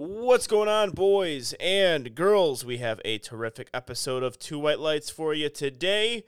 What's going on, boys and girls? We have a terrific episode of Two White Lights for you today.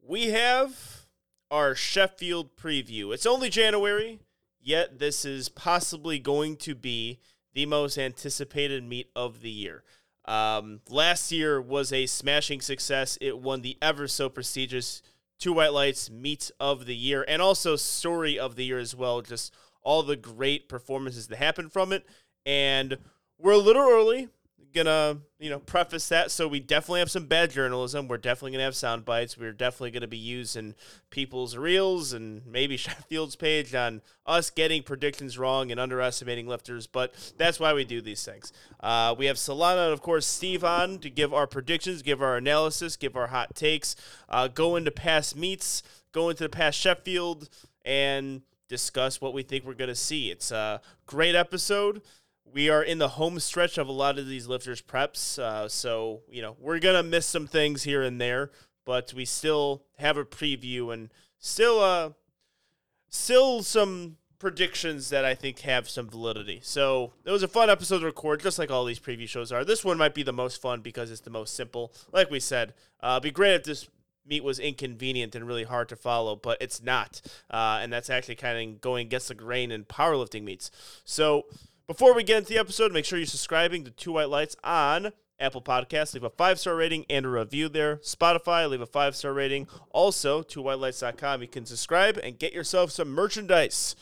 We have our Sheffield preview. It's only January, yet this is possibly going to be the most anticipated meet of the year. Um, last year was a smashing success. It won the ever so prestigious Two White Lights Meet of the Year and also Story of the Year as well. Just all the great performances that happened from it. And we're a little early. Gonna, you know, preface that. So we definitely have some bad journalism. We're definitely gonna have sound bites. We're definitely gonna be using people's reels and maybe Sheffield's page on us getting predictions wrong and underestimating lifters. But that's why we do these things. Uh, we have Solana and of course Steve on to give our predictions, give our analysis, give our hot takes, uh, go into past meets, go into the past Sheffield, and discuss what we think we're gonna see. It's a great episode we are in the home stretch of a lot of these lifters preps uh, so you know we're gonna miss some things here and there but we still have a preview and still uh still some predictions that i think have some validity so it was a fun episode to record just like all these preview shows are this one might be the most fun because it's the most simple like we said uh be great if this meet was inconvenient and really hard to follow, but it's not. Uh, and that's actually kind of going against the grain in powerlifting meets. So before we get into the episode, make sure you're subscribing to Two White Lights on Apple Podcasts. Leave a five star rating and a review there. Spotify, leave a five star rating. Also, twowhitelights.com, you can subscribe and get yourself some merchandise.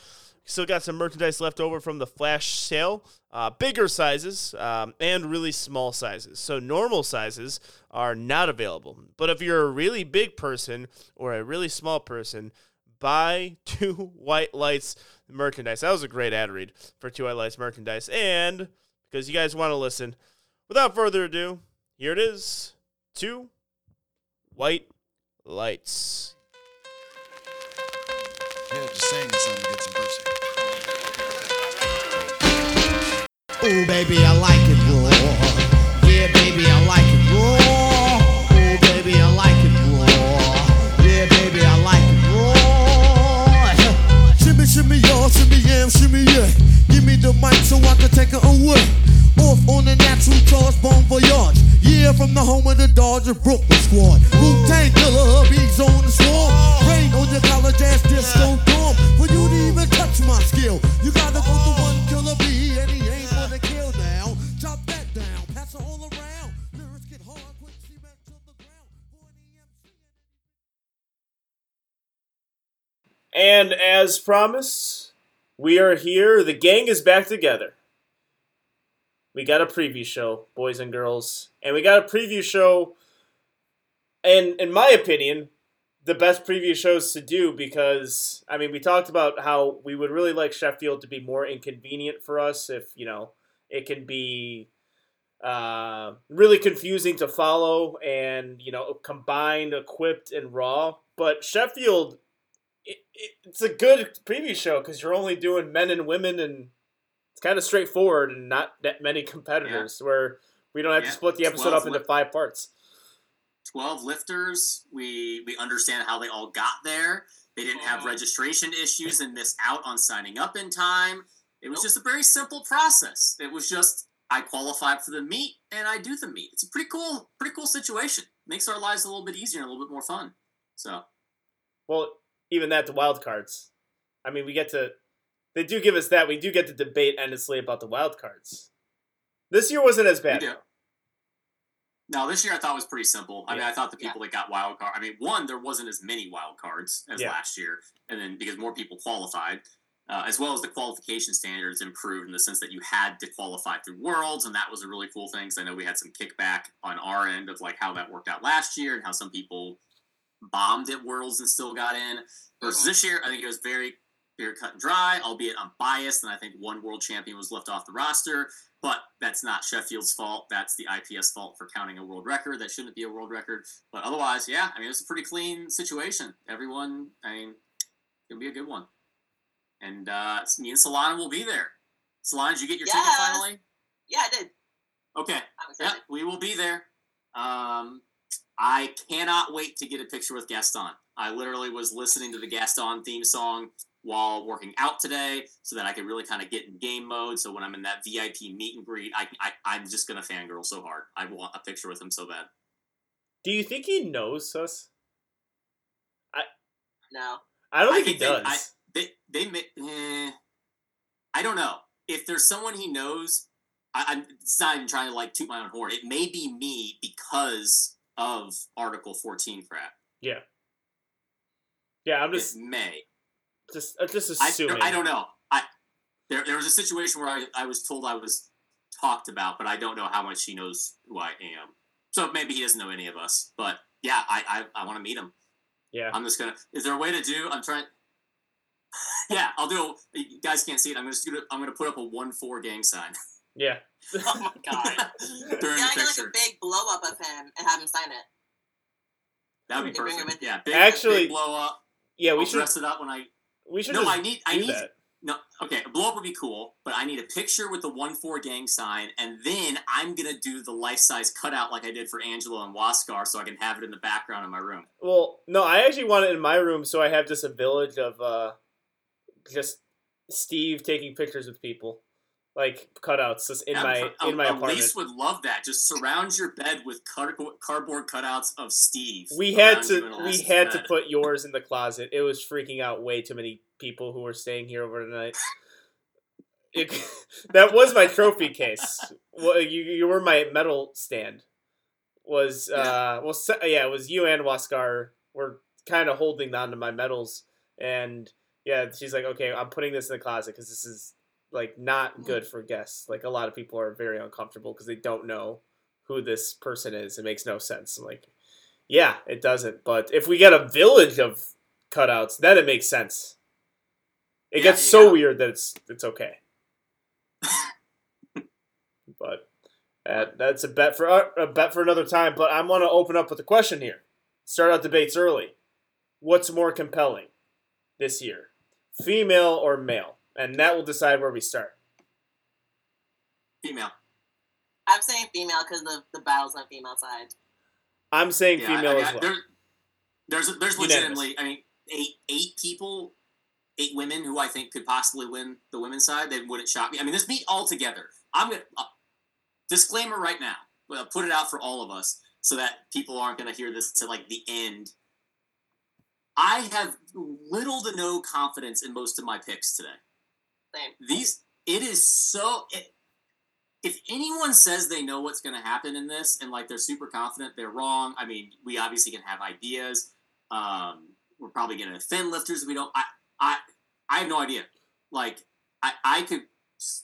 Still got some merchandise left over from the flash sale. Uh, bigger sizes um, and really small sizes. So, normal sizes are not available. But if you're a really big person or a really small person, buy two white lights merchandise. That was a great ad read for Two White Lights merchandise. And because you guys want to listen, without further ado, here it is Two White Lights. Yeah, just saying something to get some pussy. Ooh, baby, I like it shimmy, yeah. Give me the mic so I can take it away. Off on natural charge, voyage. Yeah, from the home of the Brooklyn squad. Wu Tang killer, hubby's on the swarm. Rain on your college ass disco dorm. For you to even touch my skill, you gotta go to one killer B. And as promised, we are here. The gang is back together. We got a preview show, boys and girls. And we got a preview show, and in my opinion, the best preview shows to do because, I mean, we talked about how we would really like Sheffield to be more inconvenient for us if, you know, it can be uh, really confusing to follow and, you know, combined, equipped, and raw. But Sheffield it, it, it's a good preview show because you're only doing men and women and it's kind of straightforward and not that many competitors where we don't have to split the episode up into li- five parts 12 lifters. We we understand how they all got there. They didn't have mm-hmm. registration issues and miss out on signing up in time. It was just a very simple process. It was just I qualified for the meet and I do the meet. It's a pretty cool, pretty cool situation. Makes our lives a little bit easier and a little bit more fun. So well even that the wild cards i mean we get to they do give us that we do get to debate endlessly about the wild cards this year wasn't as bad. No, this year I thought was pretty simple. I mean, I thought the people that got wild card. I mean, one, there wasn't as many wild cards as Yeah. last year, and then because more people qualified, uh, as well as the qualification standards improved in the sense that you had to qualify through Worlds, and that was a really cool thing. Because I know we had some kickback on our end of like how that worked out last year and how some people bombed at Worlds and still got in. Versus this year, I think it was very clear cut and dry. Albeit I'm biased, and I think one world champion was left off the roster. But that's not Sheffield's fault. That's the IPS fault for counting a world record. That shouldn't be a world record. But otherwise, yeah, I mean, it's a pretty clean situation. Everyone, I mean, it'll be a good one. And uh, me and Solana will be there. Solana, did you get your ticket finally? Yeah, I did. Okay. Yeah, we will be there. Um, I cannot wait to get a picture with Gaston. I literally was listening to the Gaston theme song while working out today so that I could really kind of get in game mode. So when I'm in that VIP meet and greet, I, I I'm just gonna fangirl so hard. I want a picture with him so bad. Do you think he knows us? I No. I don't I think, he think does. I- They they ma- eh, I don't know if there's someone he knows. I, I'm it's not even trying to like toot my own horn. It may be me because of Article 14 crap. yeah. Yeah, I'm It just may. just uh, just I, assuming. I don't know. I there there was a situation where I, I was told I was talked about, but I don't know how much he knows who I am. So maybe he doesn't know any of us. But yeah, I I, I want to meet him. Yeah. I'm just gonna. Is there a way to do? I'm trying. Yeah, I'll do. You guys can't see it. I'm gonna do. I'm gonna put up a one four gang sign Yeah. Oh my god. during yeah, I get like a big blow up of him and have him sign it. That'd be They perfect. in. Yeah, big, Actually- big blow up. Yeah, we I'll should dress it up when I. we should No, just I need. I need. that. No, okay, a blow up would be cool, but I need a picture with the one four gang sign, and then I'm gonna do the life size cutout like I did for Angelo and Waskar, so I can have it in the background in my room. Well, no, I actually want it in my room, so I have just a village of uh, just Steve taking pictures with people, like cutouts, just in Yeah, my a- in my apartment. Elise would love that. Just surround your bed with car- cardboard cutouts of Steve. we had around you in to we had to put yours in the closet. It was freaking out way too many people who were staying here over tonight. It, that was my trophy case. Well, you you were my medal stand. Was uh well yeah it was you and Waskar were kind of holding on to my medals and yeah she's like okay I'm putting this in the closet because this is like not good for guests like a lot of people are very uncomfortable because they don't know who this person is it makes no sense like yeah it doesn't but if we get a village of cutouts then it makes sense it Yeah, gets so yeah. weird that it's it's okay but uh, that's a bet for uh, a bet for another time. But I want to open up with a question here. Start out debates early. What's more compelling this year, female or male? And that will decide where we start. female. I'm saying female because the the battle's on female side. I'm saying Yeah, female I mean, as well. there- there's there's legitimately, I mean, eight eight people, eight women who I think could possibly win the women's side. They wouldn't shock me. I mean, this meet all together. I'm gonna uh, disclaimer right now. Well, put it out for all of us so that people aren't gonna hear this to like the end. I have little to no confidence in most of my picks today. Same. These it is so. It, if anyone says they know what's going to happen in this and like they're super confident, they're wrong. I mean, we obviously can have ideas. Um, we're probably going to offend lifters if we don't. I, I, I have no idea. Like, I, I could.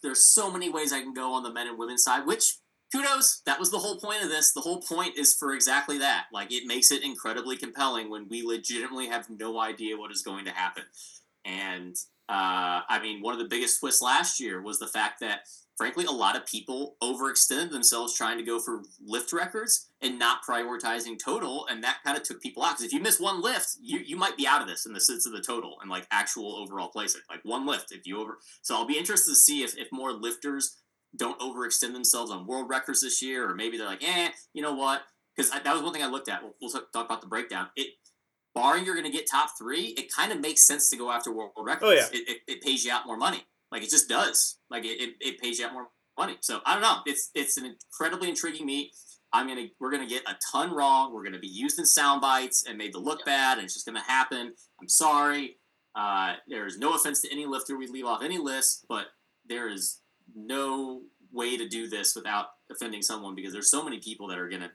There's so many ways I can go on the men and women's side. Which kudos. That was the whole point of this. The whole point is for exactly that. Like, it makes it incredibly compelling when we legitimately have no idea what is going to happen. And uh, I mean, one of the biggest twists last year was the fact that frankly, a lot of people overextended themselves trying to go for lift records and not prioritizing total, and that kind of took people out. Because if you miss one lift, you, you might be out of this in the sense of the total and like actual overall placing. Like one lift, if you over. So I'll be interested to see if, if more lifters don't overextend themselves on world records this year, or maybe they're like, eh, you know what? Because that was one thing I looked at. We'll, we'll talk talk about the breakdown. It barring you're going to get top three, it kind of makes sense to go after world records. Oh, yeah. it, it, it pays you out more money. Like it just does. Like it, it, it pays you out more money. So I don't know. It's it's an incredibly intriguing meet. I'm gonna we're gonna get a ton wrong. We're gonna be used in sound bites and made to look bad, and it's just gonna happen. I'm sorry. Uh, there is no offense to any lifter we leave off any list, but there is no way to do this without offending someone because there's so many people that are gonna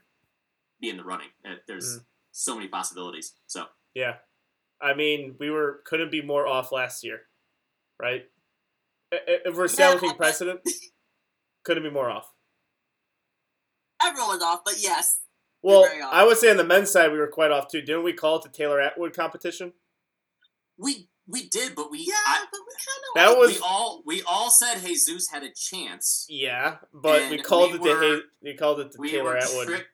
be in the running. Uh, There's Mm. So many possibilities. So Yeah, I mean, we were couldn't be more off last year, right? I- I- If we're establishing but- precedent, couldn't be more off. Everyone was off, but yes. Well. I would say on the men's side we were quite off too. Didn't we call it the Taylor Atwood competition? we we did, but we Yeah, I, but we kind of. That was we all we all said Jesus had a chance. yeah, but we called we it were- the Ha- we called it the we Taylor Atwood. tricked.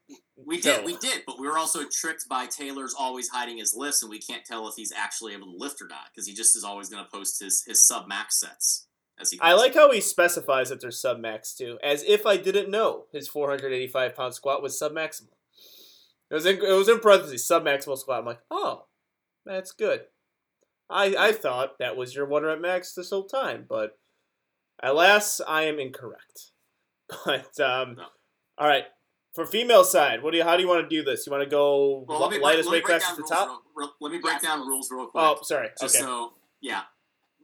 We did, No. we did, but we were also tricked by Taylor's always hiding his lifts, and we can't tell if he's actually able to lift or not because he just is always going to post his his sub max sets. As he I like how he specifies that they're sub max too, as if I didn't know his 485 pound squat was sub maximal. It was in, it was in parentheses sub maximal squat. I'm like, oh, that's good. I, I thought that was your water at max this whole time, but alas, I am incorrect. But um, No. all right, for female side, what do you? How do you want to do this? You want to go Well, let me, lightest let me weight class at the top? real- real- let me break Yes, down rules real quick. Oh, sorry. Just Okay. so yeah,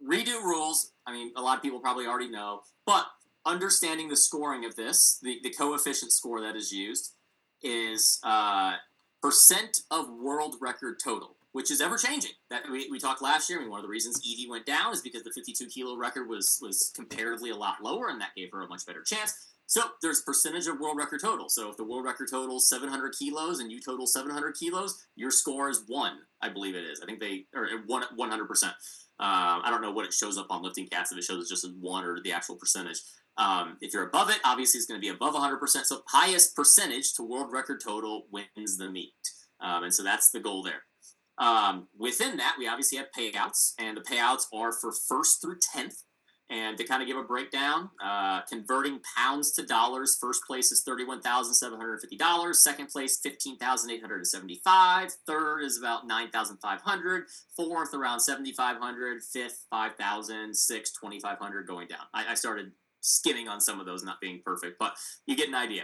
redo rules. I mean, a lot of people probably already know, but understanding the scoring of this, the, the coefficient score that is used is uh, percent of world record total, which is ever changing. That we, we talked last year. I mean, one of the reasons Evie went down is because the 52 kilo record was was comparatively a lot lower, and that gave her a much better chance. So there's percentage of world record total. So if the world record total is 700 kilos and you total 700 kilos, your score is one, I believe it is. I think they or one 100 percent. Um, I don't know what it shows up on LiftingCast if it shows just as one or the actual percentage. Um, if you're above it, obviously it's going to be above 100 percent. So highest percentage to world record total wins the meet, um, and so that's the goal there. Um, within that, we obviously have payouts, and the payouts are for first through tenth. And to kind of give a breakdown, uh, converting pounds to dollars, first place is thirty-one thousand seven hundred fifty dollars. Second place, $15,875, Third is about $9,500, Fourth, around $7,500, Fifth, $5,000, Sixth, $2,500 Going down. I, I started skimming on some of those, not being perfect, but you get an idea.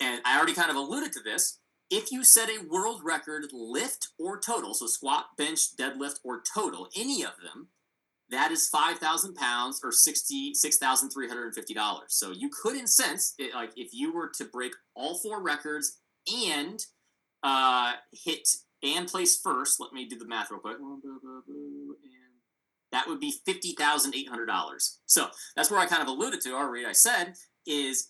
And I already kind of alluded to this. If you set a world record lift or total, so squat, bench, deadlift, or total, any of them, that is 5,000 pounds or $66,350. So you could, in sense, it, like if you were to break all four records and uh, hit and place first, let me do the math real quick. That would be $50,800. So that's where I kind of alluded to already. I said is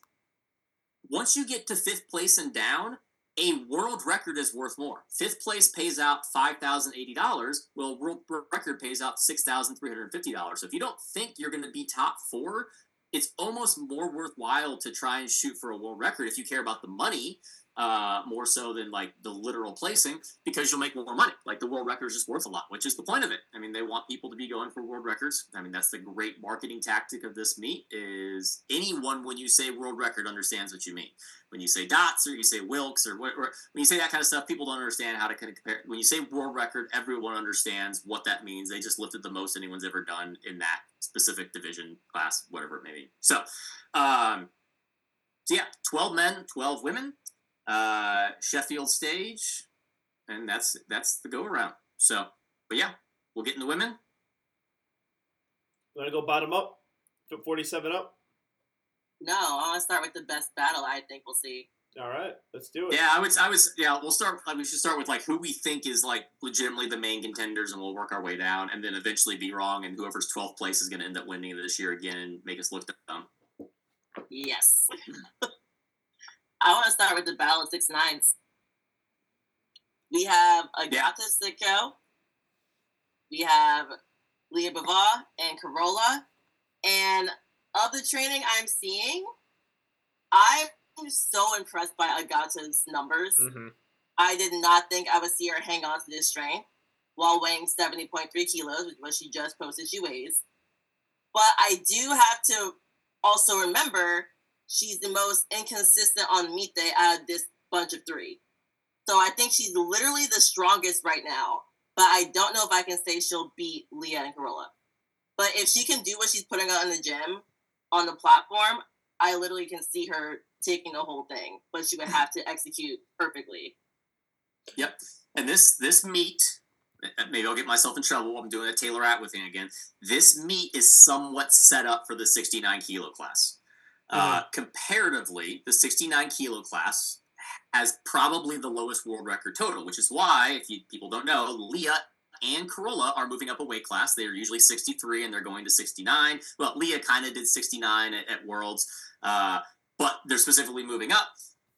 once you get to fifth place and down, a world record is worth more. Fifth place pays out five thousand eighty dollars. Well, world record pays out six thousand three hundred fifty dollars. So if you don't think you're going to be top four, it's almost more worthwhile to try and shoot for a world record if you care about the money uh, more so than like the literal placing because you'll make more money. Like the world record is just worth a lot, which is the point of it. I mean, they want people to be going for world records. I mean, that's the great marketing tactic of this meet. Is anyone when you say world record understands what you mean? When you say dots or you say Wilks or, or when you say that kind of stuff, people don't understand how to kind of compare. When you say world record, everyone understands what that means. They just lifted the most anyone's ever done in that specific division class, whatever it may be. So, um, so yeah, twelve men, twelve women uh, Sheffield stage, and that's that's the go around. So, but yeah, we'll get into women. You want to go bottom up? Put 47 up? No, I want to start with the best battle I think we'll see. All right, let's do it. Yeah, I would. I was. Yeah, we'll start. Like, we should start with like who we think is like legitimately the main contenders, and we'll work our way down, and then eventually be wrong, and whoever's twelfth place is going to end up winning this year again and make us look dumb. Yes. I want to start with the Battle of Six Nines. We have Agata Sitko. We have Leah Bava and Carola. And of the training I'm seeing, I'm so impressed by Agata's numbers. Mm-hmm. I did not think I would see her hang on to this strength while weighing 70.3 kilos, which is what she just posted she weighs. But I do have to also remember she's the most inconsistent on day out of this bunch of three. So I think she's literally the strongest right now. But I don't know if I can say she'll beat Leah and Carola. But if she can do what she's putting out in the gym on the platform, I literally can see her taking the whole thing. But she would have to execute perfectly. Yep. And this this meet, maybe I'll get myself in trouble. I'm doing a Taylor Atwood thing again. This meet is somewhat set up for the 69 kilo class. Uh, comparatively, the 69 kilo class has probably the lowest world record total, which is why, if you, people don't know, Leah and Carola are moving up a weight class. They are usually 63 and they're going to 69. Well, Leah kind of did 69 at, at Worlds, uh, but they're specifically moving up.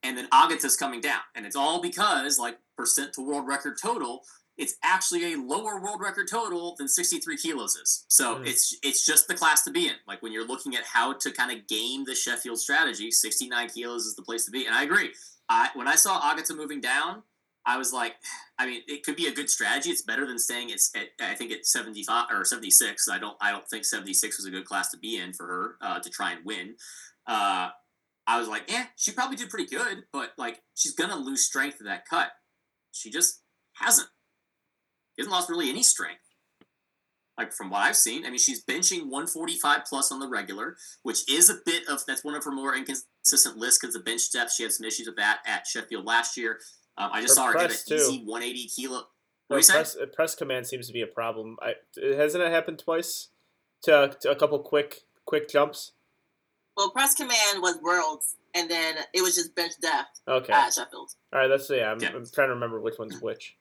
And then Agata's coming down. And it's all because, like, percent to world record total, it's actually a lower world record total than 63 kilos is. So Mm. it's it's just the class to be in. Like when you're looking at how to kind of game the Sheffield strategy, 69 kilos is the place to be. And I agree. I when I saw Agata moving down, I was like, I mean, it could be a good strategy. It's better than staying at, at I think at 75 or 76. I don't I don't think 76 was a good class to be in for her uh, to try and win. Uh, I was like, eh, she probably did pretty good, but like she's gonna lose strength to that cut. She just hasn't. She hasn't lost really any strength. Like from what I've seen, I mean, she's benching 145 plus on the regular, which is a bit of that's one of her more inconsistent lists because the bench depth. She had some issues with that at Sheffield last year. Um, I just Her saw her hit an press, too. easy 180 kilo. What do you say? press, uh, press command seems to be a problem. I, hasn't it happened twice? To, to a couple quick quick jumps. Well, press command was worlds, and then it was just bench depth Okay. at Sheffield. All right. That's yeah. I'm, Yeah. I'm trying to remember which one's which.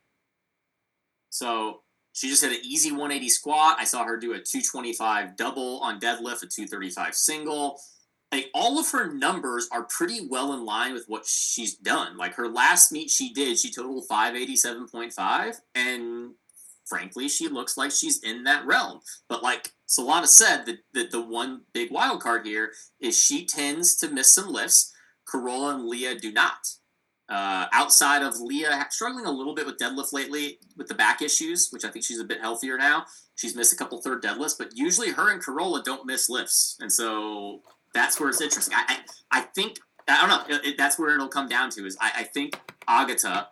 So she just had an easy 180 squat. I saw her do a 225 double on deadlift, a 235 single. Like all of her numbers are pretty well in line with what she's done. Like her last meet she did, she totaled 587.5, and frankly, she looks like she's in that realm. But like Solana said, the, the, the one big wild card here is she tends to miss some lifts. Carola and Leah do not. Uh, outside of Leah struggling a little bit with deadlift lately with the back issues, which I think she's a bit healthier now. She's missed a couple third deadlifts, but usually her and Carola don't miss lifts, and so that's where it's interesting. I I, I think I don't know. It, it- that's where it'll come down to is I, I think Agata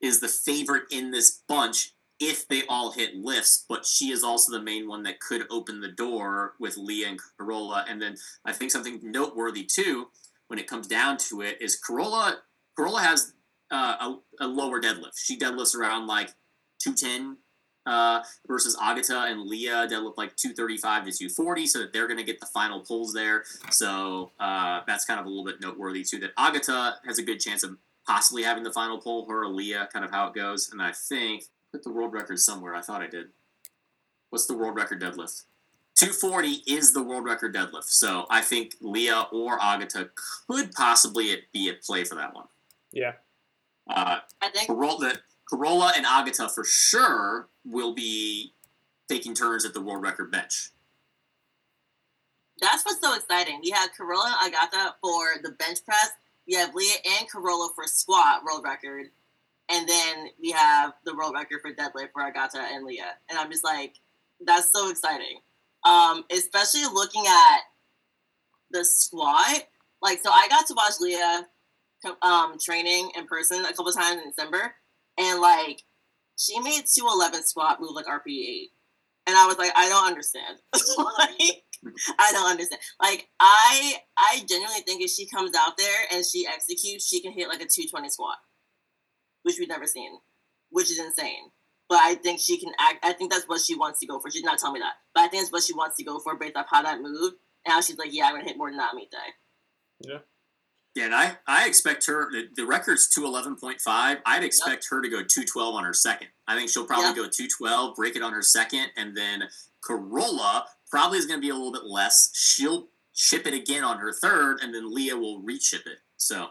is the favorite in this bunch if they all hit lifts, but she is also the main one that could open the door with Leah and Carola. And then I think something noteworthy too, when it comes down to it, is Carola. Carola has uh, a, a lower deadlift. She deadlifts around like 210 uh, versus Agata and Leah deadlift like 235 to 240, so that they're going to get the final pulls there. So uh, that's kind of a little bit noteworthy too. That Agata has a good chance of possibly having the final pull. Her or Leah, kind of how it goes. And I think put the world record somewhere. I thought I did. What's the world record deadlift? 240 is the world record deadlift. So I think Leah or Agata could possibly be at play for that one. Yeah. Uh, I think Carola, Carola and Agata for sure will be taking turns at the world record bench. that's what's so exciting. We have Carola and Agata for the bench press. We have Leah and Carola for squat world record. And then we have the world record for deadlift for Agata and Leah. And I'm just like, that's so exciting. Um, especially looking at the squat. Like, so I got to watch Leah um, training in person a couple times in December. And like, she made 211 squat move like RPE eight, And I was like, I don't understand. like, I don't understand. Like I I genuinely think if she comes out there and she executes, she can hit like a 220 squat. Which we've never seen. Which is insane. But I think she can act I think that's what she wants to go for. She did not tell me that. But I think it's what she wants to go for based off how that moved. And how she's like, Yeah, I'm gonna hit more than that meet day. Yeah, and I, I expect her, the, the record's 211.5. I'd expect her to go 212 on her second. I think she'll probably Yep. go 212, break it on her second, and then Carola probably is going to be a little bit less. She'll chip it again on her third, and then Leah will rechip it. So,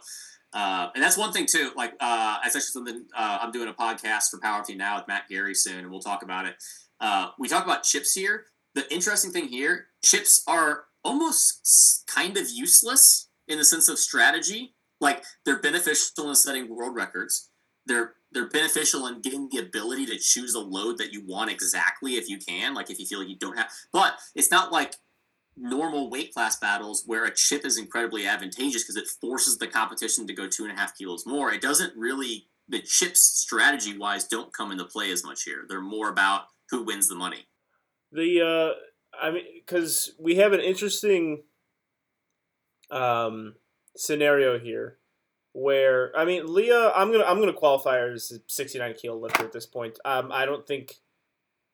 uh, and that's one thing too. Like, uh, that's actually something uh, I'm doing a podcast for Power Team now with Matt Gary soon, and we'll talk about it. Uh, we talk about chips here. The interesting thing here, chips are almost kind of useless in the sense of strategy. Like they're beneficial in setting world records. They're they're beneficial in getting the ability to choose a load that you want exactly if you can. Like if you feel like you don't have, but it's not like normal weight class battles where a chip is incredibly advantageous because it forces the competition to go two and a half kilos more. It doesn't really the chips strategy wise don't come into play as much here. They're more about who wins the money. The uh, I mean, because we have an interesting um scenario here where I mean Leah, I'm gonna I'm gonna qualify her as a 69 kilo lifter at this point. Um, I don't think.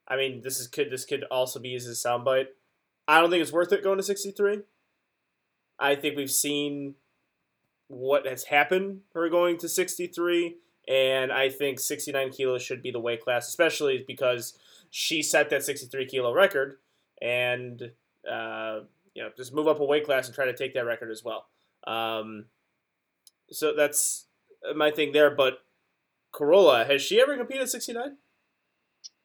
I mean, this is could this could also be used as a soundbite. I don't think it's worth it going to 63. I think we've seen what has happened her going to 63, and I think 69 kilos should be the weight class, especially because she set that 63 kilo record, and uh, you know just move up a weight class and try to take that record as well. Um, so that's my thing there. But Carola has she ever competed at 69?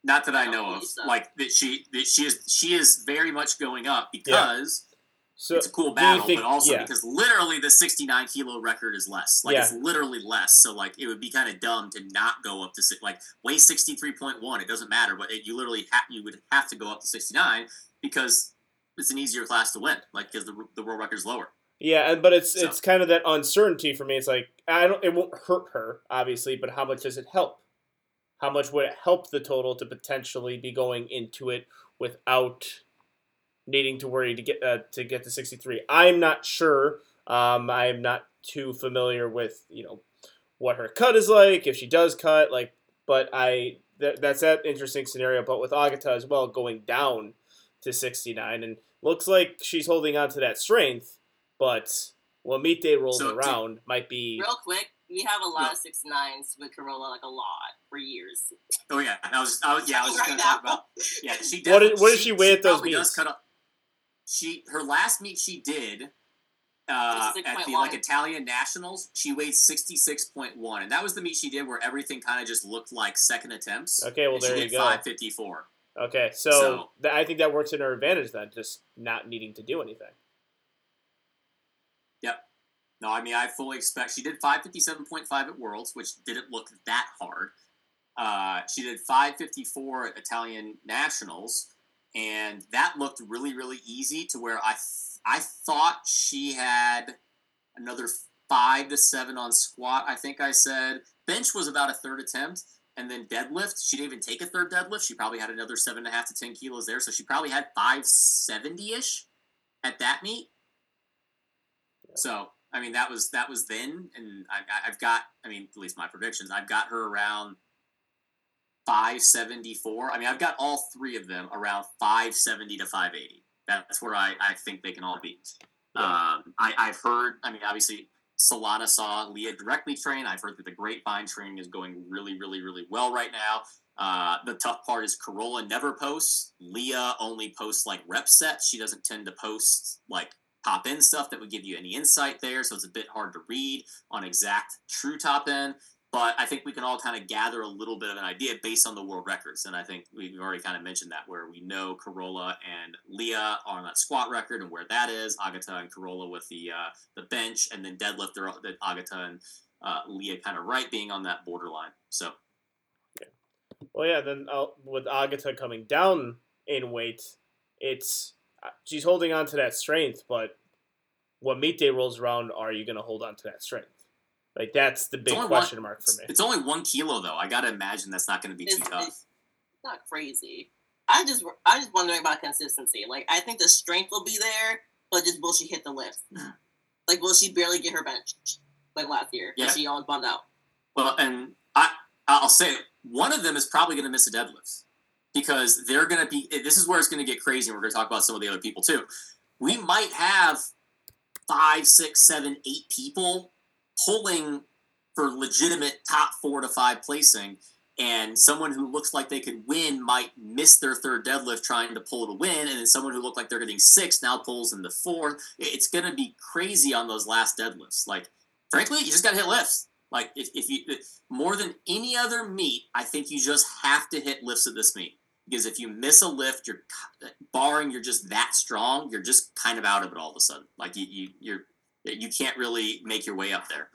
Not that I I know of. Like that she that she is she is very much going up because So it's a cool battle, think- but also yeah. because literally the 69 kilo record is less. Like Yeah. it's literally less. So like it would be kind of dumb to not go up to like weigh 63.1. It doesn't matter, but it, you literally ha- you would have to go up to 69 because it's an easier class to win. Like because the the world record is lower. Yeah, but it's So- it's kind of that uncertainty for me. It's like I don't. It won't hurt her, obviously, but how much does it help? How much would it help the total to potentially be going into it without needing to worry to get uh, to get to 63. I'm not sure. Um, I'm not too familiar with you know what her cut is like if she does cut like, but I that, that's that interesting scenario. But with Agata as well going down to 69 and looks like she's holding on to that strength, but when meet day rolls So, do- around, might be Real quick, we have a lot Yeah. of six nines with Carola, like a lot for years. Oh yeah, I was, I was yeah, I was Right gonna talk about. Yeah, she. What did- what did she weigh at those probably does meets? Cut up. She her last meet she did uh, at the like Italian Nationals. She weighed sixty six point one, and that was the meet she did where everything kind of just looked like second attempts. Okay, well, and there she you did go. Five fifty four. Okay. So, So- th- I think that works in her advantage then, just not needing to do anything. Yep. No, I mean I fully expect she did five fifty seven point five at Worlds, which didn't look that hard. Uh, she did five fifty four at Italian Nationals, and that looked really really easy to where I th- I thought she had another five to seven on squat. I think I said bench was about a third attempt. And then deadlift, she didn't even take a third deadlift. She probably had another seven and a half to ten kilos there, so she probably had five seventy ish at that meet. So I mean, that was that was then, and I, I've got, I mean, at least my predictions. I've got her around five seventy four. I mean, I've got all three of them around five seventy to five eighty. That's where I, I think they can all be. Yeah. Um, I, I've heard. I mean, obviously, Solana saw Leah directly train. I've heard that the Grapevine training is going really, really, really well right now. Uh, the tough part is Carola never posts. Leah only posts like rep sets. She doesn't tend to post like top end stuff that would give you any insight there. So it's a bit hard to read on exact true top end. But I think we can all kind of gather a little bit of an idea based on the world records. And I think we've already kind of mentioned that where we know Carola and Leah are on that squat record and where that is. Agata and Carola with the uh, the bench and then deadlift, they're the Agata and uh, Leah kind of right being on that borderline. So Well, yeah. Then uh, with Agata coming down in weight, it's uh, she's holding on to that strength. But when meet day rolls around, are you going to hold on to that strength? Like that's the big only question mark for me. it's only one kilo though. I got to imagine that's not going to be too tough. it's not crazy. I just I'm just wondering about consistency. Like I think the strength will be there, but just will she hit the lift? Hmm. Like will she barely get her bench like last year? Yeah. Yeah. She almost bummed out. Well, and I I'll say it, one of them is probably going to miss a deadlift because they're going to be. Eh, this is where it's going to get crazy. and We're going to talk about some of the other people too. We might have five, six, seven, eight people pulling for legitimate top four to five placing, and someone who looks like they could win might miss their third deadlift trying to pull to win, and then someone who looked like they're getting six now pulls in the fourth. It's going to be crazy on those last deadlifts. Like, frankly, you just got to hit lifts. Like, if, if you more than any other meet, I think you just have to hit lifts at this meet because if you miss a lift, you're uh, barring you're just that strong, you're just kind of out of it all of a sudden. Like you, you you're you can't really make your way up there.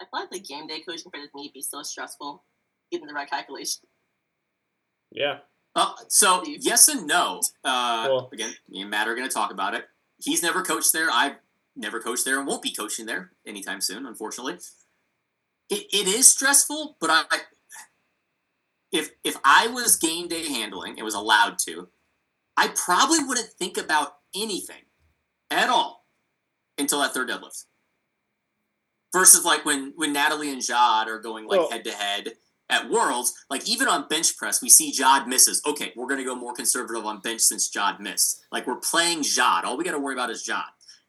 I feel like the game day coaching for this meet be so stressful, getting the right calculation. Yeah. Uh, so yes and no. Uh, Cool. Again, me and Matt are going to talk about it. He's never coached there. I've never coached there and won't be coaching there anytime soon, unfortunately. It, it is stressful, but I if if I was game day handling and was allowed to, I probably wouldn't think about anything at all until that third deadlift. Versus like when when Natalie and Jad are going like head to head at Worlds, like even on bench press, we see Jad misses. Okay, we're gonna go more conservative on bench since Jad missed. Like we're playing Jad. All we got to worry about is Jad.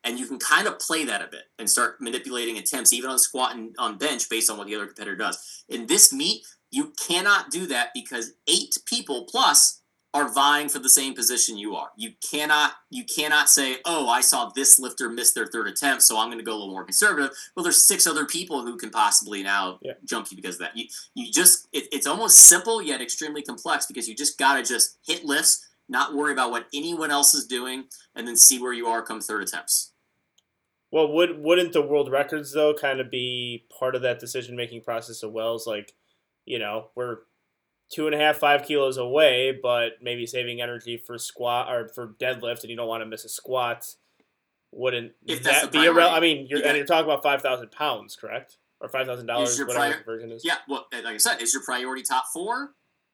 And you can kind of play that a bit and start manipulating attempts, even on squat and on bench, based on what the other competitor does. In this meet, you cannot do that because eight people plus are vying for the same position you are. You cannot you cannot say, "Oh, I saw this lifter miss their third attempt, so I'm going to go a little more conservative." Well, there's six other people who can possibly now Yeah. jump you because of that. You you just it, it's almost simple yet extremely complex because you just got to just hit lifts, not worry about what anyone else is doing, and then see where you are come third attempts. Well, would wouldn't the world records though kind of be part of that decision making process of Wells? Like, you know, we're two and a half, five kilos away, but maybe saving energy for squat or for deadlift, and you don't want to miss a squat. Wouldn't If that be a real? I mean, you're you got- and you're talking about five thousand pounds, correct? Or five thousand dollars, whatever prior- the conversion is. Yeah, well, like I said, is your priority top four?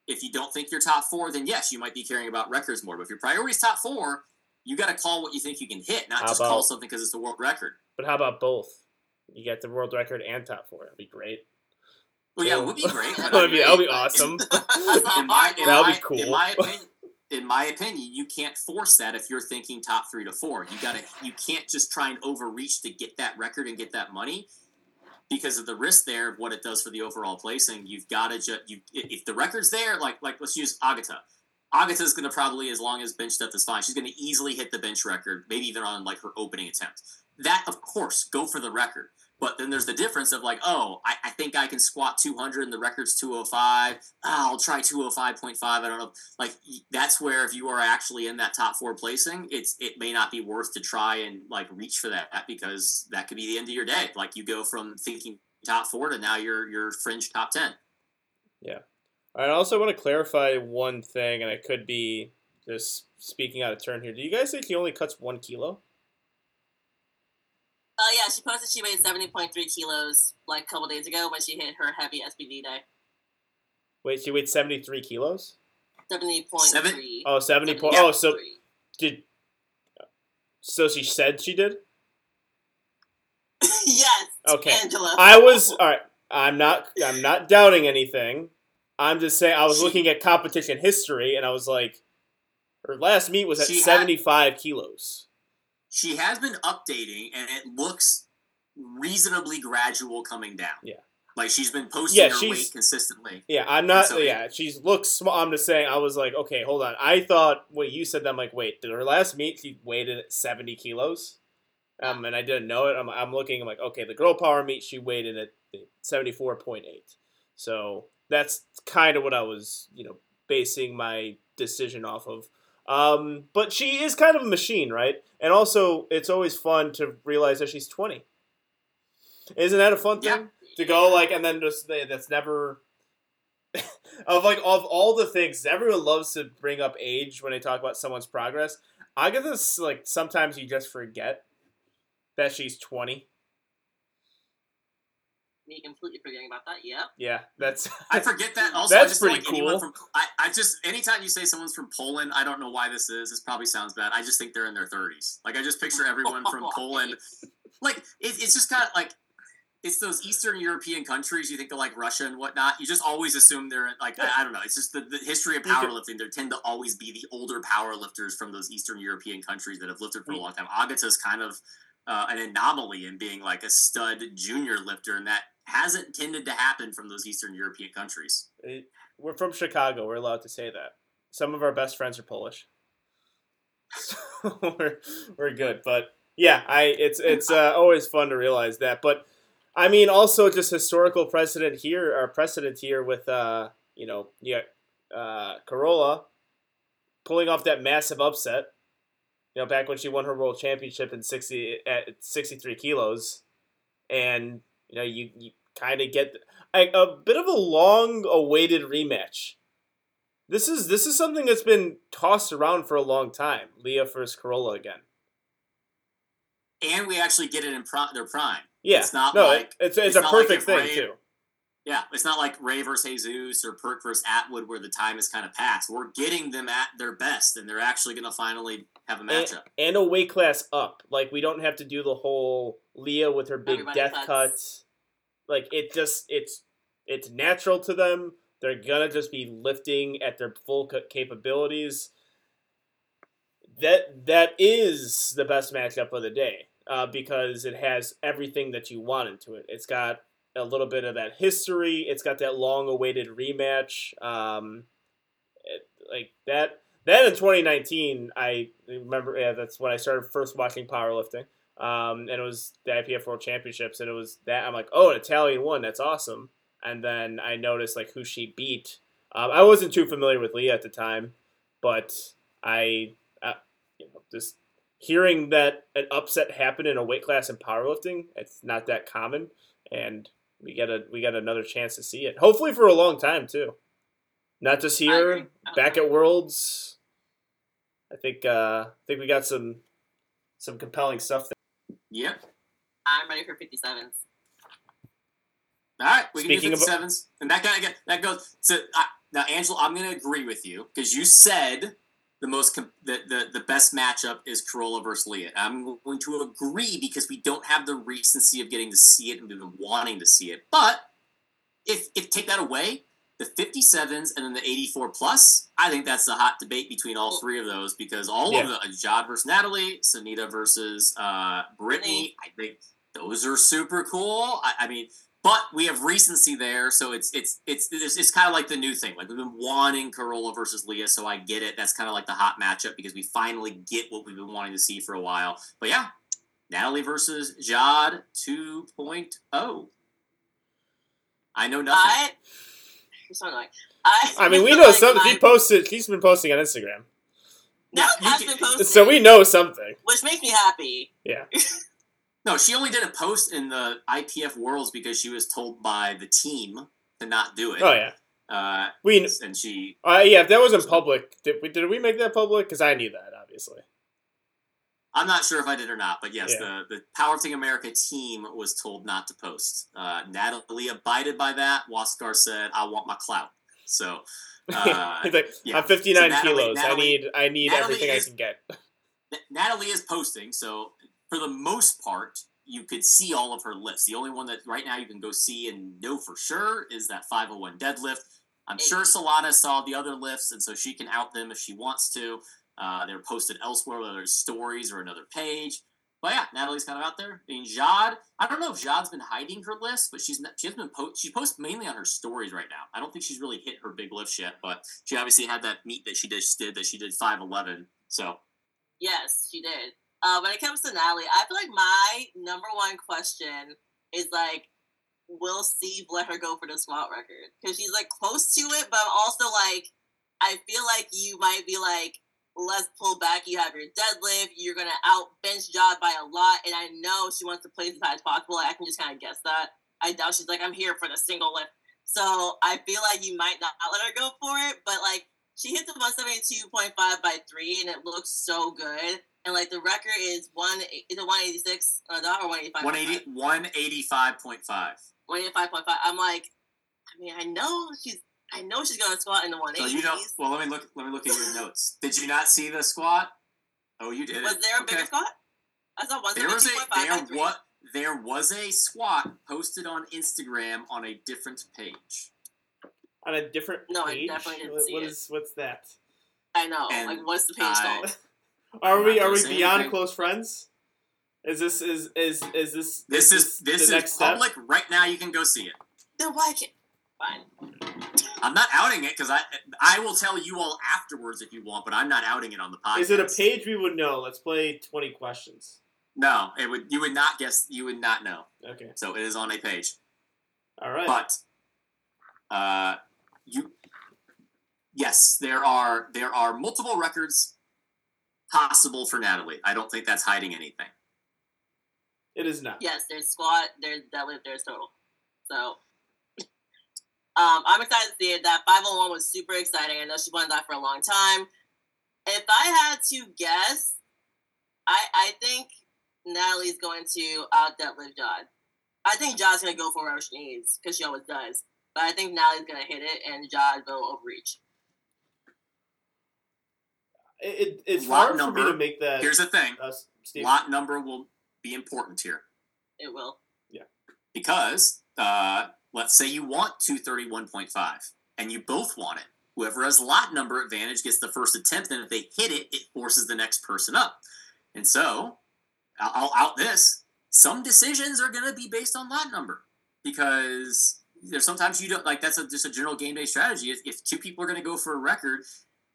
if you don't think you're top four, then yes, you might be caring about records more. But if your priority is top four, you got to call what you think you can hit, not How just about- call something because it's the world record. But how about both? You get the world record and top four. That'd be great. Well, yeah, it would be great. That would be that would be awesome. In my, in That would be cool. In my opinion, in my opinion, you can't force that if you're thinking top three to four. You gotta, you can't just try and overreach to get that record and get that money because of the risk there of what it does for the overall placing. You've got to just, you if the record's there, like like let's use Agata. Agata's going to probably, as long as bench depth is fine, she's going to easily hit the bench record, maybe even on like her opening attempt. That, of course, go for the record. But then there's the difference of like, oh, I, I think I can squat 200 and the record's 205. Ah, I'll try 205.5. I don't know. Like that's where if you are actually in that top four placing, it's it may not be worth to try and like reach for that because that could be the end of your day. Like you go from thinking top four to now you're you're fringe top 10. Yeah. I also want to clarify one thing, and I could be just speaking out of turn here. Do you guys think he only cuts one kilo? Oh yeah, she posted she weighed seventy point three kilos like a couple days ago when she hit her heavy SBD day. Wait, she weighed 73 kilos? Seventy point three. Oh, 70 point. Yeah. Oh, so did. So she said she did? yes. Okay. Angela. I was all right. I'm not. I'm not doubting anything. I'm just saying. I was She- looking at competition history, and I was like, her last meet was at She had- 75 kilos. She has been updating and it looks reasonably gradual coming down. Yeah. Like she's been posting Yeah, her she's- weight consistently. Yeah, I'm not. So- yeah, she looks small. I'm just saying. I was like, okay, hold on. I thought when you said that, I'm like, wait, did her last meet she weighed at 70 kilos? Um, and I didn't know it. I'm, I'm looking. I'm like, okay, the girl power meet she weighed in at 74.8. So that's kind of what I was, you know, basing my decision off of. Um, but she is kind of a machine, right? And also, it's always fun to realize that she's 20. Isn't that a fun Yeah. thing? to go like and then just that's never of like of all the things everyone loves to bring up age when they talk about someone's progress i get this like sometimes you just forget that she's 20 Me completely forgetting about that. Yeah. yeah that's I forget that also. That's I just pretty like cool. From, I, I just anytime you say someone's from Poland, I don't know why this is. This probably sounds bad. I just think they're in their thirties. Like I just picture everyone from Poland. Like it, it's just kind of like it's those Eastern European countries. You think of like Russia and whatnot. You just always assume they're like I, I don't know. It's just the, the history of powerlifting. There tend to always be the older powerlifters from those Eastern European countries that have lifted for a long time. Agata's kind of uh, an anomaly in being like a stud junior lifter, and that hasn't tended to happen from those Eastern European countries. it- we're from chicago we're allowed to say that some of our best friends are polish so we're, we're good but yeah i it's it's uh, always fun to realize that but i mean also just historical precedent here or precedent here with uh you know yeah uh carola pulling off that massive upset you know back when she won her world championship in 60 at 63 kilos and you know you, you kind of get a, a bit of a long awaited rematch. This is this is something that's been tossed around for a long time leah versus carola again. And we actually get it in pri- their prime. yeah. It's not no like- it's it's, it's a not like perfect thing too Yeah, it's not like Ray versus Jesus or Perk versus Atwood where the time has kind of passed. We're getting them at their best, and they're actually going to finally have a matchup. and a weight class up. Like we don't have to do the whole Leah with her big Everybody death cuts. cut. Like it just it's it's natural to them. They're gonna just be lifting at their full capabilities. That that is the best matchup of the day uh, because it has everything that you want into it. It's got a little bit of that history. It's got that long-awaited rematch. Um, it, like that then in 2019, I remember yeah, that's when I started first watching powerlifting. Um, and it was the IPF World Championships, and it was that I'm like, oh, an Italian one, that's awesome. And then I noticed like who she beat. Um, I wasn't too familiar with Leah at the time, but I, uh, you know, just hearing that an upset happened in a weight class in powerlifting, it's not that common, and we get a we got another chance to see it. Hopefully for a long time too, not just here, back at Worlds. I think uh, I think we got some some compelling stuff. There. Yep. I'm ready for 57s. All right, we Speaking can of- do 57s. and that, guy, that goes. So I, now, Angela, I'm going to agree with you because you said the most the, the the best matchup is Carola versus Leah. I'm going to agree because we don't have the recency of getting to see it and we've been wanting to see it. But if if take that away, the 57s and then the 84 plus, I think that's the hot debate between all three of those because all Yeah. of the Jod versus Natalie, Sunita versus uh, Brittany, I think those are super cool. I, I mean, but we have recency there, so it's it's it's it's, it's kind of like the new thing. Like we've been wanting Carola versus Leah, so I get it. That's kind of like the hot matchup because we finally get what we've been wanting to see for a while. But yeah, Natalie versus Jade 2.0. I know nothing. I. It's. I. I mean, we know like something. my- He posted. He's been posting on Instagram, Now You has been posted, so we know something. which makes me happy. Yeah. No, she only did a post in the IPF Worlds because she was told by the team to not do it. Oh yeah. Uh, We. and she, Uh, yeah. If that wasn't public, did we? Did we make that public? Because I knew that, obviously. I'm not sure if I did or not, but yes, Yeah. the, the Powerlifting America team was told not to post. Uh, Natalie abided by that. Waskar said, I want my clout. So, uh, He's like, yeah. I'm 59 So Natalie- kilos. I need. I need Natalie everything is- I can get. Natalie is posting, so for the most part, you could see all of her lifts. The only one that right now you can go see and know for sure is that 501 deadlift. I'm sure Solana saw the other lifts, and so she can out them if she wants to. Uh, they're posted elsewhere, whether it's stories or another page. But yeah, Natalie's kind of out there. I mean, Jade, I don't know if Jade's been hiding her lifts, but she's not, she has been po- she posts mainly on her stories right now. I don't think she's really hit her big lifts yet, but she obviously had that meet that she just did that she did 511. So Yes, she did. Uh, when it comes to Natalie, I feel like my number one question is like, will Steve let her go for the squat record? Because she's like close to it, but also like, I feel like you might be like, let's pull back. You have your deadlift. You're gonna out bench job by a lot, and I know she wants to place as high as possible. I can just kind of guess that. I doubt she's like, I'm here for the single lift. So I feel like you might not let her go for it, but like she hits the 172.5 by three, and it looks so good. And like the record is one, is it 186 on uh, a or 185? 180, 185.5. 185.5. I'm like, I mean, I know she's, I know she's gonna squat in the 180s. So you know, well, let me look. Let me look at your notes. Did you not see the squat? Oh, you did. Was there a Okay. bigger squat? I saw There was a there what there was a squat posted on Instagram on a different page. On a different No, I page. definitely didn't What- see what it. is- What's that? I know. And like, what's the page I- called? Are we are we beyond anything. close friends? Is this is is is this This is this the is next step? public right now. You can go see it. Then why can't? Fine. I'm not outing it because I I will tell you all afterwards if you want, but I'm not outing it on the podcast. Is it a page we would know? Let's play twenty questions. No, it would. You would not guess. You would not know. Okay. So it is on a page. All right. But uh, you yes, there are there are multiple records possible for Natalie. I don't think that's hiding anything. it is not. Yes, there's squat, there's deadlift, there's total. So um, I'm excited to see it. That 501 was super exciting. I know she wanted that for a long time. If I had to guess, I I think Natalie's going to out deadlift Jade. I think Jade's going to go for wherever she needs because she always does. But I think Natalie's going to hit it and Jade will overreach. It, it, it's Lot hard for number. me to make that. Here's the thing: uh, lot number will be important here It will. Yeah. Because uh, let's say you want two thirty one point five, and you both want it. Whoever has lot number advantage gets the first attempt, and if they hit it, it forces the next person up. And so, I'll, I'll out this. Some decisions are going to be based on lot number because there's sometimes you don't like that's a, just a general game day strategy. If, if two people are going to go for a record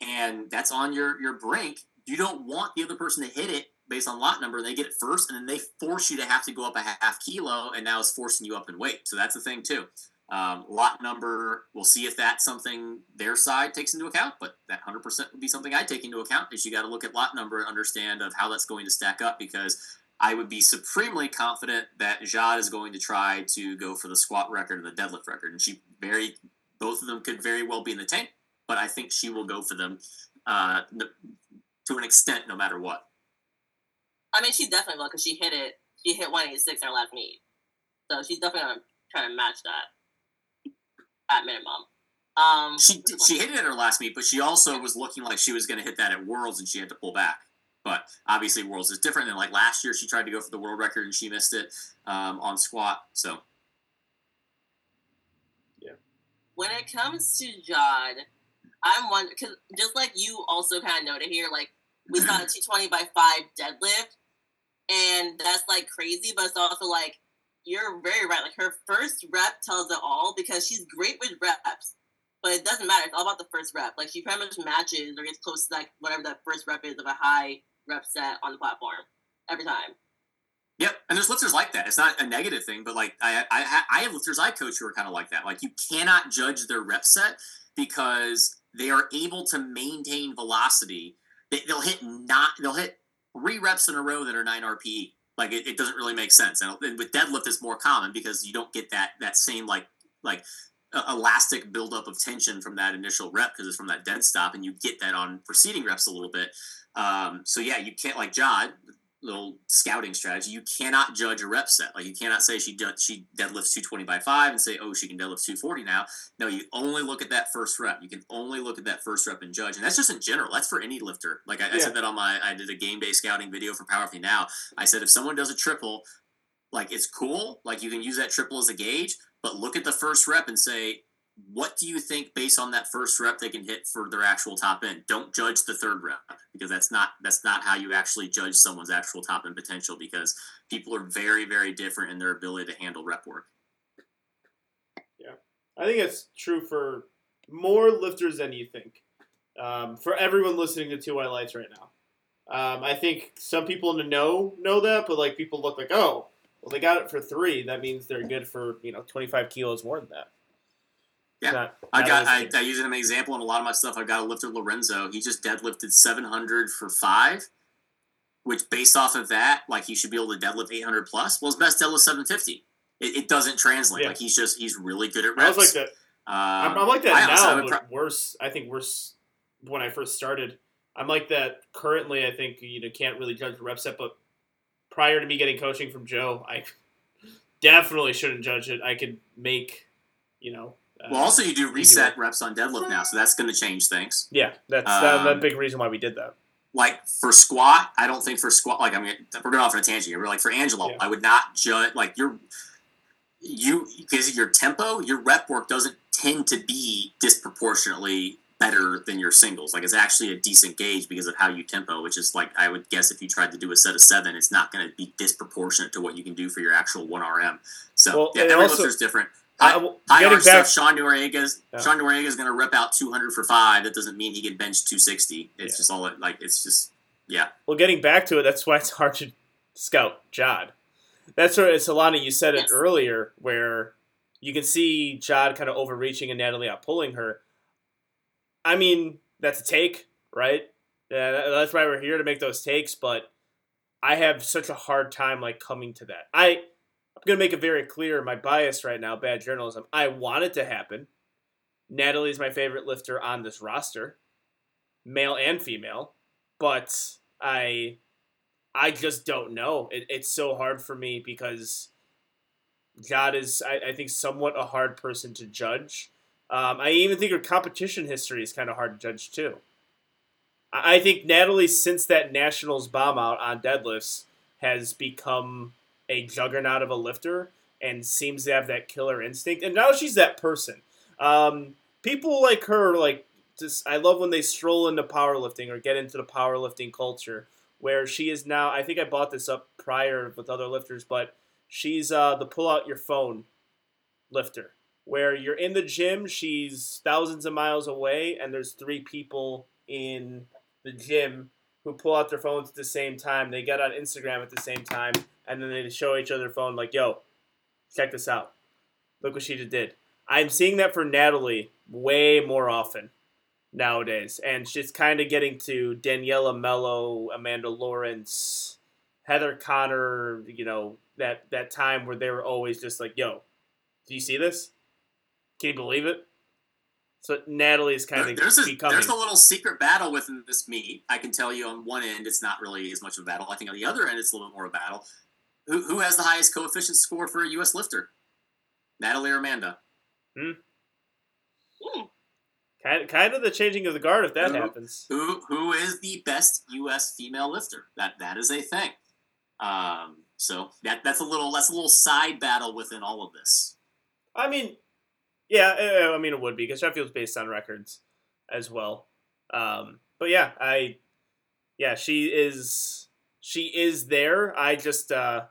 and that's on your your brink, you don't want the other person to hit it based on lot number. They get it first, and then they force you to have to go up a half kilo, and now it's forcing you up in weight. So that's the thing too. Um, lot number, we'll see if that's something their side takes into account, but that 100% would be something I take into account is you got to look at lot number and understand of how that's going to stack up because I would be supremely confident that Jade is going to try to go for the squat record and the deadlift record, and she very both of them could very well be in the tank, but I think she will go for them uh, to an extent, no matter what. I mean, she definitely will because she hit it. She hit 186 in her last meet. So she's definitely going to try to match that at minimum. Um, She she hit it at her last meet, but she also was looking like she was going to hit that at Worlds, and she had to pull back. But obviously, Worlds is different. And like last year, she tried to go for the world record and she missed it um, on squat. So yeah. when it comes to Jade, I'm wondering because just like you also kind of noted here, like we saw a 220 by five deadlift, and that's like crazy, but it's also like you're very right. Like her first rep tells it all because she's great with reps, but it doesn't matter. It's all about the first rep. Like she pretty much matches or gets close to like whatever that first rep is of a high rep set on the platform every time. Yep, and there's lifters like that. It's not a negative thing, but like I, I, I have lifters I coach who are kind of like that. Like you cannot judge their rep set because they are able to maintain velocity. They, they'll hit not they'll hit three reps in a row that are nine RPE. Like it, it doesn't really make sense. And with deadlift, it's more common because you don't get that that same like like uh, elastic buildup of tension from that initial rep because it's from that dead stop, and you get that on preceding reps a little bit. Um, so yeah, you can't like Jade little scouting strategy. You cannot judge a rep set. Like you cannot say she she deadlifts 220 by five and say, oh, she can deadlift 240 now. No, you only look at that first rep. You can only look at that first rep and judge. And that's just in general. That's for any lifter. Like I, I said that on my I did a game day scouting video for Powerfully Now. I said if someone does a triple, like it's cool. Like you can use that triple as a gauge, but look at the first rep and say. What do you think, based on that first rep, they can hit for their actual top end? Don't judge the third rep because that's not that's not how you actually judge someone's actual top end potential. Because people are very very different in their ability to handle rep work. Yeah. I think it's true for more lifters than you think. Um, for everyone listening to Two White Lights right now, um, I think some people in the know know that, but like people look like, oh, well, they got it for three. That means they're good for you know twenty five kilos more than that. Yeah. not- I got I, I use it as an example in a lot of my stuff. I got a lifter Lorenzo. He just deadlifted seven hundred for five, which based off of that, like he should be able to deadlift eight hundred plus. Well, his best deadlift seven fifty. It, it doesn't translate. Yeah. Like he's just he's really good at I reps. was like that. Um, I'm, I'm like that I now, but worse. I think worse when I first started. I'm like that currently. I think you know can't really judge the rep set, but prior to me getting coaching from Joe, I definitely shouldn't judge it. I could make, you know. Uh, Well, also you do reset reps on deadlift now, so that's going to change things. Yeah, that's that, that Um, big reason why we did that. Like for squat, I don't think for squat. Like I mean, we're going off on a tangent here. But like for Angelo, Yeah. I would not judge like your you because of your tempo, your rep work doesn't tend to be disproportionately better than your singles. Like it's actually a decent gauge because of how you tempo, which is like I would guess if you tried to do a set of seven, it's not going to be disproportionate to what you can do for your actual one RM. So Well, yeah, every also- lifter's different. I- High, well, high getting arch back- stuff. Sean Noriega's Yeah. Sean Noriega is going to rip out 200 for five. That doesn't mean he can bench 260. It's Yeah. just all like it's just yeah. Well, getting back to it, that's why it's hard to scout Jade. That's where it's Alana. You said it Yes. earlier, where you can see Jade kind of overreaching and Natalie out pulling her. I mean, that's a take, right? Yeah, that's why we're here to make those takes. But I have such a hard time like coming to that. I I'm gonna make it very clear my bias right now. Bad journalism. I want it to happen. Natalie's my favorite lifter on this roster, male and female but I I just don't know. It, it's so hard for me because God is I, I think somewhat a hard person to judge. Um, I even think her competition history is kind of hard to judge too. I, I think Natalie, since that Nationals bomb out on deadlifts, has become a juggernaut of a lifter and seems to have that killer instinct. And now she's that person. Um, people like her, like just I love when they stroll into powerlifting or get into the powerlifting culture where she is now. I think I bought this up prior with other lifters, but she's uh, the pull out your phone lifter where you're in the gym. She's thousands of miles away, and there's three people in the gym who pull out their phones at the same time. They get on Instagram at the same time, and then they show each other phone like, "Yo, check this out. Look what she just did." I'm seeing that for Natalie way more often nowadays, and she's kind of getting to Daniella Melo, Amanda Lawrence, Heather Connor. You know that that time where they were always just like, "Yo, do you see this? Can you believe it?" So Natalie's kind There- of there's a there's a little secret battle within this meet. I can tell you on one end it's not really as much of a battle. I think on the other end it's a little bit more of a battle. Who who has the highest coefficient score for a U.S. lifter? Natalie or Amanda? Hmm. Kind kind of the changing of the guard if that Who- happens. Who who is the best U.S. female lifter? That that is a thing. Um, so that that's a little that's a little side battle within all of this. I mean, yeah, eh, I mean it would be because Sheffield's based on records as well. Um, but yeah, I, yeah, she is she is there. I just uh,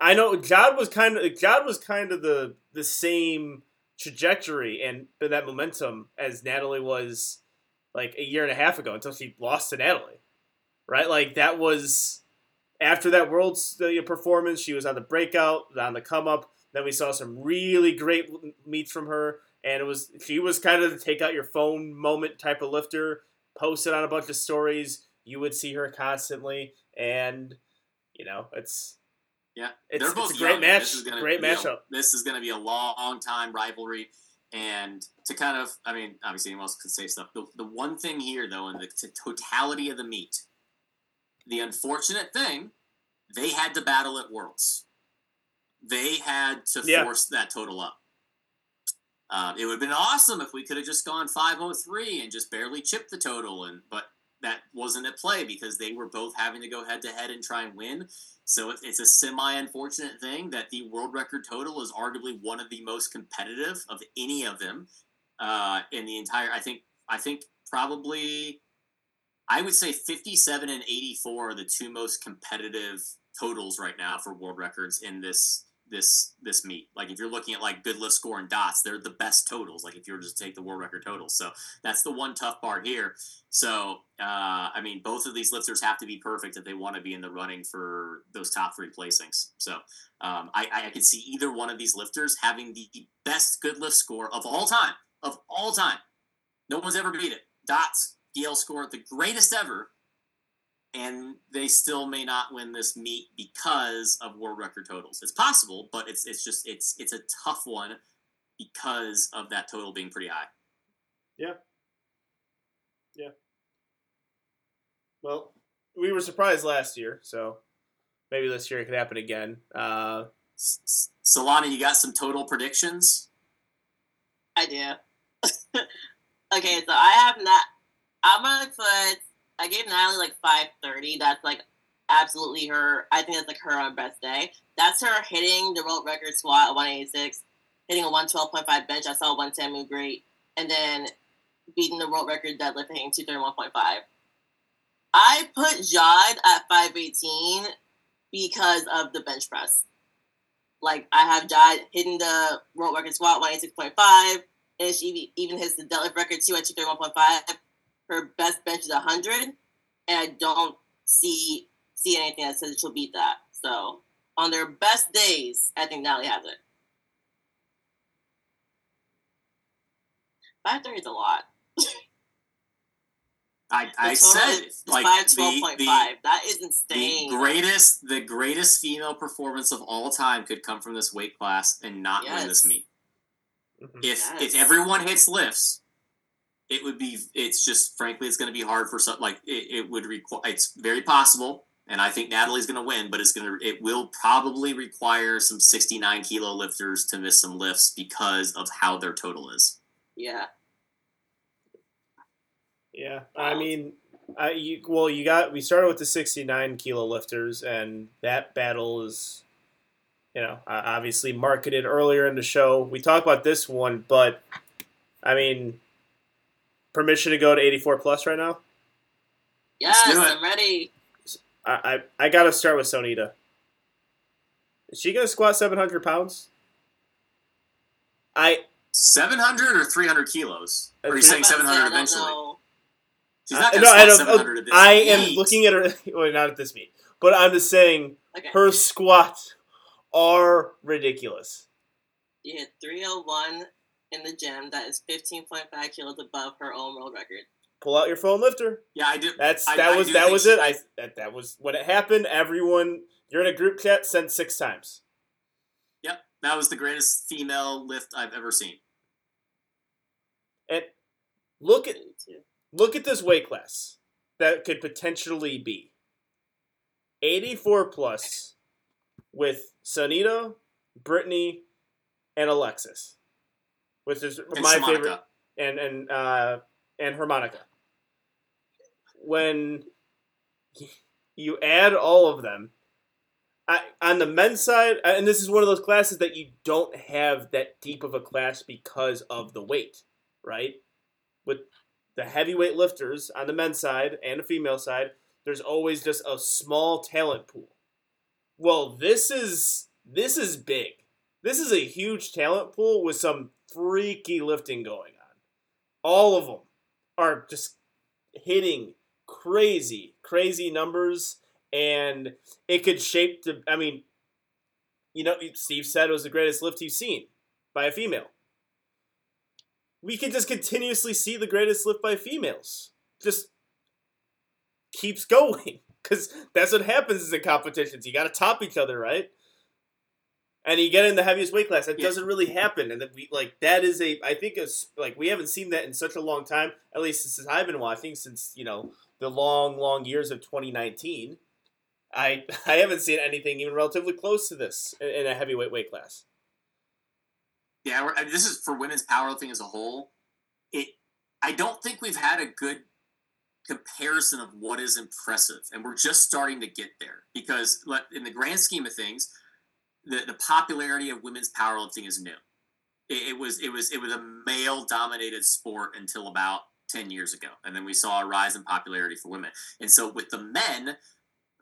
I know Jade was kind of Jade was kind of the the same trajectory and that momentum as Natalie was like a year and a half ago until she lost to Natalie, right? Like that was after that World's uh, performance. She was on the breakout, on the come up. Then we saw some really great meets from her, and it was she was kind of the take out your phone moment type of lifter. Posted on a bunch of stories. You would see her constantly, and you know it's Yeah, It's- they're it's a both great young, match, This is gonna great matchup. this is going to be a long time rivalry, and to kind of, I mean, obviously anyone else could say stuff. The, the one thing here, though, in the t- totality of the meet, the unfortunate thing, they had to battle at Worlds. They had to Yeah. force that total up. Uh, it would have been awesome if we could have just gone 503 and just barely chipped the total, and but that wasn't at play because they were both having to go head to head and try and win. So it- it's a semi unfortunate thing that the world record total is arguably one of the most competitive of any of them uh, in the entire. I think I think probably I would say 57 and 84 are the two most competitive totals right now for world records in this this this meet. Like if you're looking at like good lift score and dots, they're the best totals. Like if you were to take the world record totals, so that's the one tough part here. So uh, I mean, both of these lifters have to be perfect if they want to be in the running for those top three placings. So um, I, I could see either one of these lifters having the best good lift score of all time, of all time. No one's ever beat it. Dots, GL score, the greatest ever, and they still may not win this meet because of world record totals. It's possible, but it's it's just it's it's a tough one because of that total being pretty high. Yeah. Yeah. Well, we were surprised last year, so maybe this year it could happen again. Uh, S- S- Solana, you got some total predictions? I do. okay, so I have not. I'm gonna put. I gave Natalie like 530. That's like absolutely her. I think that's like her on best day. That's her hitting the world record squat at 186, hitting a 112.5 bench. I saw 110 move great, and then beating the world record deadlift hitting 231.5. I put Jade at 518 because of the bench press. Like I have Jade hitting the world record squat 186.5 and she even hits the deadlift record too at 231.5. Her best bench is 100, and I don't see see anything that says she'll beat that. So on their best days, I think Natalie has it. 530 is a lot. I, I said is like 512.5. the, the, that is the insane. greatest the greatest female performance of all time could come from this weight class and not win this meet. mhm. If Yes. if everyone hits lifts, it would be it's just frankly it's going to be hard for some like it, it would require it's very possible and I think Natalie's going to win, but it's going to it will probably require some 69 kilo lifters to miss some lifts because of how their total is. yeah. Yeah, I mean, I you, well, you got we started with the sixty nine kilo lifters, and that battle is, you know, uh, obviously marketed earlier in the show. We talked about this one, but I mean, permission to go to eighty four plus right now. Yes. I'm ready. I I, I got to start with Sonita. Is she gonna squat seven hundred pounds? I 700 or 300 kilos? Or are you saying I'm about to say, 700 eventually? She's not uh, I- going to no, I squat don't- uh, 700 at this I am looking at her. Well, not at this meet, but I'm just saying Okay. her squats are ridiculous. She hit 301 in the gym. That is 15.5 kilos above her own world record. Pull out your phone lifter. Yeah, I do. That's that I was do that was she- it. I that, that was when it happened. Everyone, you're in a group chat. Send six times. Yep, that was the greatest female lift I've ever seen. And look at look at this weight class that could potentially be 84 plus with Sonita, Brittany, and Alexis, which is And my favorite. and and uh, and harmonica. When you add all of them, I, on the men's side, and this is one of those classes that you don't have that deep of a class because of the weight, right? With the heavyweight lifters on the men's side and the female side, there's always just a small talent pool. Well, this is this is big. This is a huge talent pool with some freaky lifting going on. All of them are just hitting crazy, crazy numbers, and it could shape the. I mean, you know, Steve said it was the greatest lift he's seen by a female. We could just continuously see the greatest lift by females. Just keeps going because that's what happens in competitions. You got to top each other, right? And you get in the heaviest weight class. That Yeah. doesn't really happen, and that we like that is a. I think it's like we haven't seen that in such a long time. At least since I've been watching, since you know the long, long years of 2019. I I haven't seen anything even relatively close to this in, in a heavyweight weight class. Yeah, we're, I mean, this is for women's powerlifting as a whole. It, I don't think we've had a good comparison of what is impressive, and we're just starting to get there because, in the grand scheme of things, the, the popularity of women's powerlifting is new. It, it was it was it was a male dominated sport until about ten years ago, and then we saw a rise in popularity for women. And so with the men,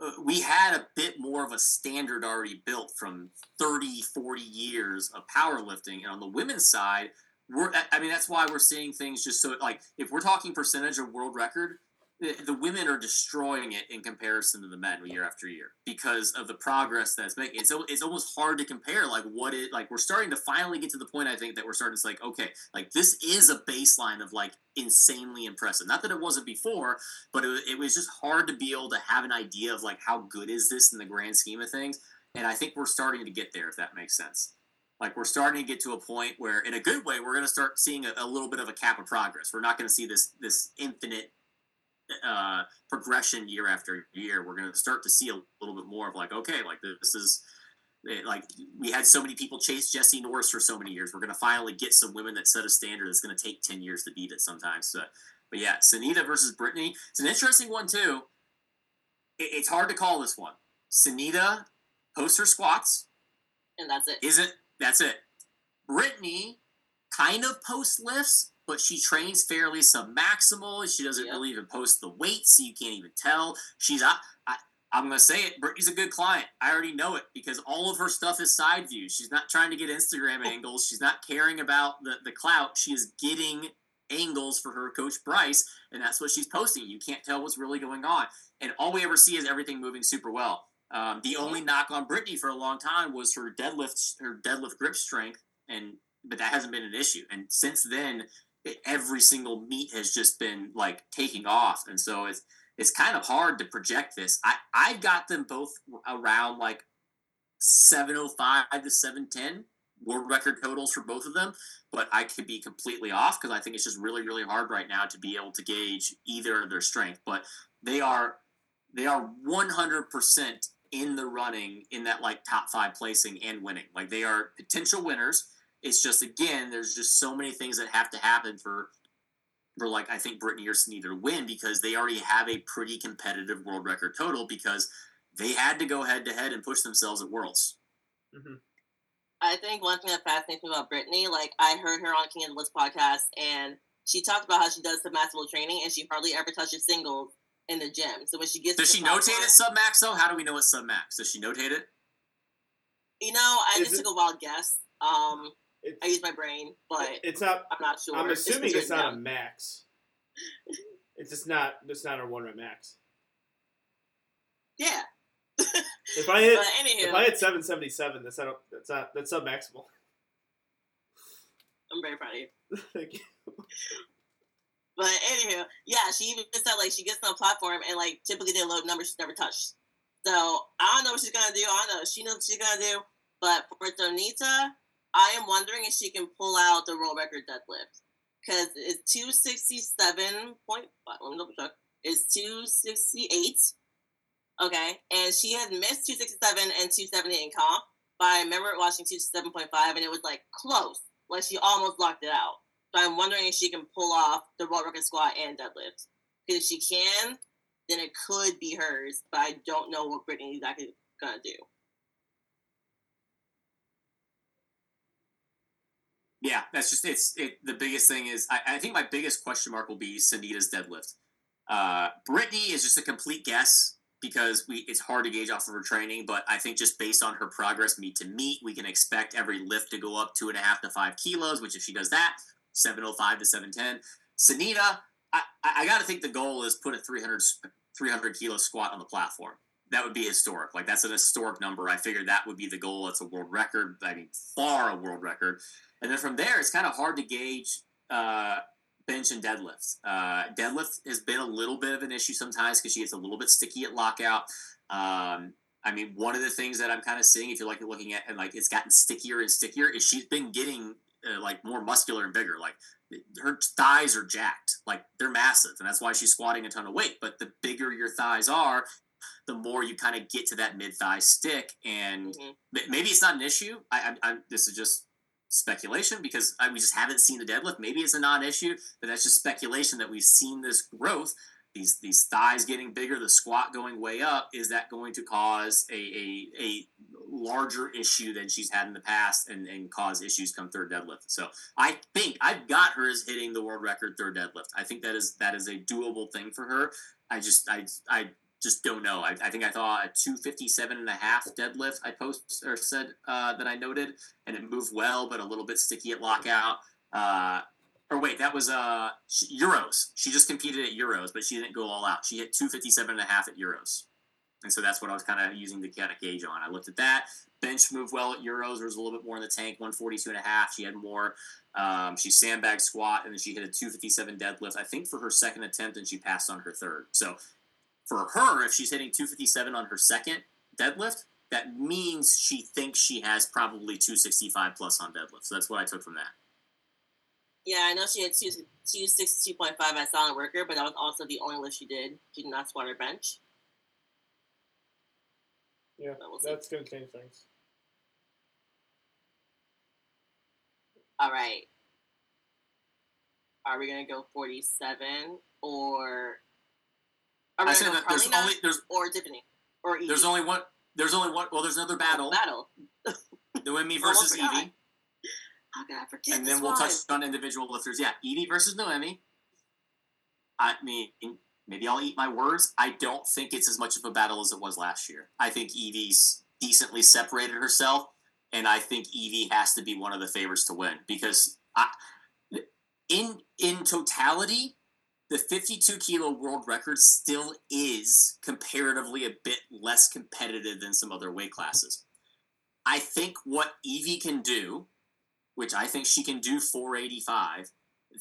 uh, we had a bit more of a standard already built from 30 40 years of powerlifting and on the women's side we're i mean that's why we're seeing things just so like if we're talking percentage of world record the, women are destroying it in comparison to the men year after year because of the progress that's making. It's, it's almost hard to compare like what it like we're starting to finally get to the point i think that we're starting to like okay like this is a baseline of like insanely impressive. Not that it wasn't before but it, it was just hard to be able to have an idea of like how good is this in the grand scheme of things. And i think we're starting to get there if that makes sense. Like we're starting to get to a point where in a good way we're going to start seeing a, a little bit of a cap of progress. We're not going to see this this infinite uh progression year after year we're going to start to see a little bit more of like okay like this is eh, like we had so many people chase Jesse Norris for so many years. We're going to finally get some women that set a standard that's going to take 10 years to beat it sometimes. So, but yeah, Sonita versus Brittany. It's an interesting one too. It, it's hard to call this one. Sonita posts her squats. and that's it. Isn't that's it? Brittany kind of post lifts, but she trains fairly submaximal. She doesn't Yep. really even post the weights, so you can't even tell. She's I, I I'm gonna say it. Brittany's a good client. I already know it because all of her stuff is side view. She's not trying to get Instagram angles. She's not caring about the the clout. She is getting angles for her coach Bryce, and that's what she's posting. You can't tell what's really going on, and all we ever see is everything moving super well. Um, the only knock on Brittany for a long time was her deadlift, her deadlift grip strength, and but that hasn't been an issue. And since then, every single meet has just been like taking off, and so it's it's kind of hard to project this. I I've got them both around like seven oh five to seven ten world record totals for both of them, but I could be completely off because I think it's just really really hard right now to be able to gauge either of their strength. But they are they are one hundred percent in the running in that like top five placing and winning. Like they are potential winners. It's just again, there's just so many things that have to happen for for like I think Brittany or Sonita to win because they already have a pretty competitive world record total because they had to go head to head and push themselves at Worlds. I think one thing that fascinates me about Brittany, like I heard her on King of the Woods podcast, and she talked about how she does submaximal training and she hardly ever touches singles in the gym. So when she gets Does to she the notate platform- it submax though? How do we know it's submax? Does she notate it? You know, I Is just it- took a wild guess. Um, It's, I use my brain, but it's not. I'm not sure. I'm assuming just it's not a max. It's just not. It's not a one rep max. Yeah. If I hit, if I hit seven seventy seven, that's not. That's not. That's sub maximal. I'm very proud of you. Thank you. But anywho, yeah, she even said like she gets on a platform and like typically they load numbers she's never touched. So I don't know what she's gonna do. I don't know. She knows what she's gonna do. But for Sonita, I am wondering if she can pull out the world record deadlift because it's two sixty seven point five. Let me double check. It's two sixty eight. Okay, and she had missed two sixty seven and two seventy in comp. But I remember watching two seven point five and it was like close. Like she almost locked it out. So I'm wondering if she can pull off the world record squat and deadlift. Because if she can, then it could be hers. But I don't know what Brittany exactly gonna do. Yeah, that's just it's it. The biggest thing is I, I think my biggest question mark will be Sonita's deadlift. Uh, Brittany is just a complete guess because we it's hard to gauge off of her training. But I think just based on her progress meet to meet, we can expect every lift to go up two and a half to five kilos. Which if she does that, seven oh five to seven ten. Sonita, I I got to think the goal is put a 300, 300 kilo squat on the platform. That would be historic. Like that's an historic number. I figured that would be the goal. It's a world record. I mean, far a world record. And then from there, it's kind of hard to gauge uh, bench and deadlifts. Uh, deadlift has been a little bit of an issue sometimes because she gets a little bit sticky at lockout. Um, I mean, one of the things that I'm kind of seeing, if you're like looking at and like it's gotten stickier and stickier, is she's been getting uh, like more muscular and bigger. Like her thighs are jacked, like they're massive, and that's why she's squatting a ton of weight. But the bigger your thighs are, the more you kind of get to that mid thigh stick, and Mhm. maybe it's not an issue. I, I, I this is just speculation because I, we just haven't seen the deadlift. Maybe it's a non-issue, but that's just speculation that we've seen this growth. These these thighs getting bigger, the squat going way up. Is that going to cause a a, a larger issue than she's had in the past and, and cause issues come third deadlift? So I think I've got her as hitting the world record third deadlift. I think that is that is a doable thing for her. I just I I just don't know. I, I think I saw a 257 and a half deadlift I post or said uh, that I noted, and it moved well, but a little bit sticky at lockout. Uh, or wait, that was uh, Euros. She just competed at Euros, but she didn't go all out. She hit 257 and a half at Euros. And so that's what I was kind of using to kind of gauge on. I looked at that. Bench moved well at Euros. There was a little bit more in the tank, 142 and a half. She had more. Um, she sandbag squat, and then she hit a 257 deadlift, I think, for her second attempt, and she passed on her third. So for her, if she's hitting 257 on her second deadlift, that means she thinks she has probably 265 plus on deadlift. So that's what I took from that. Yeah, I know she had two two six two point five at Silent Worker, but that was also the only lift she did. She did not squat or bench. Yeah, But we'll that's gonna change things. All right. Are we gonna go forty seven or are we I said gonna go that there's only there's or Tiffany or Evie? there's only one there's only one well there's another battle battle. Noemi Oh, versus. Evie, How could I forget and then we'll one? touch on individual lifters. Yeah, Evie versus Noemi. I mean, maybe I'll eat my words. I don't think it's as much of a battle as it was last year. I think Evie's decently separated herself, and I think Evie has to be one of the favorites to win because I, in in totality, the 52 kilo world record still is comparatively a bit less competitive than some other weight classes. I think what Evie can do, which I think she can do 485,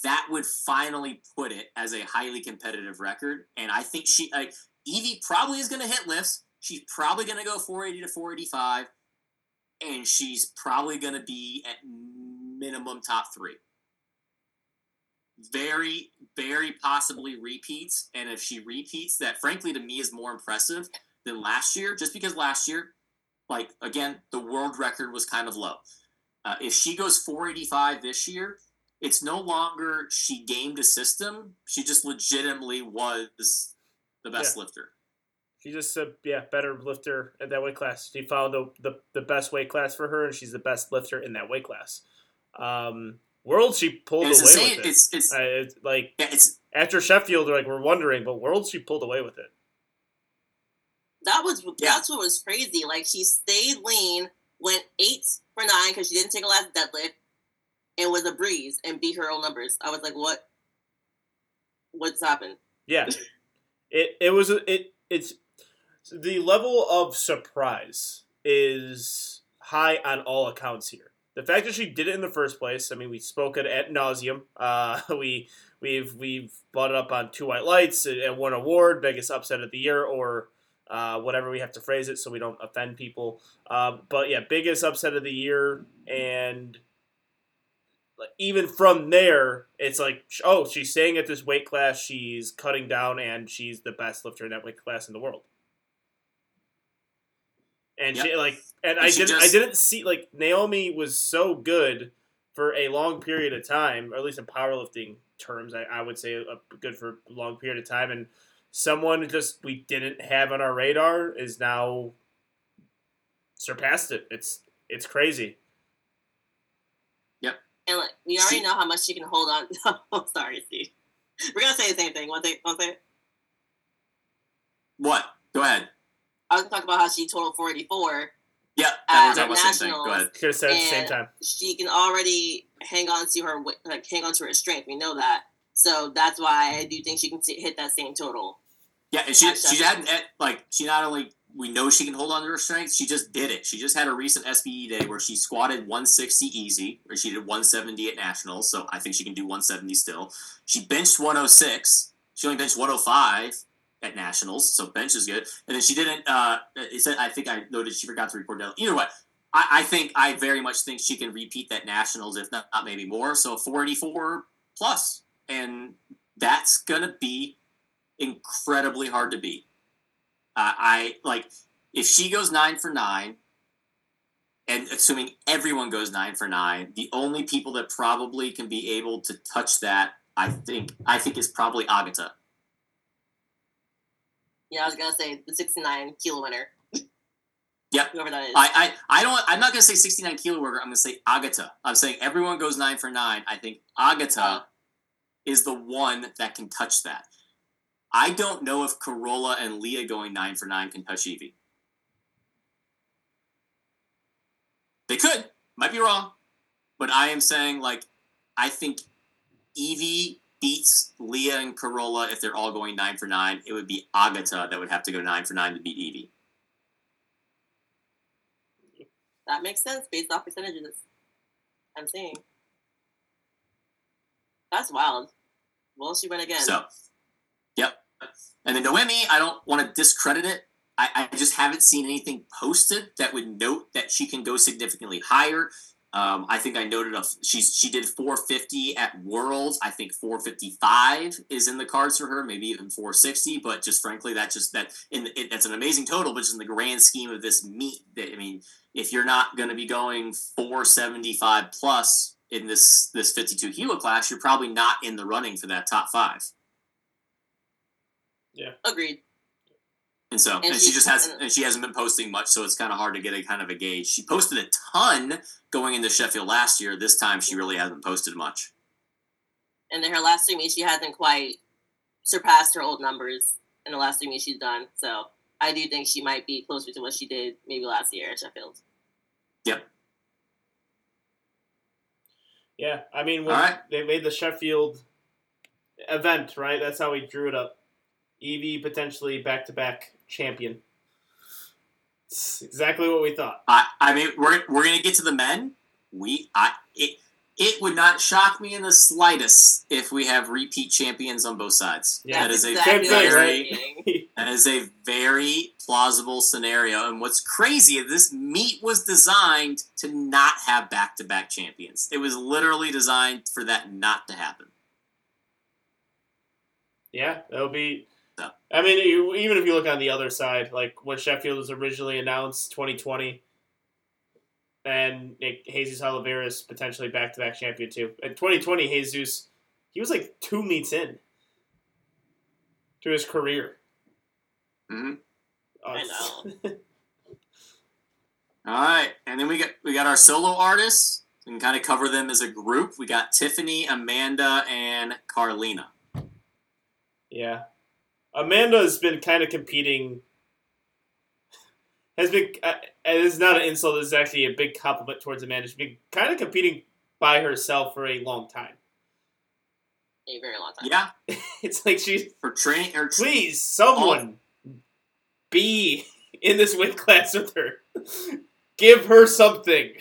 that would finally put it as a highly competitive record. And I think she, like, Evie probably is going to hit lifts. She's probably going to go 480 to 485, and she's probably going to be at minimum top three. Very, very possibly repeats. And if she repeats, that frankly to me is more impressive than last year, just because last year, like, again, the world record was kind of low. Uh, if she goes 485 this year, it's no longer she gamed a system. She just legitimately was the best lifter. She's just a yeah better lifter at that weight class. She found the, the the best weight class for her, and she's the best lifter in that weight class. Um, World she pulled And it's away insane. with it. It's it's Uh, it's like yeah, it's after Sheffield, like we're wondering, but World she pulled away with it. That was Yeah. that's what was crazy. Like she stayed lean, went eight for nine because she didn't take a last deadlift, and was a breeze and beat her own numbers. I was like, what? What's happened? Yeah, it it was it it's the level of surprise is high on all accounts here. The fact that she did it in the first place, I mean, we spoke it at nauseum. Uh, we we've we've brought it up on two white lights and and won award, biggest upset of the year, or uh, whatever we have to phrase it so we don't offend people. Um, but yeah, biggest upset of the year, and even from there, it's like, oh, she's staying at this weight class, she's cutting down, and she's the best lifter in that weight class in the world. And she like, and I And she didn't, I didn't see like Noemi was so good for a long period of time, or at least in powerlifting terms, I, I would say a, good for a long period of time. And someone just we didn't have on our radar is now surpassed it. It's it's crazy. Yep. And like, we already She- know how much she can hold on. oh, sorry, Steve. We're gonna say the same thing. One thing, one thing. What? Go ahead. I was gonna talk about how she totaled 484. Yeah, that was almost the same thing. Go ahead. Could have said it at the same time. She can already hang on to her, like hang on to her strength. We know that, so that's why I do think she can hit that same total. Yeah, and she That's she had eh, like she not only we know she can hold on to her strength, she just did it. She just had a recent SBE day where she squatted 160 easy, or she did 170 at nationals. So I think she can do 170 still. She benched 106. She only benched 105 at nationals, so bench is good. And then she didn't. Uh, it said I think I noted she forgot to report down. Either way. I, I think I very much think she can repeat that nationals, if not, not maybe more. So 484 plus, and that's gonna be incredibly hard to beat. Uh, I like if she goes nine for nine, and assuming everyone goes nine for nine, the only people that probably can be able to touch that, I think, I think is probably Agata. Yeah, I was gonna say the 69 kilo winner. Yep. Whoever that is. I, I, I don't. I'm not gonna say 69 kilo worker. I'm gonna say Agata. I'm saying everyone goes nine for nine. I think Agata uh-huh. is the one that can touch that. I don't know if Carola and Leah going nine for nine can touch Evie. They could. Might be wrong. But I am saying like I think Evie beats Leah and Carola if they're all going nine for nine. It would be Agata that would have to go nine for nine to beat Evie. that makes sense based off percentages. I'm seeing. That's wild. Will she win again? So, yep. And then Noemi, I don't want to discredit it. I, I just haven't seen anything posted that would note that she can go significantly higher. Um, I think I noted a, she's she did 450 at Worlds. I think 455 is in the cards for her, maybe even 460. But just frankly, that just that in it, that's an amazing total. But just in the grand scheme of this meet, that I mean, if you're not going to be going 475 plus in this this 52 kilo class, you're probably not in the running for that top five. Yeah, Agreed. And so, And and, she she- just has, and- and she hasn't been posting much, so it's kind of hard to get a kind of a gauge. She posted a ton going into Sheffield last year. This time, she really hasn't posted much. And then her last three meets, she hasn't quite surpassed her old numbers in the last three meets she's done. So I do think she might be closer to what she did maybe last year at Sheffield. Yep. Yeah, I mean, when All right. they made the Sheffield event, right? That's how we drew it up. Evie potentially back to back champion. It's exactly what we thought. I, I mean, we're, we're gonna get to the men. We, I, it, it would not shock me in the slightest if we have repeat champions on both sides. Yeah. that is a exactly Same what I thing, was very, thinking. That is a very plausible scenario. And what's crazy is this meet was designed to not have back to back champions. It was literally designed for that not to happen. Yeah, that'll be. Yeah. I mean, you, even if you look on the other side, like when Sheffield was originally announced, 2020, and Nick, Jesus Olivares's potentially back to back champion too. In 2020, Jesus, he was like two meets in to his career. Mhm. Uh, I know. All right, and then we got we got our solo artists. We can kind of cover them as a group. We got Tiffany, Amanda, and Karlina. Yeah. Amanda has been kind of competing. Has been. Uh, and this is not an insult. This is actually a big compliment towards Amanda. She's been kind of competing by herself for a long time. A very long time. Yeah, It's like she's for training. Her please someone be in this weight class with her. Give her something.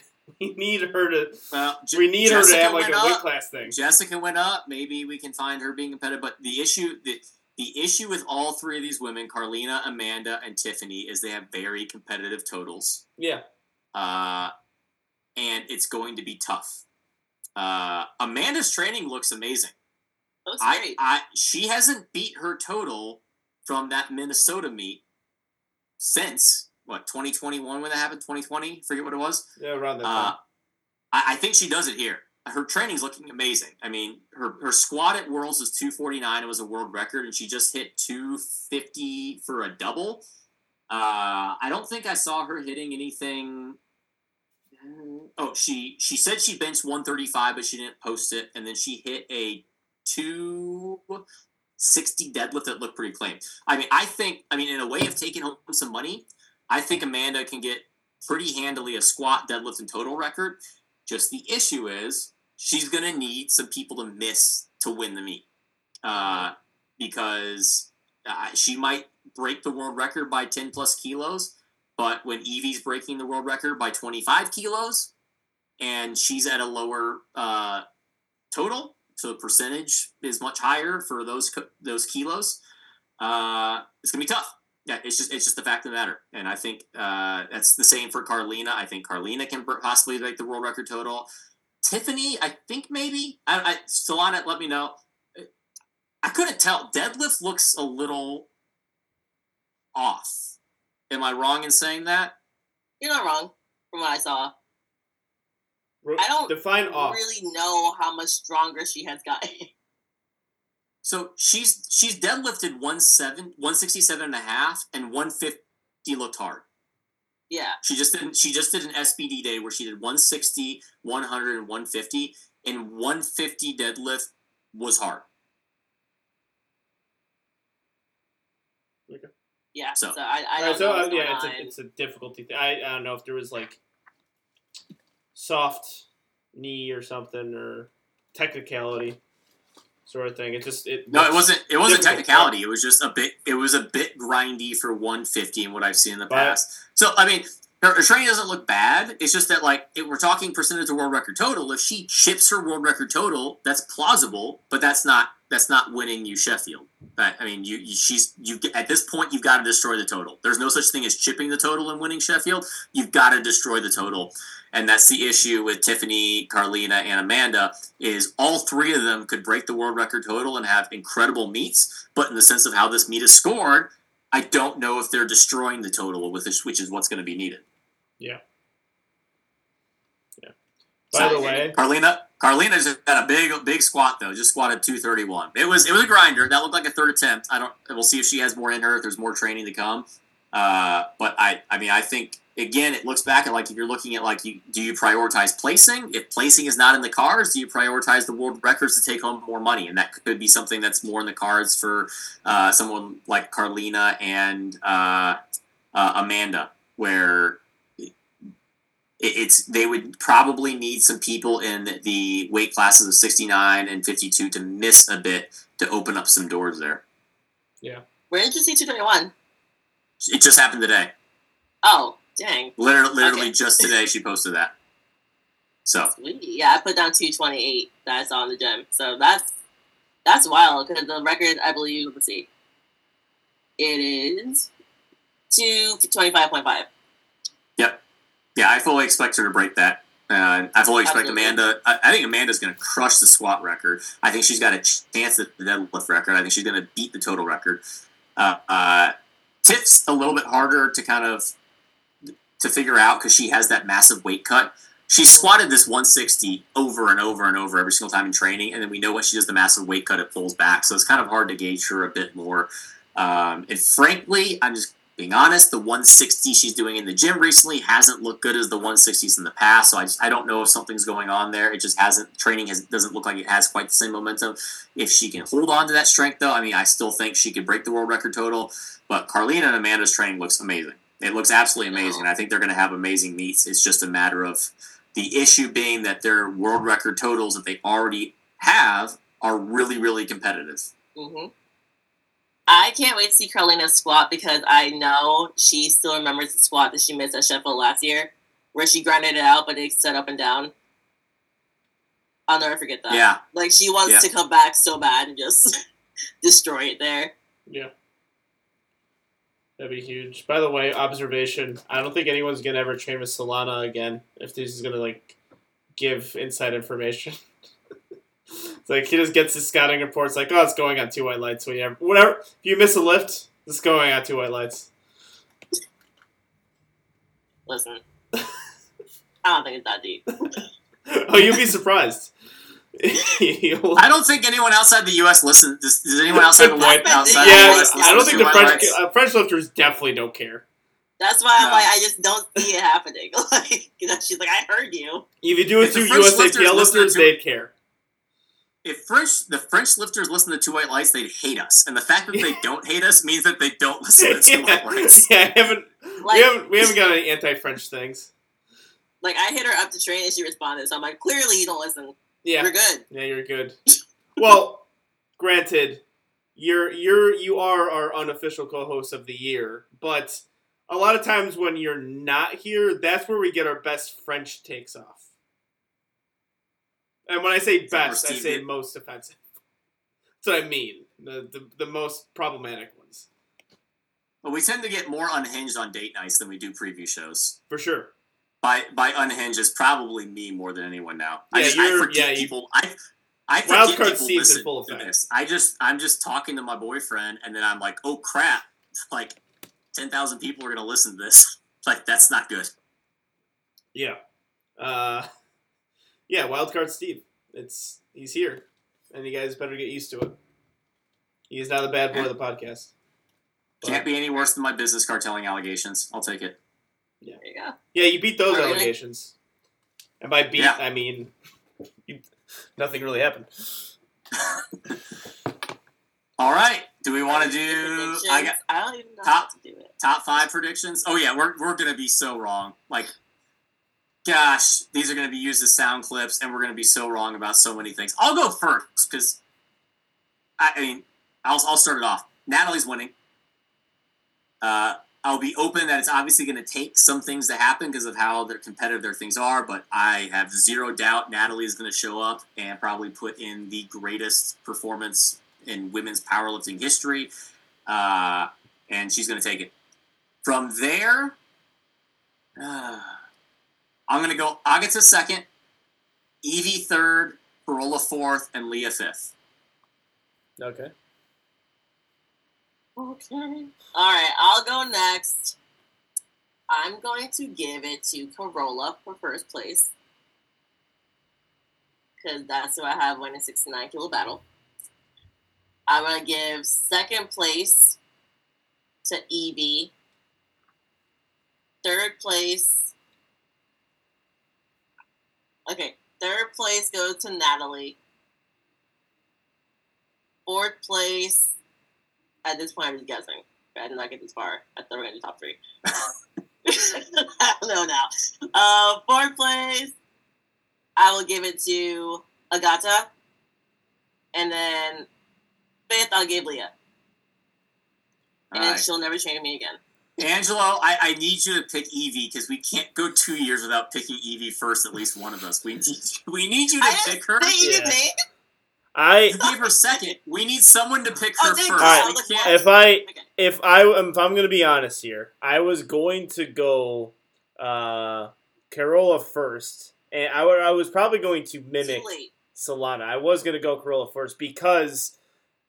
We need her to. well, Je- We need her to Jessica have like a went weight up. class thing. Jessica went up. Maybe we can find her being competitive. But the issue the the issue with all three of these women, Karlina, Amanda, and Tiffany, is they have very competitive totals. Yeah. uh, and it's going to be tough. Uh, Amanda's training looks amazing. Looks I, great. I, she hasn't beat her total from that Minnesota meet since what 2021 when that happened 2020 forget what it was Yeah, around that uh, time. I, I think she does it here her training's looking amazing. I mean, her her squat at Worlds was 249. It was a world record, and she just hit 250 for a double. Uh, I don't think I saw her hitting anything. Oh, she she said she benched 135, but she didn't post it, and then she hit a 260 deadlift that looked pretty clean. I mean, I think, I mean, in a way of taking home some money, I think Amanda can get pretty handily a squat, deadlift, and total record. Just the issue is she's going to need some people to miss to win the meet uh, because uh, she might break the world record by 10 plus kilos. But when Evie's breaking the world record by 25 kilos and she's at a lower uh, total, so the percentage is much higher for those those kilos, uh, it's gonna be tough. Yeah, it's just it's just the fact of the matter, and I think uh, that's the same for Karlina. I think Karlina can possibly break the world record total. Tiffany, I think maybe. I, I it. let me know. I couldn't tell. Deadlift looks a little off. Am I wrong in saying that? You're not wrong from what I saw. Ro- I don't define off. really know how much stronger she has gotten. So she's she's deadlifted 17, 167 and a half and 150 looked hard. Yeah. She just didn't she just did an SBD day where she did 160, 100 and 150 and 150 deadlift was hard. Yeah. So- So, I, I Right, don't so know uh, what's going yeah, it's on. a, it's a difficulty thing. I, I don't know if there was like soft knee or something or technicality sort of thing. It just it No, it wasn't it wasn't technicality. It was just a bit it was a bit grindy for 150 in what I've seen in the But- past. So I mean her, training doesn't look bad. It's just that like we're talking percentage of world record total, if she chips her world record total, that's plausible, but that's not that's not winning you Sheffield. But, I mean, you, you she's you at this point you've got to destroy the total. There's no such thing as chipping the total and winning Sheffield. You've got to destroy the total, and that's the issue with Tiffany, Karlina, and Amanda. Is all three of them could break the world record total and have incredible meets, but in the sense of how this meet is scored, I don't know if they're destroying the total with this, which is what's going to be needed. By So- the way, Karlina, Karlina just got a big, big squat though. Just squatted two thirty one. It was, it was a grinder. That looked like a third attempt. I don't. We'll see if she has more in her. If there's more training to come. Uh, but I, I mean, I think again, it looks back at like if you're looking at like, you, do you prioritize placing? If placing is not in the cards, do you prioritize the world records to take home more money? And that could be something that's more in the cards for uh, someone like Karlina and uh, uh, Amanda, where it- it's they would probably need some people in the weight classes of 69 and 52 to miss a bit to open up some doors there. Yeah. Where did you see 221? It just happened today. Oh, dang. Literally, literally Okay. just today she posted that. So Sweet. Yeah, I put down 228 that I saw in the gym. So that's that's wild because the record, I believe, let's see, it is 225.5. yeah, I fully expect her to break that. Uh, I fully expect Absolutely. Amanda. I, I think Amanda's going to crush the squat record. I think she's got a chance at the deadlift record. I think she's going to beat the total record. Uh, uh, Tips a little bit harder to kind of to figure out because she has that massive weight cut. She squatted this 160 over and over and over every single time in training, and then we know when she does the massive weight cut, it pulls back. So it's kind of hard to gauge her a bit more. Um, and frankly, I'm just being honest, the 160 she's doing in the gym recently hasn't looked good as the 160s in the past. So I just I don't know if something's going on there. It just hasn't training has doesn't look like it has quite the same momentum. If she can hold on to that strength though, I mean I still think she could break the world record total. But Karlina and Amanda's training looks amazing. It looks absolutely amazing. I think they're gonna have amazing meets. It's just a matter of the issue being that their world record totals that they already have are really, really competitive. hmm I can't wait to see Carolina squat because I know she still remembers the squat that she missed at Sheffield last year, where she grinded it out, but it set up and down. I'll never forget that. Yeah. Like she wants Yeah. to come back so bad and just destroy it there. Yeah. That'd be huge. By the way, observation. I don't think anyone's gonna ever train with Solana again if this is gonna like give inside information. it's like he just gets his scouting reports like, oh, it's going on two white lights. Whatever. Whatever. If you miss a lift, it's going on two white lights. Listen, I don't think it's that deep. oh, you'll be surprised. I don't think anyone outside the U.S. listens. Does, does anyone outside the Good point. outside Yeah, the U.S. I don't think the White French uh, French lifters definitely don't care. That's why I'm No. like, I just don't see it happening. like, she's like, I heard you. If you do it If the to French USAPL lifters listen lifters, to- they'd care. If French, the French lifters listen to Two White Lights, they'd hate us, and the fact that they don't hate us means that they don't listen to Two White Lights. yeah, I haven't. Like, we haven't. We haven't got any anti-French things. like I hit her up to train and she responded. So I'm like, clearly you don't listen. Yeah, We're good. yeah, you're good. well, granted, you're you're you are our unofficial co-host of the year, but a lot of times when you're not here, that's where we get our best French takes off. And when I say best, I say most offensive. That's what I mean. The, the the most problematic ones, But we tend to get more unhinged on date nights than we do preview shows. for sure. By by unhinged is probably me more than anyone now. I Yeah, just I forget yeah, you- people. I I forget people listen full to effect. this. I just I'm just talking to my boyfriend, and then I'm like, oh crap, like ten thousand people are gonna listen to this. Like that's not good. Yeah. Uh, yeah, Wildcard Steve. It's he's here, and you guys better get used to it. He's not the bad boy of the podcast. But- Can't be any worse than my business cartelling allegations. I'll take it. There you go. Yeah, you beat those really? allegations, and by beat Yeah. I mean you, nothing really happened. All right. Do we want to do? I got I don't even know top- how to do it. top five predictions. Oh yeah, we're we're gonna be so wrong. Like, gosh, these are gonna be used as sound clips, and we're gonna be so wrong about so many things. I'll go first because I, I mean, I'll I'll start it off. Natalie's winning. Uh, I'll be open that it's obviously going to take some things to happen because of how their competitive their things are, but I have zero doubt Natalie is going to show up and probably put in the greatest performance in women's powerlifting history, uh, and she's going to take it. From there, uh, I'm going to go Agata second, Evie third, Carola fourth, and Leah fifth. Okay. Okay. All right, I'll go next. I'm going to give it to Carola for first place. Because that's who I have winning 69 kilo battle. I'm going to give second place to Evie. Third place. Okay, third place goes to Natalie. Fourth place at this point, I'm just guessing. I did not get this far. I thought we were going to do top three. I don't know now. Uh, fourth place, I will give it to Agata. And then fifth, I'll give Leah. And then Alright. she'll never change me again. Angelo, I, I need you to pick Evie because we can't go two years without picking Evie first. At least one of us. We need we need you to I pick her. Yeah. I You gave her second. We need someone to pick Oh, her thank first. you. Alright. I We was can't- like, if I Okay. if I if I'm gonna be honest here, I was going to go uh Carola first, and I I was probably going to mimic Too. Solana. I was going to go Carola first because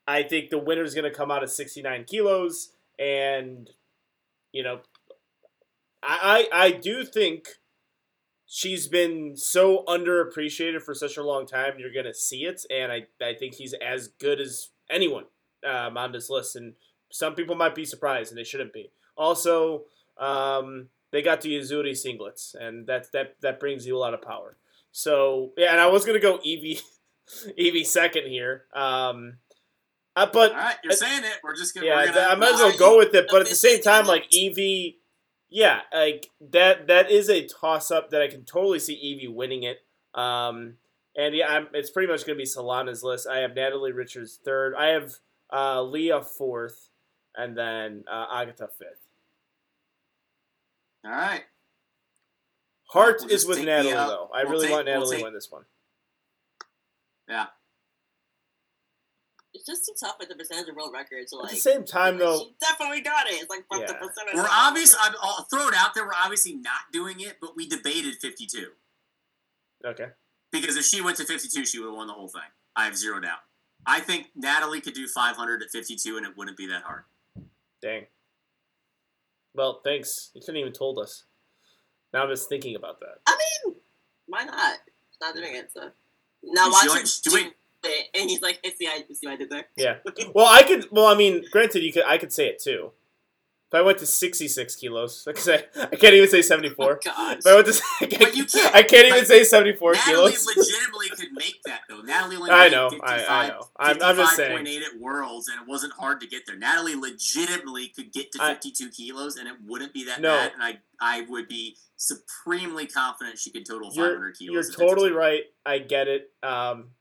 I think the winner's going to come out at 69 kilos, and you know, I I, I do think she's been so underappreciated for such a long time. You're to see it, and I I think he's as good as anyone um, on this list, and some people might be surprised, and they shouldn't be. Also, um, they got the Uzuri singlets, and that that that brings you a lot of power. So yeah, and I was gonna go Evie, Evie second here. Um, uh, but All right, you're saying it. We're just gonna. yeah, gonna I might as well go with it. But at the same time, like Evie, yeah, like that that is a toss up that I can totally see Evie winning it. Um, and yeah, I'm, it's pretty much gonna be Solana's list. I have Natalie Richards third. I have uh, Leah fourth, and then uh, Agata fifth. All right. Heart We'll is with Natalie uh, though. I we'll really take- want Natalie to take- win this one. Yeah. It's just too tough with the percentage of world records. To, At the same time, though, she definitely got it. It's like fuck the percentage. We're of obvious. world I'm, I'll throw it out there. We're obviously not doing it, but we debated 52 okay. because if she went to 52, she would have won the whole thing. I have zero doubt. I think Natalie could do 500 at 52, and it wouldn't be that hard. Dang. Well, thanks. You couldn't even told us. Now I'm just thinking about that. I mean, why not? not doing it. So now You watch should- him should do we- it, and he's like, "It's the I see what I did there." Yeah. Well, I could. Well, I mean, granted, you could. I could say it too. If I went to sixty-six kilos, like I say, I can't even say Oh seventy-four. gosh. If I went to, I can't, But you can't. I can't even But say seventy-four Natalie kilos. Natalie legitimately could make that though. Natalie only I know, I- I know. I'm- I'm just saying. 55.8 at Worlds, and it wasn't hard to get there. Natalie legitimately could get to I- 52 kilos, and it wouldn't be that No. bad. And I, I would be supremely confident she could total 500 kilos. you're totally right. I get it. Um,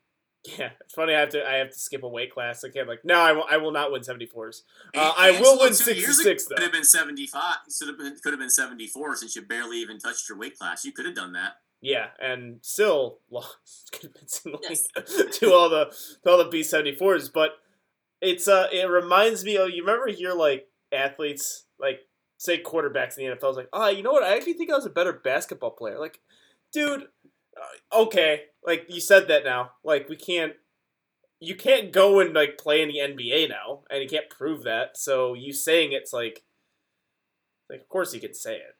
yeah, it's funny. I have to. I have to skip a weight class. I can't like. No, I will. I will not win seventy-fours. Uh, I will win 66 ago though. Could have been 75. Could have been, could have been 74 since you barely even touched your weight class. You could have done that. Yeah, and still lost convincingly Yes. to all the to all the B seventy fours. But it's uh, it reminds me Oh, you remember here like athletes like say quarterbacks in the NFL is like, oh, you know what? I actually think I was a better basketball player. Like, dude, okay, like you said that now. Like we can't. You can't go and like play in the NBA now, and you can't prove that. So you saying it's like, like of course you can say it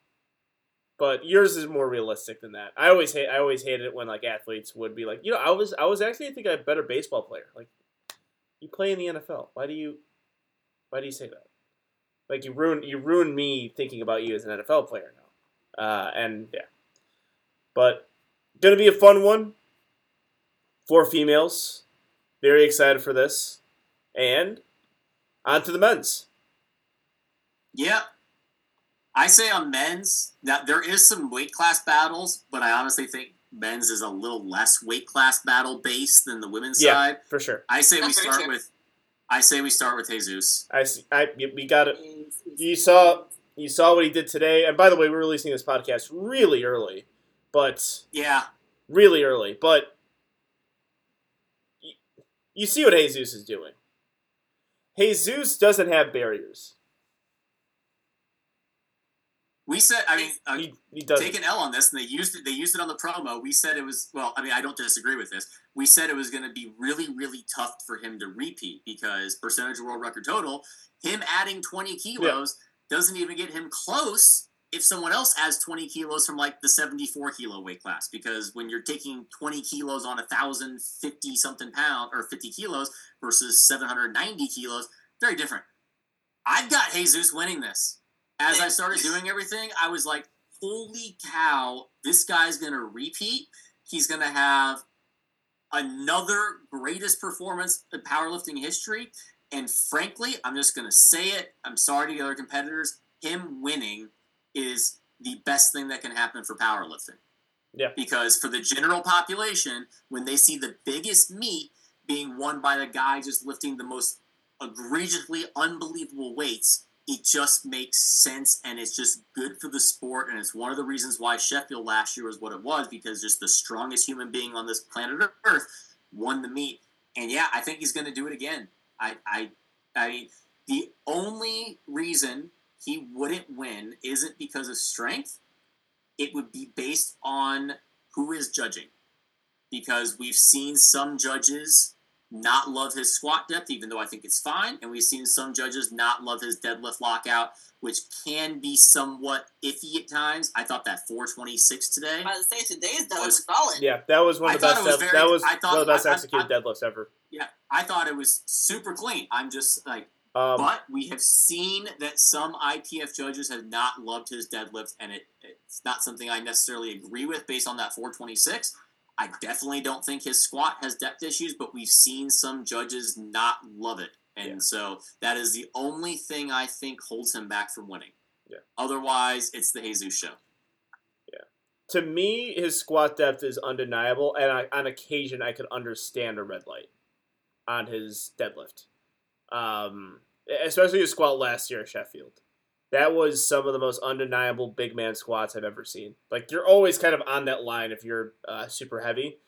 but yours is more realistic than that. I always hate I always hated it when like athletes would be like, you know, I was I was actually think I'm a better baseball player. Like you play in the NFL. Why do you why do you say that? Like you ruin you ruin me thinking about you as an NFL player now. Uh and yeah. But gonna be a fun one. Four females. Very excited for this. And on to the men's. Yeah. I say on men's that there is some weight class battles, but I honestly think men's is a little less weight class battle based than the women's Yeah. side. For sure. I say we That's very start true. with I say we start with Jesus. I see, I we got it. You saw you saw what he did today. And by the way, we're releasing this podcast really early, but Yeah. really early. But you, you see what Jesus is doing. Jesus doesn't have barriers. We said I mean uh, He, he take an L on this, and they used it. They used it on the promo. We said it was well. I mean, I don't disagree with this. We said it was going to be really, really tough for him to repeat because percentage of world record total. Him adding twenty kilos doesn't even get him close. If someone else adds twenty kilos from like the seventy-four kilo weight class, because when you're taking twenty kilos on a thousand fifty something pound or fifty kilos versus seven hundred ninety kilos, very different. I've got Jesus winning this. As I started doing everything, I was like, holy cow, this guy's going to repeat. He's going to have another greatest performance in powerlifting history. And frankly, I'm just going to say it. I'm sorry to the other competitors. Him winning is the best thing that can happen for powerlifting. Yeah. Because for the general population, when they see the biggest meet being won by the guy just lifting the most egregiously unbelievable weights, it just makes sense and it's just good for the sport. And it's one of the reasons why Sheffield last year was what it was because just the strongest human being on this planet Earth won the meet. And yeah, I think he's going to do it again. I, I, I mean, the only reason he wouldn't win isn't because of strength. It would be based on who is judging. Because we've seen some judges not love his squat depth, even though I think it's fine. And we've seen some judges not love his deadlift lockout, which can be somewhat iffy at times. I thought that 426 today. I was say today's done Was- was solid. yeah, that was one of the I best. was very- that was I thought- one of the best I- I- executed deadlifts ever. Yeah, I thought it was super clean. I'm just like, Um, but we have seen that some IPF judges have not loved his deadlift, and it, it's not something I necessarily agree with based on that 426. I definitely don't think his squat has depth issues, but we've seen some judges not love it. And Yeah. so that is the only thing I think holds him back from winning. Yeah. Otherwise, it's the Jesus show. Yeah. to me, his squat depth is undeniable, and I, on occasion, I could understand a red light on his deadlift. Um, especially his squat last year at Sheffield. That was some of the most undeniable big man squats I've ever seen. Like you're always kind of on that line if you're uh, super heavy.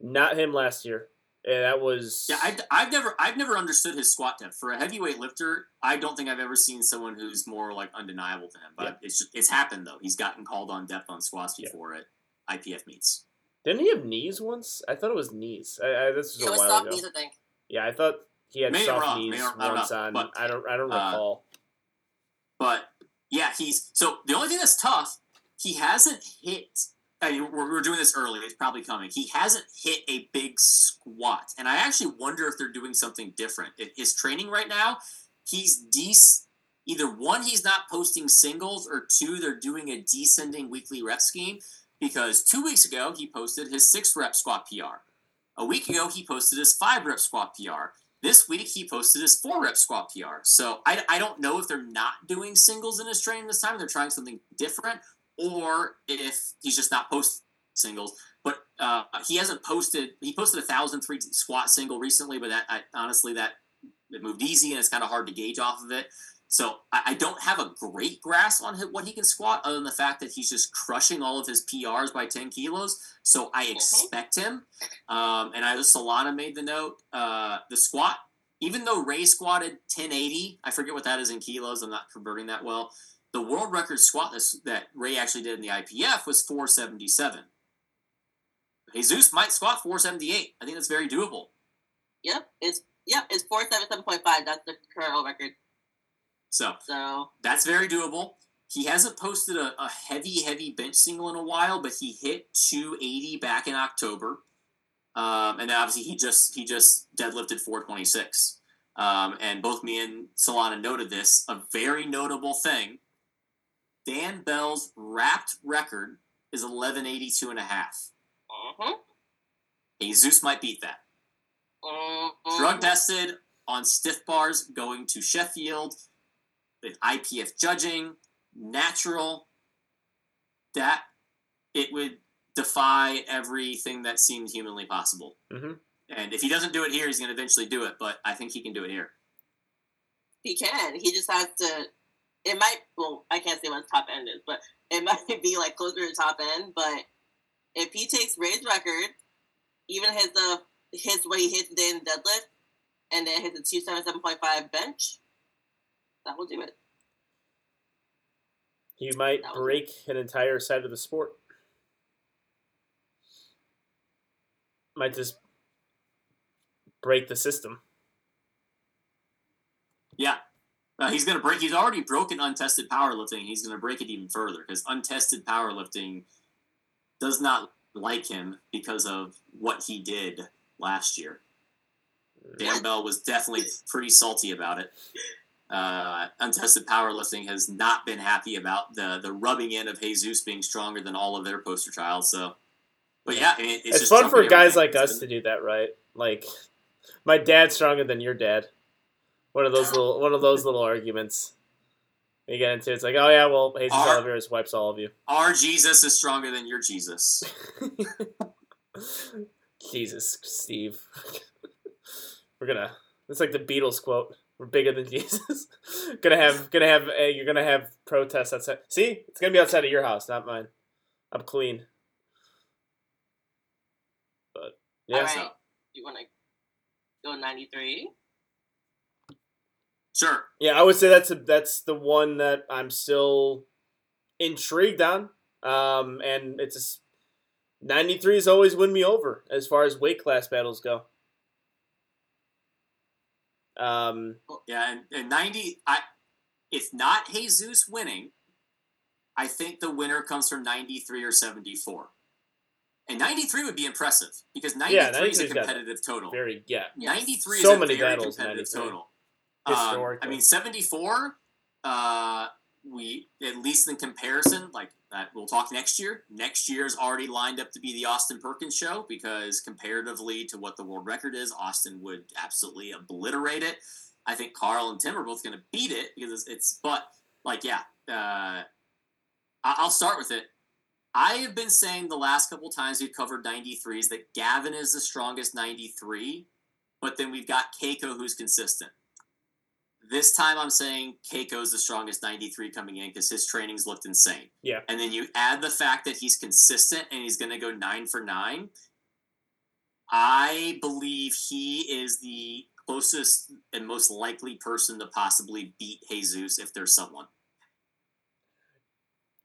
Not him last year. Yeah, that was Yeah, I, I've never I've never understood his squat depth for a heavyweight lifter. I don't think I've ever seen someone who's more like undeniable to him. But Yeah. it's just, it's happened though. He's gotten called on depth on squats Yeah. before at IPF meets. Didn't he have knees once? I thought it was knees. I, I, this was It a was while ago. knees, I think. Yeah, I thought he had Maybe soft wrong. knees Maybe I don't once know, on. but, I don't. I don't uh, recall. But yeah, he's so the only thing that's tough. He hasn't hit. I mean, we're, we're doing this early. It's probably coming. He hasn't hit a big squat, and I actually wonder if they're doing something different. In his training right now, he's either one, he's not posting singles, or two, they're doing a descending weekly rep scheme. Because two weeks ago, he posted his six rep squat PR. A week ago, he posted his five rep squat PR. This week, he posted his four rep squat PR. So I, I don't know if they're not doing singles in his training this time. They're trying something different, or if he's just not posting singles. But uh, he hasn't posted. He posted a thousand three squat single recently, but that I, honestly that it moved easy and it's kind of hard to gauge off of it. So I, I don't have a great grasp on what he can squat, other than the fact that he's just crushing all of his PRs by ten kilos. So I expect him. Um, and I Solana made the note. Uh, the squat, even though Ray squatted 1080, I forget what that is in kilos. I'm not converting that well. The world record squat this, that Ray actually did in the IPF was 477. Jesus might squat 478. I think that's very doable. Yep, it's yep, it's four seven seven point five. That's the current record. So So that's very doable. He hasn't posted a, a heavy, heavy bench single in a while, but he hit 280 back in October. Um, and then obviously he just he just deadlifted 426. Um, and both me and Solana noted this. A very notable thing. Dan Bell's wrapped record is 1182 and a half. mhm, Jesus might beat that. mhm. drug tested on stiff bars going to Sheffield with IPF judging, natural, that it would defy everything that seemed humanly possible. Mhm. And if he doesn't do it here, he's going to eventually do it, but I think he can do it here. He can. He just has to. It might. Well, I can't say what his top end is, but it might be like closer to top end. But if he takes Ray's record, even his uh his what he hits today in the deadlift, and then hits a two seven seven point five bench, that will do it. He might That was- break an entire side of the sport. Might just break the system. Yeah. Uh, he's going to break, he's already broken untested powerlifting. He's going to break it even further because untested powerlifting does not like him because of what he did last year. Dan Bell was definitely pretty salty about it. Uh, untested powerlifting has not been happy about the the rubbing in of Jesus being stronger than all of their poster child. So, but yeah, I mean, it's, fun for guys like us to do that, right? Like, my dad's stronger than your dad. One of those little, one of those little arguments. You get into it's like, oh yeah, well, Jesus Our- Olivares wipes all of you. Our Jesus is stronger than your Jesus. Jesus, Steve. We're gonna. It's like the Beatles quote. We're bigger than Jesus. gonna have, gonna have. Uh, you're gonna have protests outside. See, it's gonna be outside of your house, not mine. I'm clean. But yeah, All right. so- You want to go ninety three? Sure. yeah, I would say that's a, that's the one that I'm still intrigued on. Um, and it's a s 93 has always won me over as far as weight class battles go. Um, Yeah, and, and 90, I if not Jesus winning, I think the winner comes from 93 or 74. And 93 would be impressive because 93 is a competitive total. very yeah. 93 So is a many very battles, competitive 93. total. Um, I mean, 74, uh, we, at least in comparison, like that, we'll talk next year. Next year's already lined up to be the Austin Perkins show because comparatively to what the world record is, Austin would absolutely obliterate it. I think Carl and Tim are both going to beat it because it's, it's but like, yeah, uh, I'll start with it. I have been saying the last couple times we've covered 93s that Gavin is the strongest 93, but then we've got Keiko who's consistent. This time I'm saying Keiko's the strongest 93 coming in because his trainings looked insane. Yeah. And then you add the fact that he's consistent and he's going to go nine for nine. I believe he is the closest and most likely person to possibly beat Jesus if there's someone.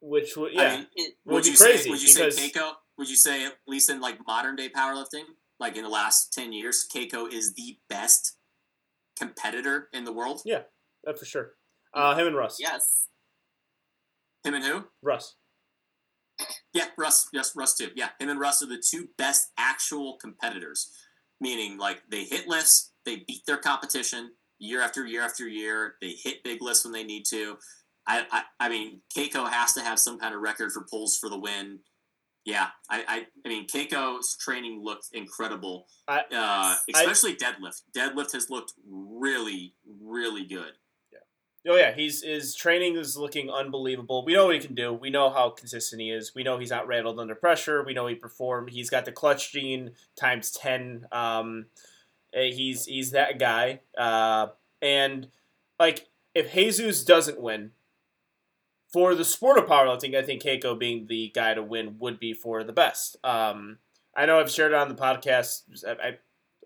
Which would I yeah. mean, It, would would be you crazy say would you because say Keiko? Would you say at least in like modern day powerlifting, like in the last ten years, Keiko is the best competitor in the world? Yeah. that for sure. Uh, him and Russ. yes. Him and who? Russ. Yeah, Russ. Yes, Russ too. Yeah, him and Russ are the two best actual competitors. Meaning, like they hit lists, they beat their competition year after year after year. They hit big lists when they need to. I, I, I mean, Keiko has to have some kind of record for pulls for the win. Yeah, I, I, I mean, Keiko's training looked incredible, I- uh, especially deadlift. Deadlift has looked really, really good. Yeah. Oh yeah, he's his training is looking unbelievable. We know what he can do. We know how consistent he is. We know he's not rattled under pressure. We know he performed. He's got the clutch gene times ten. Um, eh, he's he's that guy. Uh, and like if Jesus doesn't win for the sport of powerlifting, I think Keiko being the guy to win would be for the best. Um, I know I've shared it on the podcast I,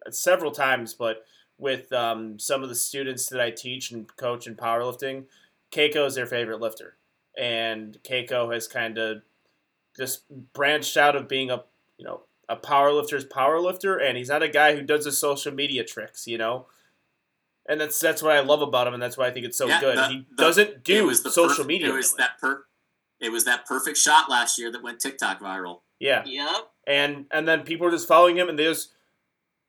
I, several times, but with um, some of the students that I teach and coach in powerlifting, Keiko is their favorite lifter, and Keiko has kind of just branched out of being a you know a powerlifter's powerlifter, and he's not a guy who does the social media tricks, you know. And that's that's what I love about him, and that's why I think it's so Yeah, good. the- he the- doesn't It do was the social perf- media. It was really. that per. It was that perfect shot last year that went TikTok viral. yeah, Yep. and and then people are just following him, and they just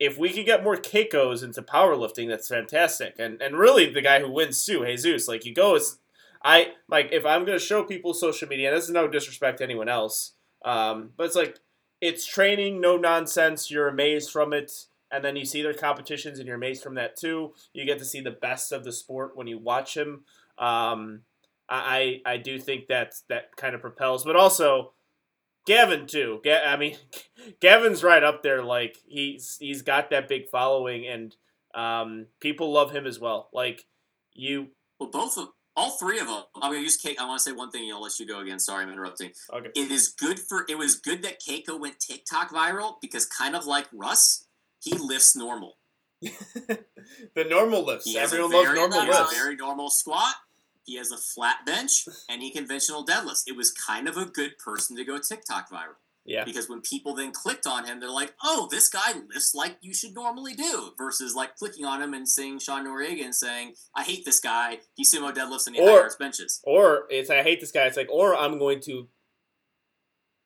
if we could get more Keikos into powerlifting, that's fantastic. And and really, the guy who wins too, Jesus, like you go, it's I like if I'm gonna show people social media. And this is no disrespect to anyone else, um, but it's like it's training, no nonsense. You're amazed from it, and then you see their competitions, and you're amazed from that too. You get to see the best of the sport when you watch him. Um, I I do think that that kind of propels, but also. Gavin too. Ga- I mean, Gavin's right up there. Like he's he's got that big following, and um, people love him as well. Like you, Well, both of all three of them. I'm gonna use Keiko. I want to say one thing. I'll let you go again. Sorry, I'm interrupting. okay. It is good for. It was good that Keiko went TikTok viral because, kind of like Russ, he lifts normal. the normal lifts. He Everyone loves very, normal he has lifts. a very normal squat. He has a flat bench and he conventional deadlifts. It was kind of a good person to go TikTok viral. Yeah. Because when people then clicked on him, they're like, "Oh, this guy lifts like you should normally do," versus like clicking on him and seeing Sean Noriega and saying, "I hate this guy. He sumo deadlifts and he Or- hires benches." Or it's I hate this guy. It's like, or I'm going to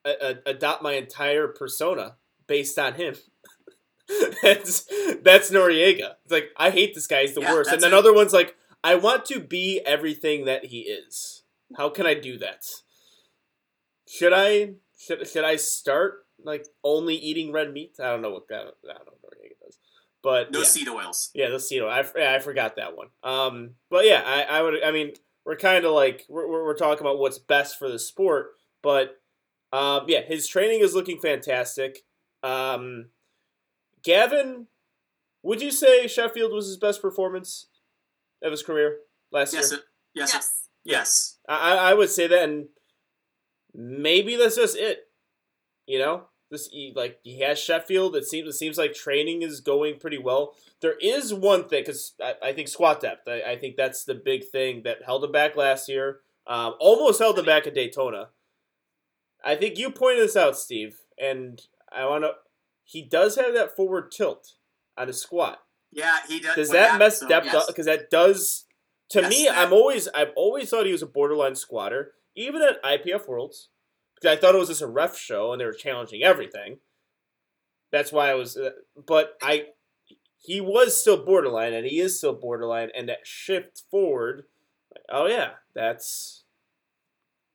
a- a- adopt my entire persona based on him. that's that's Noriega. It's like I hate this guy. He's the Yeah, worst. And then it. other one's like, I want to be everything that he is. How can I do that? Should I should should I start like only eating red meat? I don't know what I don't, I don't know what Noriega does. But No yeah. seed oils. Yeah, the Cito. I, yeah, I forgot that one. Um, but yeah, I, I would. I mean, we're kind of like we're we're talking about what's best for the sport, but um, yeah, his training is looking fantastic. Um, Gavin, would you say Sheffield was his best performance of his career last Yes, year? it, yes, Yes. it- yes. I, I I would say that, and maybe that's just it. You know, this he, like he has Sheffield. It seems it seems like training is going pretty well. There is one thing because I, I think squat depth. I, I think that's the big thing that held him back last year. Um, almost held him back at Daytona. I think you pointed this out, Steve, and I want to. He does have that forward tilt on his squat. Yeah, he does. Does that mess so, depth yes. up? Because that does. To Yes, me, that- I'm always I've always thought he was a borderline squatter, even at IPF Worlds, because I thought it was just a ref show and they were challenging everything. That's why I was, uh, but I, he was still borderline, and he is still borderline, and that shift forward, like, oh yeah, that's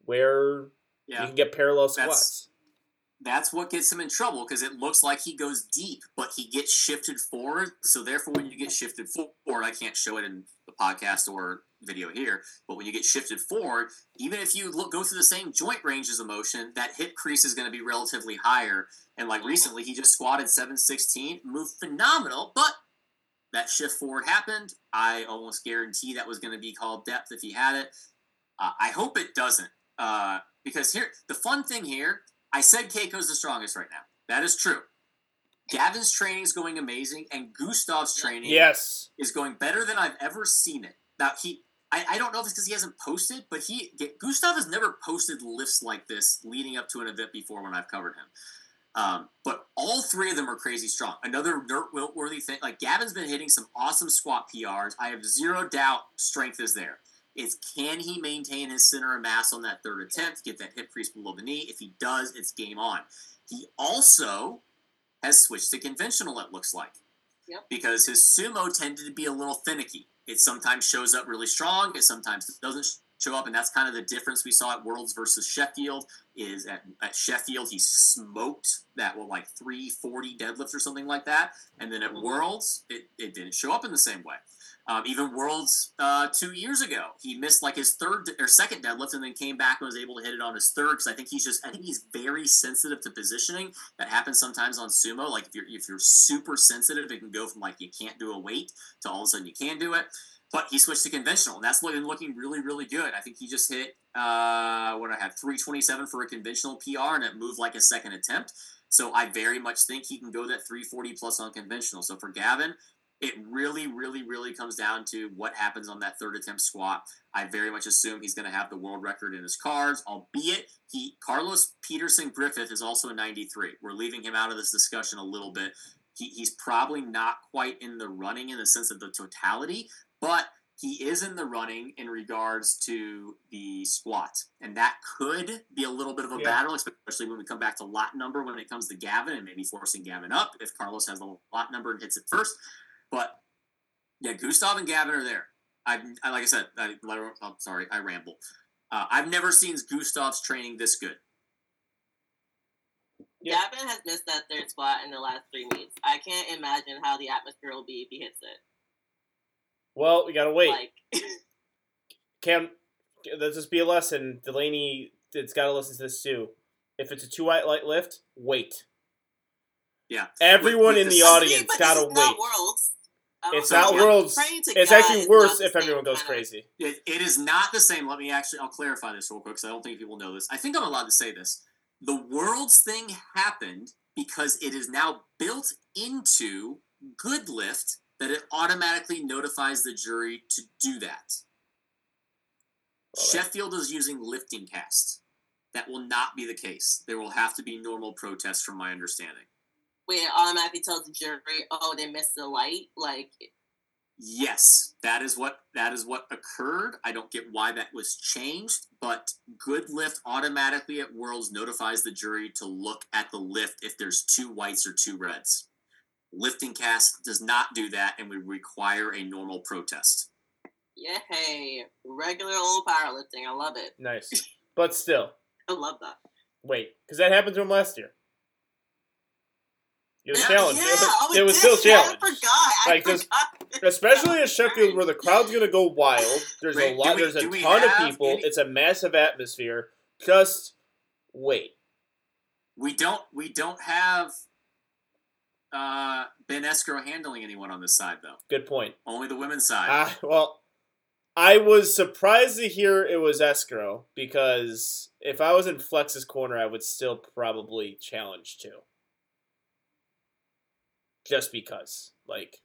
where you can get parallel squats. That's what gets him in trouble because it looks like he goes deep, but he gets shifted forward. So therefore, when you get shifted forward, I can't show it in the podcast or video here, but when you get shifted forward, even if you look, go through the same joint ranges of motion, that hip crease is going to be relatively higher. And like recently, he just squatted 716, moved phenomenal, but that shift forward happened. I almost guarantee that was going to be called depth if he had it. Uh, I hope it doesn't, uh, because here the fun thing here. I said Keiko's the strongest right now. That is true. Gavin's training is going amazing, and Gustav's training Yes, is going better than I've ever seen it. Now he, I, I don't know if it's because he hasn't posted, but he Gustav has never posted lifts like this leading up to an event before when I've covered him. Um, but all three of them are crazy strong. Another noteworthy thing, like Gavin's been hitting some awesome squat PRs. I have zero doubt strength is there. Is can he maintain his center of mass on that third attempt, get that hip crease below the knee? If he does, it's game on. He also has switched to conventional, it looks like. Yep. Because his sumo tended to be a little finicky. It sometimes shows up really strong, it sometimes doesn't show up, and that's kind of the difference we saw at Worlds versus Sheffield. Is at, at Sheffield he smoked that well like 340 deadlifts or something like that, and then at Mhm. Worlds it, it didn't show up in the same way. Um, even Worlds uh, two years ago, he missed like his third or second deadlift, and then came back and was able to hit it on his third. Because I think he's just, I think he's very sensitive to positioning. That happens sometimes on sumo. Like if you're if you're super sensitive, it can go from like you can't do a weight to all of a sudden you can do it. But he switched to conventional, and that's looking looking really really good. I think he just hit uh, what I had 327 for a conventional PR, and it moved like a second attempt. So I very much think he can go that 340 plus on conventional. So for Gavin, it really, really, really comes down to what happens on that third attempt squat. I very much assume he's going to have the world record in his cards, albeit he Carlos Peterson Griffith is also a 93. We're leaving him out of this discussion a little bit. He, he's probably not quite in the running in the sense of the totality, but he is in the running in regards to the squat. And that could be a little bit of a Yeah. battle, especially when we come back to lot number when it comes to Gavin and maybe forcing Gavin up if Carlos has the lot number and hits it first. But yeah, Gustav and Gavin are there. I've, I, like I said, I, I'm sorry, I ramble. Uh, I've never seen Gustav's training this good. Yeah. Gavin has missed that third spot in the last three meets. I can't imagine how the atmosphere will be if he hits it. Well, we gotta wait. Like, Cam, let's just be a lesson. Delaney, it's got to listen to this too. If it's a two white light lift, wait. Yeah. Everyone With- in with the audience but gotta this is not wait. Worlds. I don't It's know. not worlds. It's God actually is worse if everyone goes crazy. It, it is not the same. Let me actually, I'll clarify this real quick because I don't think people know this. I think I'm allowed to say this. The world's thing happened because it is now built into Good Lift that it automatically notifies the jury to do that. Well, that- Sheffield is using LiftingCast. That will not be the case. There will have to be normal protests, from my understanding. Wait, it automatically tells the jury, oh, they missed the light. Like, Yes, that is what that is what occurred. I don't get why that was changed, but good lift automatically at Worlds notifies the jury to look at the lift if there's two whites or two reds. LiftingCast does not do that and would require a normal protest. yay, regular old powerlifting. I love it. Nice. But still, I love that. wait, because that happened to him last year. It was Yeah, challenged. Yeah, it was, oh, it was still Yeah, challenged. I forgot. I Like, this- forgot. Especially in Sheffield, where the crowd's gonna go wild. There's Wait, a lot. we- there's a ton of people. any- It's a massive atmosphere. Just wait. We don't we don't have uh, Ben Escrow handling anyone on this side though. Good point. Only the women's side. Ah, well, I was surprised to hear it was escrow because if I was in Flex's corner, I would still probably challenge too. Just because, like,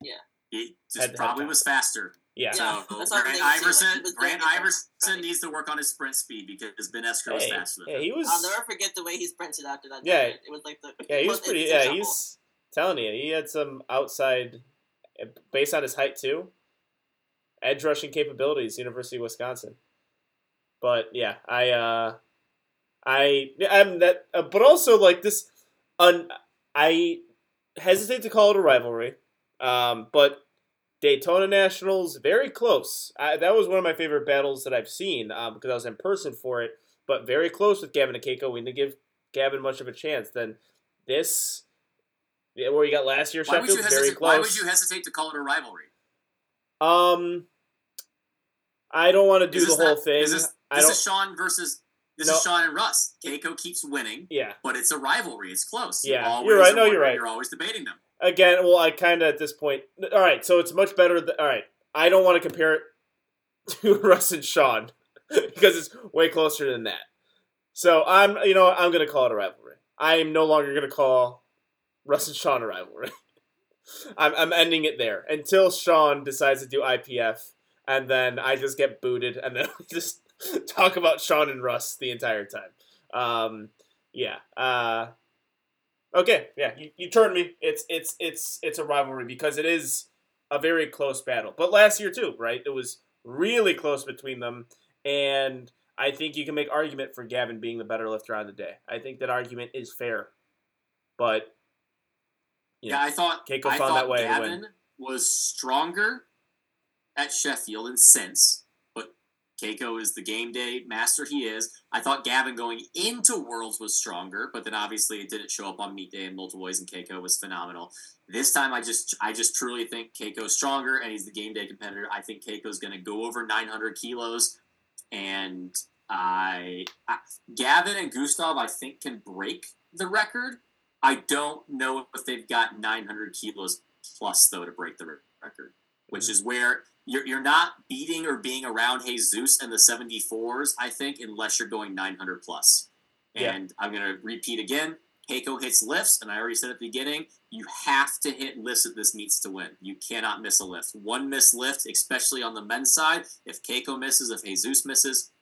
Yeah. he just Head to head probably was faster. yeah. Yeah. So that's what Grant I'm thinking, too, like, Iverson, Grant Iverson right. needs to work on his sprint speed because Ben Escrow is Hey, faster than yeah, him. he was. I'll never forget the way he sprinted after that. Yeah. deadlift. it was like the Yeah, he was pretty. Yeah, shuffle. he's telling you, he had some outside, based on his height too, edge rushing capabilities. University of Wisconsin. But yeah, I, uh I, I'm that, uh, but also like this, un, I hesitate to call it a rivalry, um, but Daytona Nationals very close. I, that was one of my favorite battles that I've seen um, because I was in person for it, but very close with Gavin and Keiko. We didn't give Gavin much of a chance. Then this, where you got last year, Why would, you very hesitate, close. why would you hesitate to call it a rivalry? Um, I don't want to do the whole not- thing. Is this, I don't. is Sean versus this No. is Sean and Russ. Keiko keeps winning, yeah. but it's a rivalry. It's close. Yeah, always you're right. No, you're right. You're always debating them. Again, well, I kind of at this point. All right, so it's much better. Th- all right, I don't want to compare it to Russ and Sean because it's way closer than that. So I'm, you know, I'm gonna call it a rivalry. I am no longer gonna call Russ and Sean a rivalry. I'm, I'm ending it there until Sean decides to do IPF, and then I just get booted, and then just talk about Sean and Russ the entire time. Um, yeah. Uh, okay. Yeah. You, you turned me. It's it's it's it's a rivalry because it is a very close battle. But last year too, right? It was really close between them, and I think you can make argument for Gavin being the better lifter on the day. I think that argument is fair, but know, Yeah, I thought Keiko I found thought that way Gavin was stronger at Sheffield in sense, Keiko is the game day master he is. I thought Gavin going into Worlds was stronger, but then obviously it didn't show up on meet day in multiple ways, and Keiko was phenomenal. This time, I just I just truly think Keiko's stronger, and he's the game day competitor. I think Keiko's going to go over 900 kilos, and I, I Gavin and Gustav I think can break the record. I don't know if they've got 900 kilos plus though to break the record, which mm-hmm. is where you're, you're not beating or being around Jesus and the 74s. I think unless you're going 900 plus. Yeah. And I'm gonna repeat again. Keiko hits lifts, and I already said at the beginning, you have to hit lifts at this meets to win. You cannot miss a lift. One missed lift, especially on the men's side. If Keiko misses, if Jesus misses,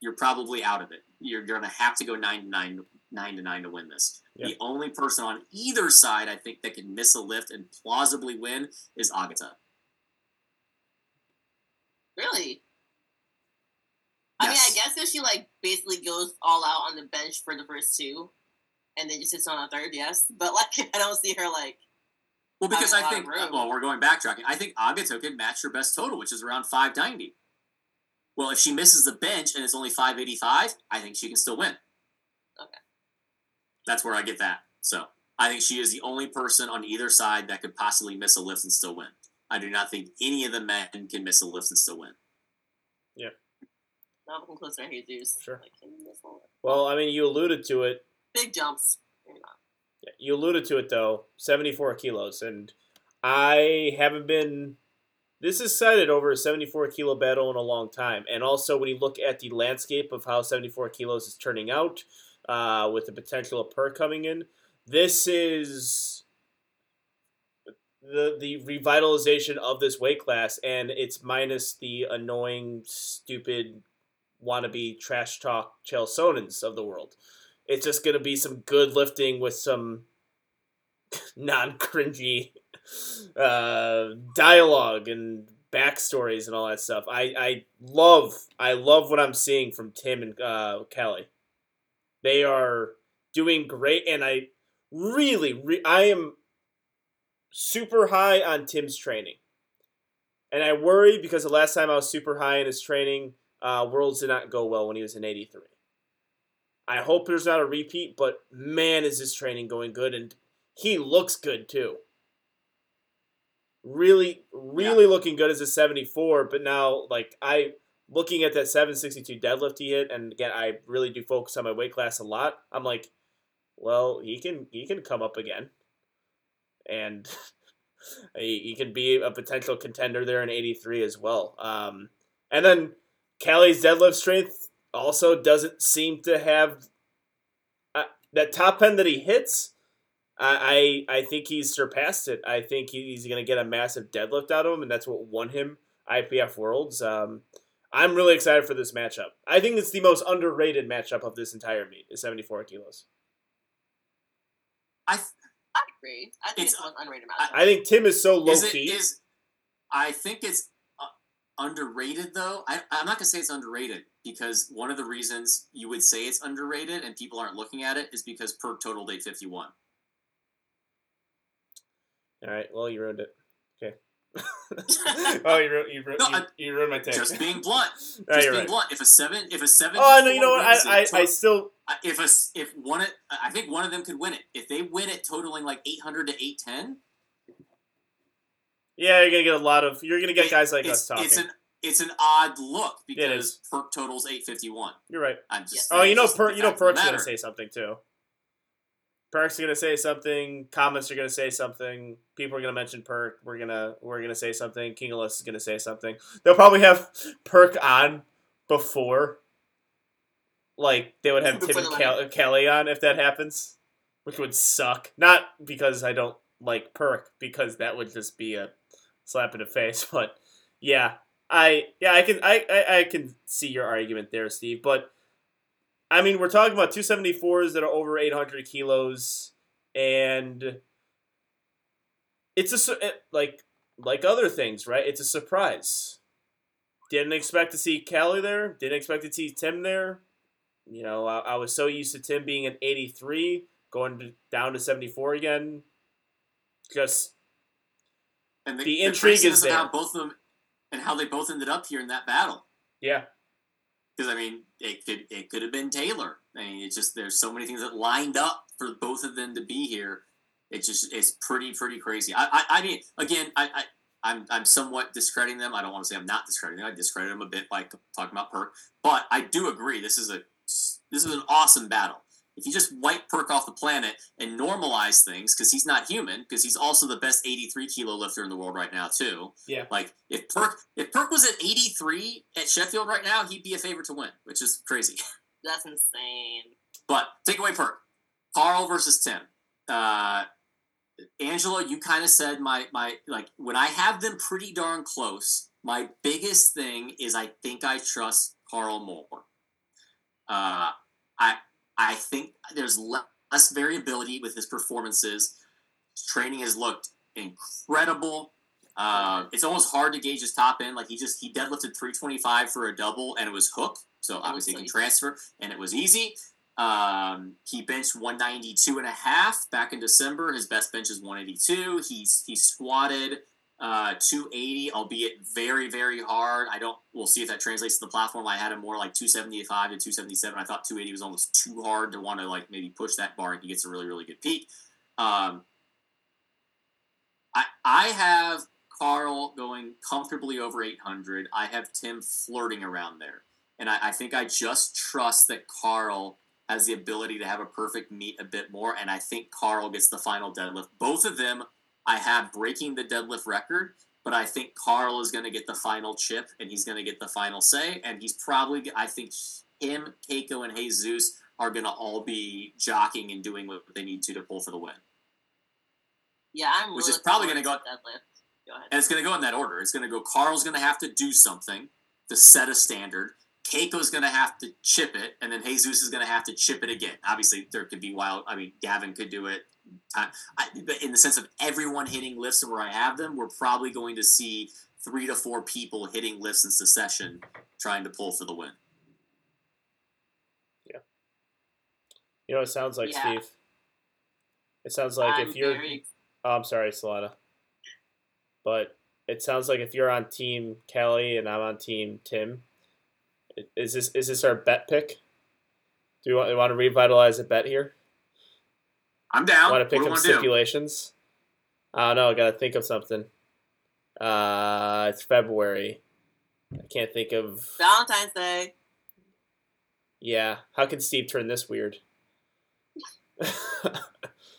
you're probably out of it. You're, you're going to have to go nine to nine, nine to nine to win this. Yeah. The only person on either side I think that can miss a lift and plausibly win is Agata. Really? I mean, I guess if she like basically goes all out on the bench for the first two, and then just sits on a third, yes. But like, I don't see her like. Well, because I think well, we're going backtracking. I think Agata can match her best total, which is around 590. Well, if she misses the bench and it's only 585, I think she can still win. Okay. That's where I get that. So I think she is the only person on either side that could possibly miss a lift and still win. I do not think any of the men can miss a lift and still win. Yeah. Not looking closer to Jesus. Sure. Like, miss well, I mean, you alluded to it. Big jumps. Maybe not. Yeah, You alluded to it though, 74 kilos, and I haven't been this is cited over a 74 kilo battle in a long time. And also, when you look at the landscape of how 74 kilos is turning out, uh, with the potential of per coming in, this is the the revitalization of this weight class, and it's minus the annoying, stupid, wannabe trash talk Chael Sonnens of the world. It's just gonna be some good lifting with some non cringy uh, dialogue and backstories and all that stuff. I, I love I love what I'm seeing from Tim and uh, Kelly. They are doing great, and I really re- I am super high on Tim's training, and I worry because the last time I was super high in his training, uh, Worlds did not go well when he was in '83. I hope there's not a repeat, but man, is his training going good, and he looks good too. Really, really looking good as a 74, but now, like, I looking at that 762 deadlift he hit, and again, I really do focus on my weight class a lot. I'm like, well, he can he can come up again, and he, he can be a potential contender there in 83 as well. Um, and then Kelly's deadlift strength also doesn't seem to have uh, that top end that he hits. I, I think he's surpassed it. I think he's going to get a massive deadlift out of him, and that's what won him IPF Worlds. Um, I'm really excited for this matchup. I think it's the most underrated matchup of this entire meet. Is 74 kilos. I agree. I think It's- it's, an underrated matchup. I think Tim is so low is it key. is I think it's uh, underrated though. I, I'm not gonna say it's underrated because one of the reasons you would say it's underrated and people aren't looking at it is because Perk totaled 851. All right. Well, you ruined it. Okay. oh, you ruined you, ruined, No, you, I- you ruined my take. Just being blunt. Just you're being right. blunt. If a seven, if a seven, Oh no! You know what? I I, I still if a s- if one of- I think one of them could win it. If they win it totaling like 800 to 810, yeah. You're gonna get a lot of. You're gonna get it- guys like us talking. It's an it's an odd look It because is. Perk totals 851. you're right. I'm just Oh, you know, it's just per, you know, fact of the Perk's gonna say something too. Perk's gonna say something. Comments are gonna say something. People are gonna mention Perk. We're gonna we're gonna say something. King of List is gonna say something. They'll probably have Perk on before. Like they would have Tim the Kelly on if that happens, which would suck. Not because I don't like Perk, because that would just be a slap in the face. But yeah, I yeah I can I I, I can see your argument there, Steve. But I mean, we're talking about 274s that are over 800 kilos, and it's a it- like like other things, right? It's a surprise. didn't expect to see Kelly there. Didn't expect to see Tim there. You know, I, I was so used to Tim being an 83, going to, down to 74 again. Just And the, The the intrigue is of how there. both of them and how they both ended up here in that battle. yeah, Because I mean, it could it could have been Taylor. I mean, it's just there's so many things that lined up for both of them to be here. It's just it's pretty pretty crazy. I I, I mean, again, I, I I'm I'm somewhat discrediting them. I don't want to say I'm not discrediting them. I discredit them a bit by talking about Perk, but I do agree this is a this is an awesome battle. If you just wipe Perk off the planet and normalize things, because he's not human, because he's also the best 83 kilo lifter in the world right now too. yeah. Like if Perk if Perk was at 83 at Sheffield right now, he'd be a favorite to win, which is crazy. That's insane. But take away Perk. Carl versus Tim. Uh, Angela, you kind of said my my like when I have them pretty darn close. My biggest thing is I think I trust Carl more. Uh, I I think there's le- less variability with his performances. His training has looked incredible. Uh, it's almost hard to gauge his top end. Like he just he deadlifted 325 for a double and it was hook. So obviously he can transfer and it was easy. Um, he benched 192 and a half back in December. His best bench is 182. He's he squatted uh, 280, albeit very very hard. I don't. We'll see if that translates to the platform. I had him more like 275 to 277. I thought 280 was almost too hard to want to like maybe push that bar, and he gets a really really good peak. Um, I I have Carl going comfortably over 800. I have Tim flirting around there. And I, I think I just trust that Carl has the ability to have a perfect meet a bit more. And I think Carl gets the final deadlift. Both of them I have breaking the deadlift record, but I think Carl is going to get the final chip and he's going to get the final say. And he's probably, I think him, Keiko, and Jesus are going to all be jockeying and doing what they need to to pull for the win. Yeah, I'm. Which really is probably forward to Deadlift. Go ahead. And it's going to go in that order. It's going to go Carl's going to have to do something to set a standard. Keiko's going to have to chip it, and then Jesus is going to have to chip it again. Obviously, there could be wild. I mean, Gavin could do it. I, I, but in the sense of everyone hitting lifts and where I have them, we're probably going to see three to four people hitting lifts in succession trying to pull for the win. Yeah. You know, it sounds like Yeah. Steve. It sounds like I'm if you're. very Oh, I'm sorry, Solana. But it sounds like if you're on Team Kelly and I'm on Team Tim, i- is this is this our bet pick? Do you want, you want to revitalize a bet here? I'm down. want to pick do some want to do? stipulations? I don't know. I gotta think of something. Uh, it's February. I can't think of. Valentine's Day. Yeah, how can Steve turn this weird?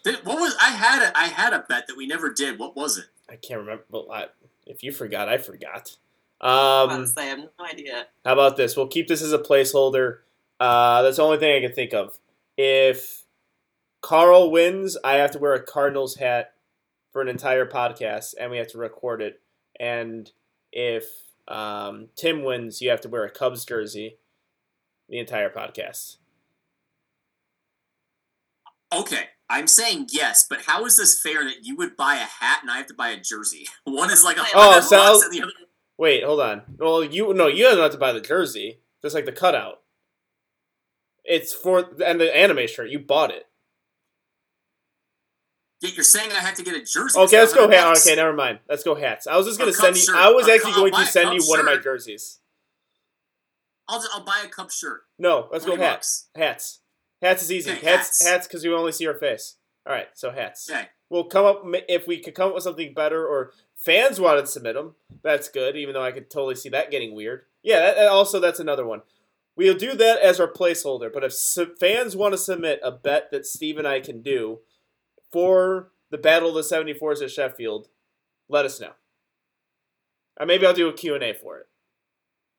Did- What was I had a I had a bet that we never did. What was it? I can't remember. But I, if you forgot, I forgot. I was about Um, to say, I have no idea. How about this? We'll keep this as a placeholder. Uh, that's the only thing I can think of. If Carl wins, I have to wear a Cardinals hat for an entire podcast, and we have to record it. And if um, Tim wins, you have to wear a Cubs jersey the entire podcast. Okay, I'm saying yes, but how is this fair that you would buy a hat and I have to buy a jersey? One is like a Oh, hundred so- bucks and the other. Wait, hold on. Well, you no, you don't have to buy the jersey, just like the cutout. It's for and the anime shirt. You bought it. Yet you're saying I have to get a jersey. Okay, let's go 100 hat. bucks. Okay, never mind. Let's go hats. I was just gonna send you. shirt. I was A actually going to send you one of my jerseys. I'll, just, I'll buy a cup shirt. No, let's go 20 hats. Hats. Hats is easy. Okay, hats. hats. Hats because we only see our face. All right, so hats. Okay. We'll come up if we could come up with something better, or fans wanted to submit them. That's good, even though I could totally see that getting weird. Yeah, that, also that's another one. We'll do that as our placeholder. But if fans want to submit a bet that Steve and I can do for the Battle of the 74s at Sheffield, let us know. Or maybe I'll do a Q&A for it.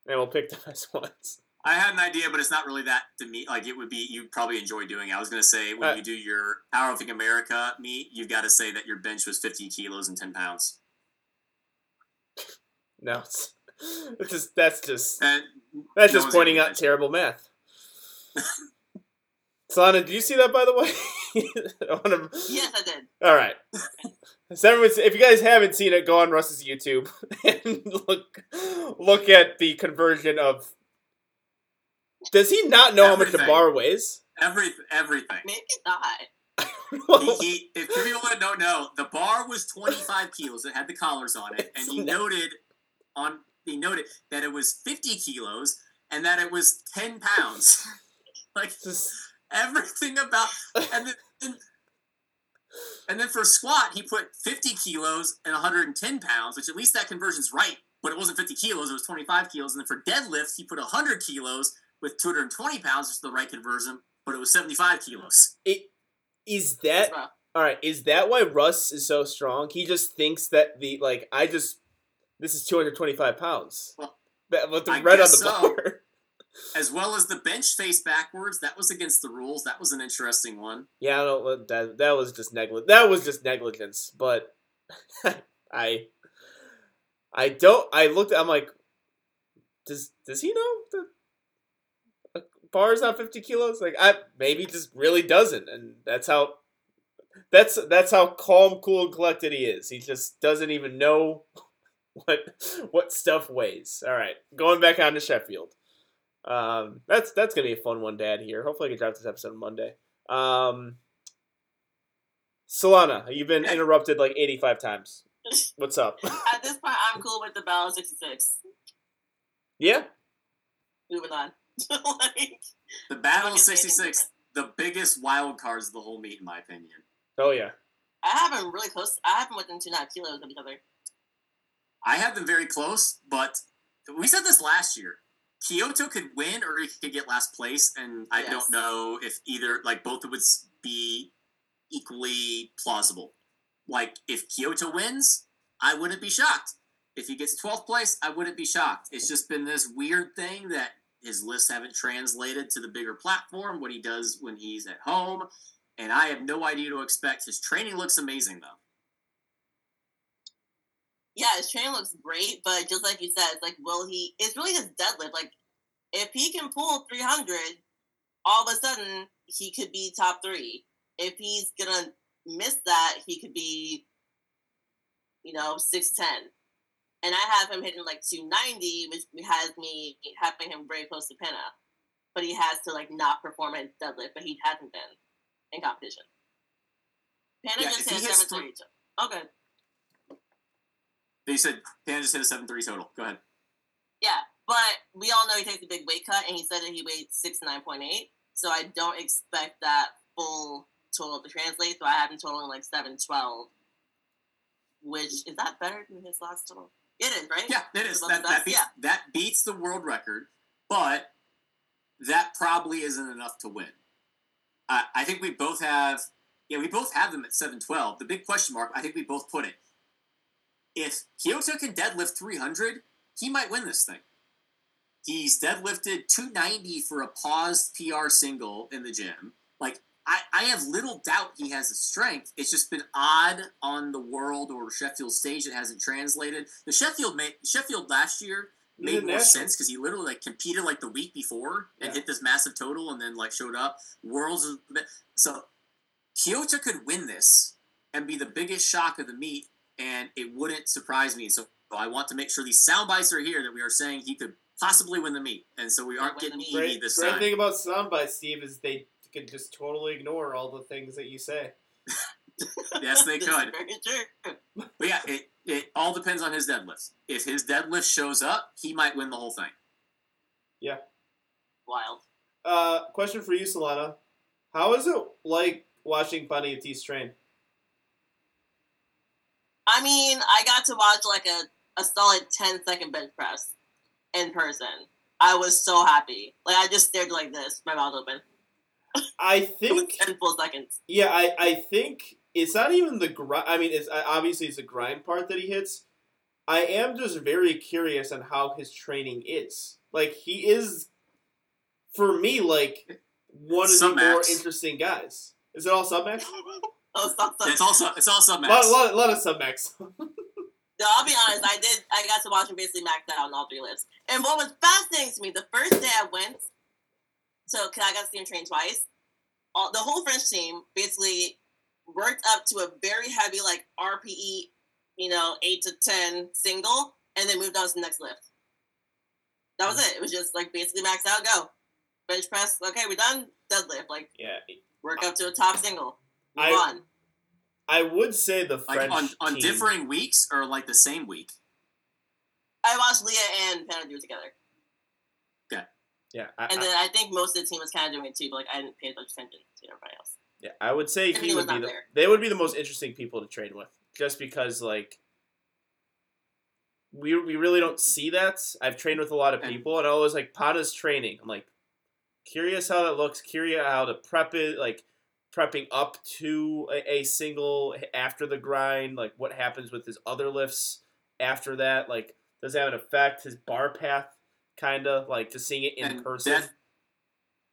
And we'll pick the best ones. I had an idea, but it's not really that to me. Like it would be, you probably enjoy doing. it. I was gonna say when Uh, you do your Powerlifting America meet, you've got to say that your bench was 50 kilos and 10 pounds. No, it's, it's just that's just And that's no just pointing gonna out terrible math. Solana, did you see that by the way? I Yes, I did. All right. So everyone's- if you guys haven't seen it, go on Russ's YouTube and look look at the conversion of. Does he not know how much the bar weighs? Every everything. Maybe not. He, he, if people that don't know, the bar was 25 kilos. It had the collars on it, and he noted on he noted that it was 50 kilos and that it was 10 pounds. like Just- everything about and then and then for squat he put 50 kilos and 110 pounds, which at least that conversion's right. But it wasn't 50 kilos; it was 25 kilos. And then for deadlifts, he put 100 kilos with 220 pounds, which is the right conversion. But it was 75 kilos. it is that all right? Is that why Russ is so strong? He just thinks that the like I just this is two hundred twenty five pounds. Well, with the I red on the so. bar. as well as the bench face backwards. That was against the rules. That was an interesting one. Yeah, I don't. That that was just negligence. That was just negligence. But I, I don't. I looked. I'm like, does does he know that a bar is not 50 kilos? Like, I maybe just really doesn't, and that's how. That's that's how calm, cool, and collected he is. He just doesn't even know what what stuff weighs. All right, going back on to Sheffield. Um, that's that's gonna be a fun one, Dad. Here, hopefully, I can drop this episode on Monday. Um, Solana, you've been interrupted like 85 times. What's up? At this point, I'm cool with the Battle 66. yeah, Moving on. like, The Battle of 66, the biggest wild cards of the whole meet, in my opinion. oh yeah. I have them really close. I have them within two and a half kilos of each other. I have them very close, but we said this last year. Kyoto could win or he could get last place, and I Yes. don't know if either, like, both would s- be equally plausible. Like, if Kyoto wins, I wouldn't be shocked. If he gets 12th place, I wouldn't be shocked. It's just been this weird thing that his lists haven't translated to the bigger platform, what he does when he's at home, and I have no idea to expect. His training looks amazing, though. Yeah, his training looks great, but just like you said, it's like, will he? It's really his deadlift. Like, if he can pull 300, all of a sudden he could be top three. If he's gonna miss that, he could be, you know, 6'10. And I have him hitting like 290, which has me having him very close to Penna. But he has to like not perform at deadlift, but he hasn't been in competition. Penna Yeah, just hit hits 730. Okay. They said Pan just hit a 7 3 total. Go ahead. Yeah, but we all know he takes a big weight cut, and he said that he weighed six nine point eight. So I don't expect that full total to translate. So I have him totaling like seven twelve, which is that better than his last total? It is, right? Yeah, it is. That, that, beats, yeah. that beats the world record, but that probably isn't enough to win. Uh, I think we both have, yeah, we both have them at 712. The big question mark, I think we both put it. If Kyoto can deadlift 300, he might win this thing. He's deadlifted 290 for a paused PR single in the gym. Like, I, I have little doubt he has the strength. It's just been odd on the world or Sheffield stage. It hasn't translated. The Sheffield made, Sheffield last year made more nationals. sense because he literally like competed like the week before and Yeah. hit this massive total and then like showed up. Worlds so Kyoto could win this and be the biggest shock of the meet, and it wouldn't surprise me. So I want to make sure these sound bites are here that we are saying he could possibly win the meet, and so we aren't getting meet. EV Great, this great time. thing about soundbites, Steve, is they can just totally ignore all the things that you say. Yes, they could. But yeah, it, it all depends on his deadlift. If his deadlift shows up, he might win the whole thing. Yeah. Wild. Uh, question for you, Solana. How is it like watching Bunny and T train? I mean, I got to watch like a, a solid 10 second bench press in person. I was so happy. Like I just stared like this, my mouth open. I think, 10 full seconds. yeah, I, I think it's not even the grind. I mean, it's uh, obviously it's the grind part that he hits. I am just very curious on how his training is. Like he is, for me, like one of the more interesting guys. Is it all submax? Oh, stop, stop. It's also it's also A max. lot, lot, lot of submax. No, I'll be honest. I did. I got to watch him basically max out on all three lifts. And what was fascinating to me, the first day I went, so cause I got to see him train twice. All, the whole French team basically worked up to a very heavy like RPE, you know, eight to ten single, and then moved on to the next lift. That was it. It was just like basically max out, go. Bench press, okay, we're done. Deadlift, like Yeah, work up to a top single. Move I- on. I would say the Like French on, on team- differing weeks or like the same week. I watched Leah and Panda do it together. Yeah, I, And then I think most of the team was kind of doing it too, but like I didn't pay much attention to everybody else. yeah, I would say he Everything would be the, there. they would be the most interesting people to train with, just because like we we really don't see that. I've trained with a lot of people, and I always like Pada's training. I'm like curious how that looks, curious how to prep it, like prepping up to a, a single after the grind, like what happens with his other lifts after that, like does that have an effect? His bar path, kind of like to seeing it in and person. Death,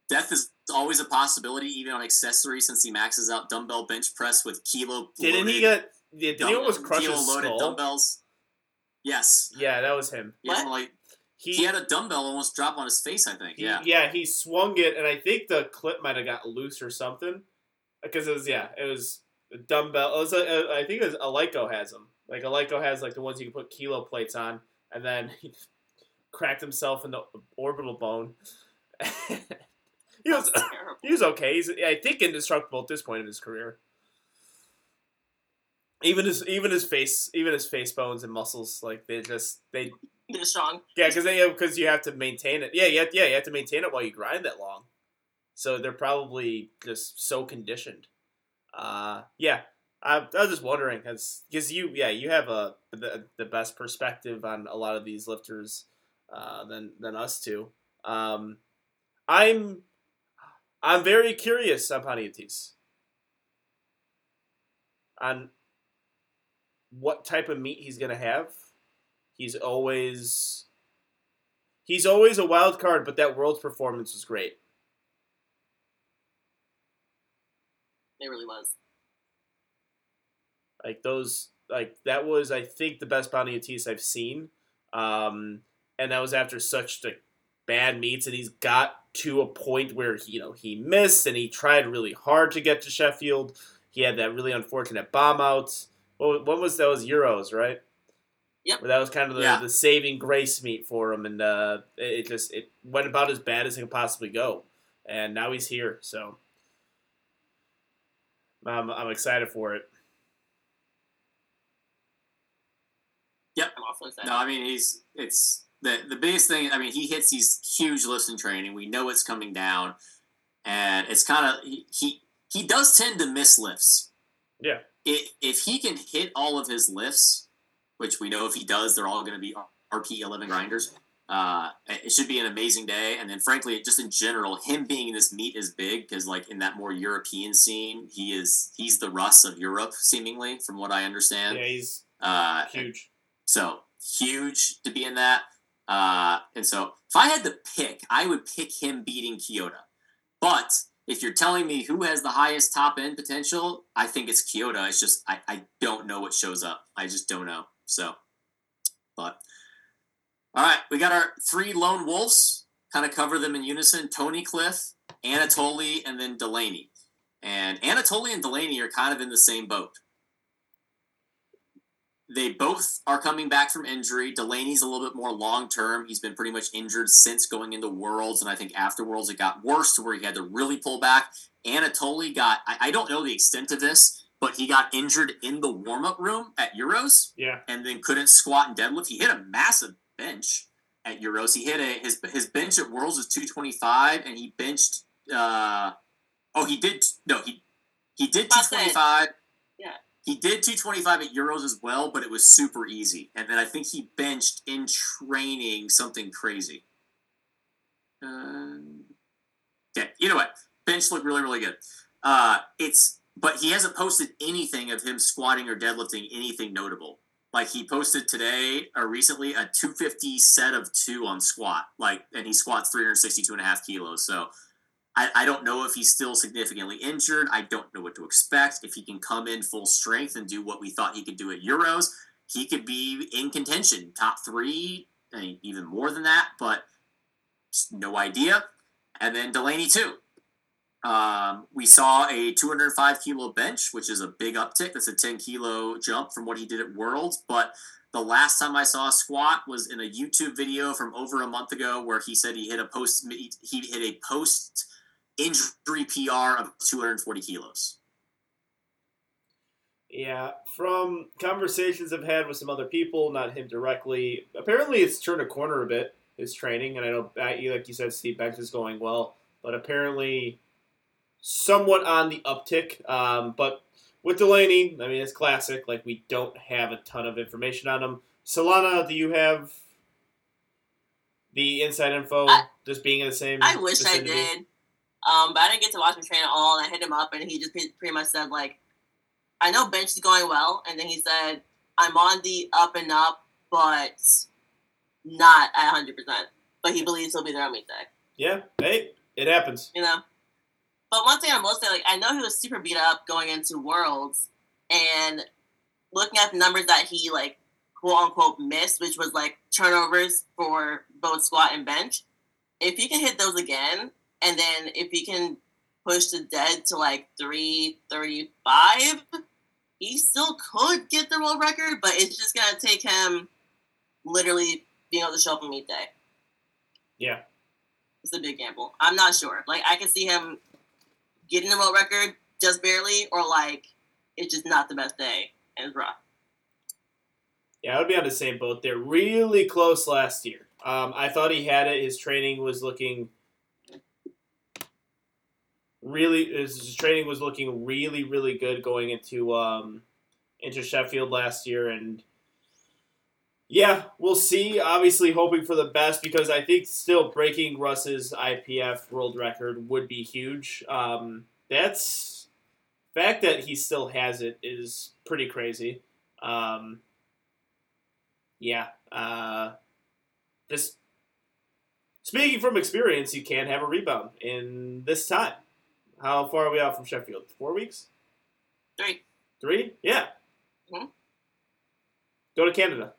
death is always a possibility, even on accessory, since he maxes out dumbbell bench press with kilo. Didn't he get? Yeah, did he dumb- almost crush kilo his loaded skull? dumbbells? Yes. Yeah, that was him. Yeah, What? like He, he had a dumbbell almost drop on his face. I think. he- Yeah. yeah, he swung it, and I think the clip might have got loose or something, because it was yeah, it was a dumbbell. It was a, I think it was Eleiko has them. Like Eleiko has like the ones you can put kilo plates on, and then he cracked himself in the orbital bone. he was he was okay. He's I think indestructible at this point in his career. Even his even his face even his face bones and muscles like they just they They're strong. yeah because they because you have to maintain it yeah you have, yeah you have to maintain it while you grind that long, so they're probably just so conditioned. Uh yeah I, I was just wondering because you yeah you have a the, the best perspective on a lot of these lifters uh, than than us two. Um, I'm I'm very curious on Paniatis. On what type of meat he's gonna have. He's always he's always a wild card, but that world's performance was great. It really was. Like those, like that was, I think, the best Bounty Otis I've seen. Um, and that was after such like bad meets, and he's got to a point where he, you know he missed, and he tried really hard to get to Sheffield. He had that really unfortunate bomb out. What, what was that? Was Euros, right? Yep. Where that was kind of the, Yeah. the saving grace meet for him, and uh, it, it just it went about as bad as it could possibly go. And now he's here, so I'm I'm excited for it. I'm also excited. No, I mean he's it's the the biggest thing. I mean he hits these huge lifts in training. We know it's coming down, and it's kind of he, he he does tend to miss lifts. Yeah. If if he can hit all of his lifts, which we know if he does, they're all going to be RP eleven grinders. Uh, it should be an amazing day. And then, frankly, just in general, him being in this meet is big because, like, in that more European scene, he is he's the Russ of Europe, seemingly, from what I understand. Yeah, he's Uh, huge. so huge to be in that. Uh, and so if I had to pick, I would pick him beating Kyoto. But if you're telling me who has the highest top end potential, I think it's Kyoto. It's just I, I don't know what shows up. I just don't know. So but all right, we got our three lone wolves, kind of cover them in unison. Tony Cliff, Anatoly, and then Delaney. And Anatoly and Delaney are kind of in the same boat they both are coming back from injury. Delaney's a little bit more long term. He's been pretty much injured since going into Worlds, and I think after Worlds it got worse to where he had to really pull back. Anatoly got, I, I don't know the extent of this, but he got injured in the warm up room at Euros Yeah. and then couldn't squat and deadlift. He hit a massive bench at Euros. He hit a his his bench at Worlds was 225 and he benched uh oh he did no he he did 225 Yeah. He did 225 at Euros as well, but it was super easy. And then I think he benched in training something crazy. Um, okay, either bench looked really, really good. Uh, it's but he hasn't posted anything of him squatting or deadlifting anything notable. Like he posted today or recently a 250 set of two on squat, like, and he squats 362 and a half kilos. So I, I don't know if he's still significantly injured. I don't know what to expect. If he can come in full strength and do what we thought he could do at Euros, he could be in contention, top three, even more than that, but no idea. And then Delaney too. Um, we saw a 205 kilo bench, which is a big uptick. That's a 10 kilo jump from what he did at Worlds. But the last time I saw a squat was in a YouTube video from over a month ago, where he said he hit a post he hit a post injury PR of 240 kilos. Yeah, from conversations I've had with some other people, not him directly, apparently it's turned a corner a bit, his training. And I know, like you said, Steve Banks is going well, but apparently somewhat on the uptick. Um, but with Delaney, I mean, it's classic. Like, we don't have a ton of information on him. Solana, do you have the inside info I- just being in the same I wish vicinity? I did. Um, but I didn't get to watch him train at all, and I hit him up, and he just pretty much said like, "I know bench is going well," and then he said, "I'm on the up and up, but not at 100 percent." But he believes he'll be there on meet day. Yeah, hey, it happens. you know. But one thing I will say, like, I know he was super beat up going into Worlds, and looking at the numbers that he like quote unquote missed, which was like turnovers for both squat and bench. If he can hit those again, and then if he can push the dead to like three thirty five, he still could get the world record. But it's just gonna take him literally being able to show up and meet day Yeah. it's a big gamble. I'm not sure. Like I can see him getting the world record just barely, or like it's just not the best day and it's rough. Yeah, I would be on the same boat there. Really close last year. Um, I thought he had it. His training was looking really. His training was looking really, really good going into um, into Sheffield last year, and yeah, we'll see. Obviously, hoping for the best because I think still breaking Russ's IPF world record would be huge. Um, that's fact that he still has it is pretty crazy. Um, yeah. Uh, just speaking from experience, you can't have a rebound in this time. How far are we out from Sheffield? Four weeks? Three. Three? Yeah. Mhm. Go to Canada.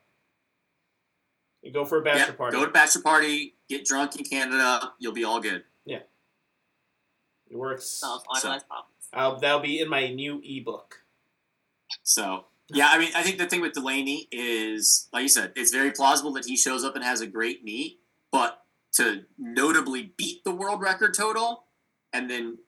You go for a bachelor Yep, party. Go to a bachelor party, get drunk in Canada, you'll be all good. Yeah. It works. So So- problems. I'll, that'll be in my new ebook. So yeah, I mean, I think the thing with Delaney is, like you said, it's very plausible that he shows up and has a great meet, but to notably beat the world record total, and then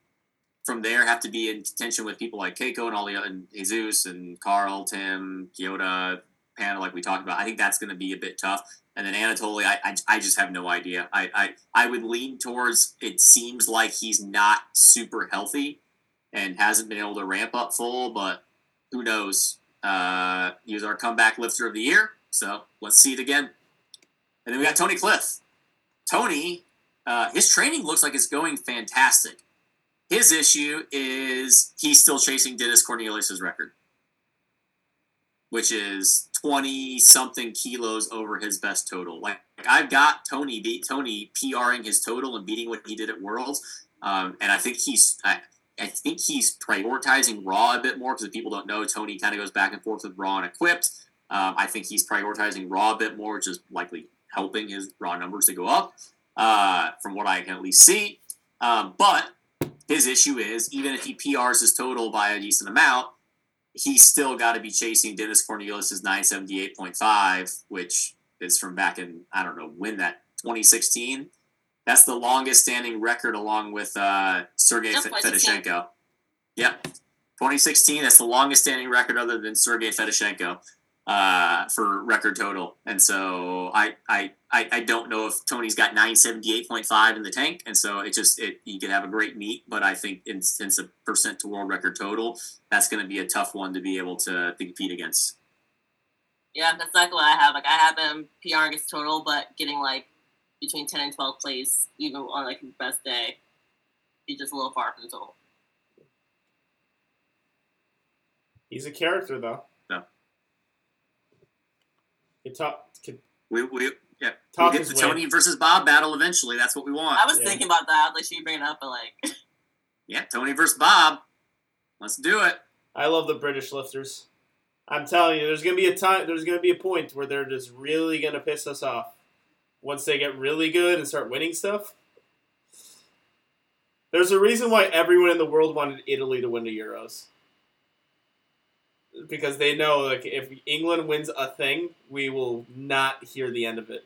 from there have to be in contention with people like Keiko and all the other and Jesus and Carl, Tim, Kyoto, Panda, like we talked about. I think that's going to be a bit tough. And then Anatoly, I, I, I just have no idea. I, I, I would lean towards it seems like he's not super healthy and hasn't been able to ramp up full, but who knows? Uh, he was our comeback lifter of the year, so let's see it again. And then we got Tony Cliff. Tony, uh, his training looks like it's going fantastic. His issue is he's still chasing Dennis Cornelius's record, which is twenty something kilos over his best total. Like I've got Tony beat Tony PRing his total and beating what he did at Worlds, um, and I think he's I, I think he's prioritizing Raw a bit more because if people don't know, Tony kind of goes back and forth with Raw and Equipped. Um, I think he's prioritizing Raw a bit more, which is likely helping his Raw numbers to go up, uh, from what I can at least see. Um, but his issue is even if he PRs his total by a decent amount, he's still got to be chasing Dennis Cornelius's 978.5, which is from back in, I don't know when that, 2016. That's the longest standing record along with uh, Yep, 2016. Fedosienko. Yep. 2016, that's the longest standing record other than Sergey Fedosienko uh, for record total. And so I, I, I, I don't know if Tony's got 978.5 in the tank. And so it just, it, you could have a great meet, but I think in since a percent to world record total, that's going to be a tough one to be able to, to compete against. Yeah, that's exactly what I have. Like I have him PRing his total, but getting like between ten and twelve plays, even on like his best day. He's just a little far from the total. He's a character, though. No. Can talk, can We, we, yeah, Talk we'll get the way. Tony versus Bob battle eventually. That's what we want. I was Yeah. thinking about that. Like, should we bring it up? But like, Yeah, Tony versus Bob. Let's do it. I love the British lifters. I'm telling you, there's gonna be a time. There's gonna be a point where they're just really gonna piss us off. Once they get really good and start winning stuff, There's a reason why everyone in the world wanted Italy to win the Euros. Because they know, like, if England wins a thing, we will not hear the end of it.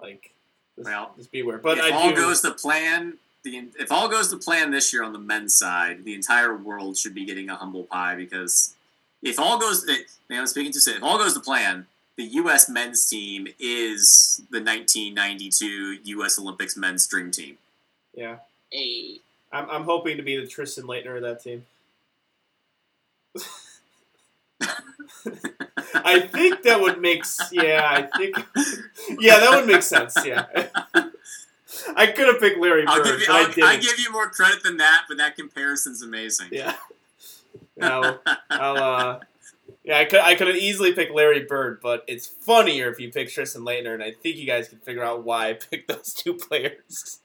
Like, just, Well, just beware. But if I all do. goes to plan, the if all goes to plan this year on the men's side, the entire world should be getting a humble pie because if all goes, eh, man, I'm speaking to say, if all goes to plan, the U.S. men's team is the 1992 U.S. Olympics men's dream team. yeah, Hey. I'm, I'm hoping to be the Christian Laettner of that team. I think that would make yeah. I think yeah, that would make sense. Yeah, I could have picked Larry Bird, give you, I. I give you more credit than that, but that comparison's amazing. yeah, I'll, I'll uh, yeah. I could I could have easily picked Larry Bird, but it's funnier if you pick Christian Laettner, and I think you guys can figure out why I picked those two players.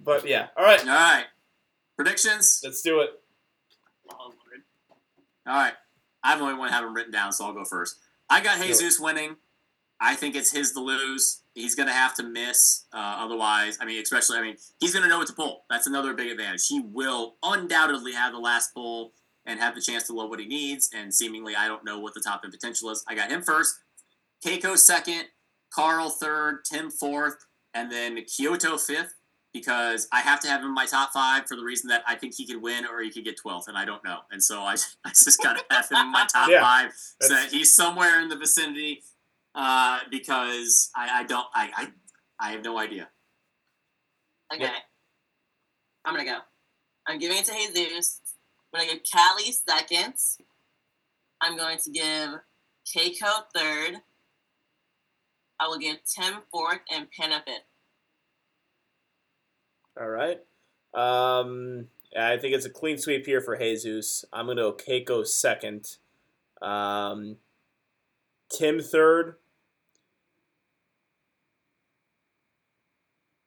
But yeah, all right, All right, predictions. let's do it. Oh, All right. I'm the only one having written down, so I'll go first. I got Jesus winning. I think it's his to lose. He's going to have to miss. Uh, otherwise, I mean, especially, I mean, he's going to know what to pull. That's another big advantage. He will undoubtedly have the last pull and have the chance to load what he needs. And seemingly, I don't know what the top end potential is. I got him first. Keiko second. Carl third. Tim fourth. And then Kyoto fifth because I have to have him in my top five for the reason that I think he could win or he could get 12th, and I don't know. And so I, I just got to have him in my top Yeah, five so that he's somewhere in the vicinity uh, because I, I don't, I, I, I have no idea. Okay. Yeah. I'm gonna go. I'm giving it to Jesus. I'm gonna give Callie second. I'm going to give Keiko third. I will give Tim fourth and Panna fifth. All right. Um, I think it's a clean sweep here for Jesus. I'm going to Keiko second. Um, Tim third.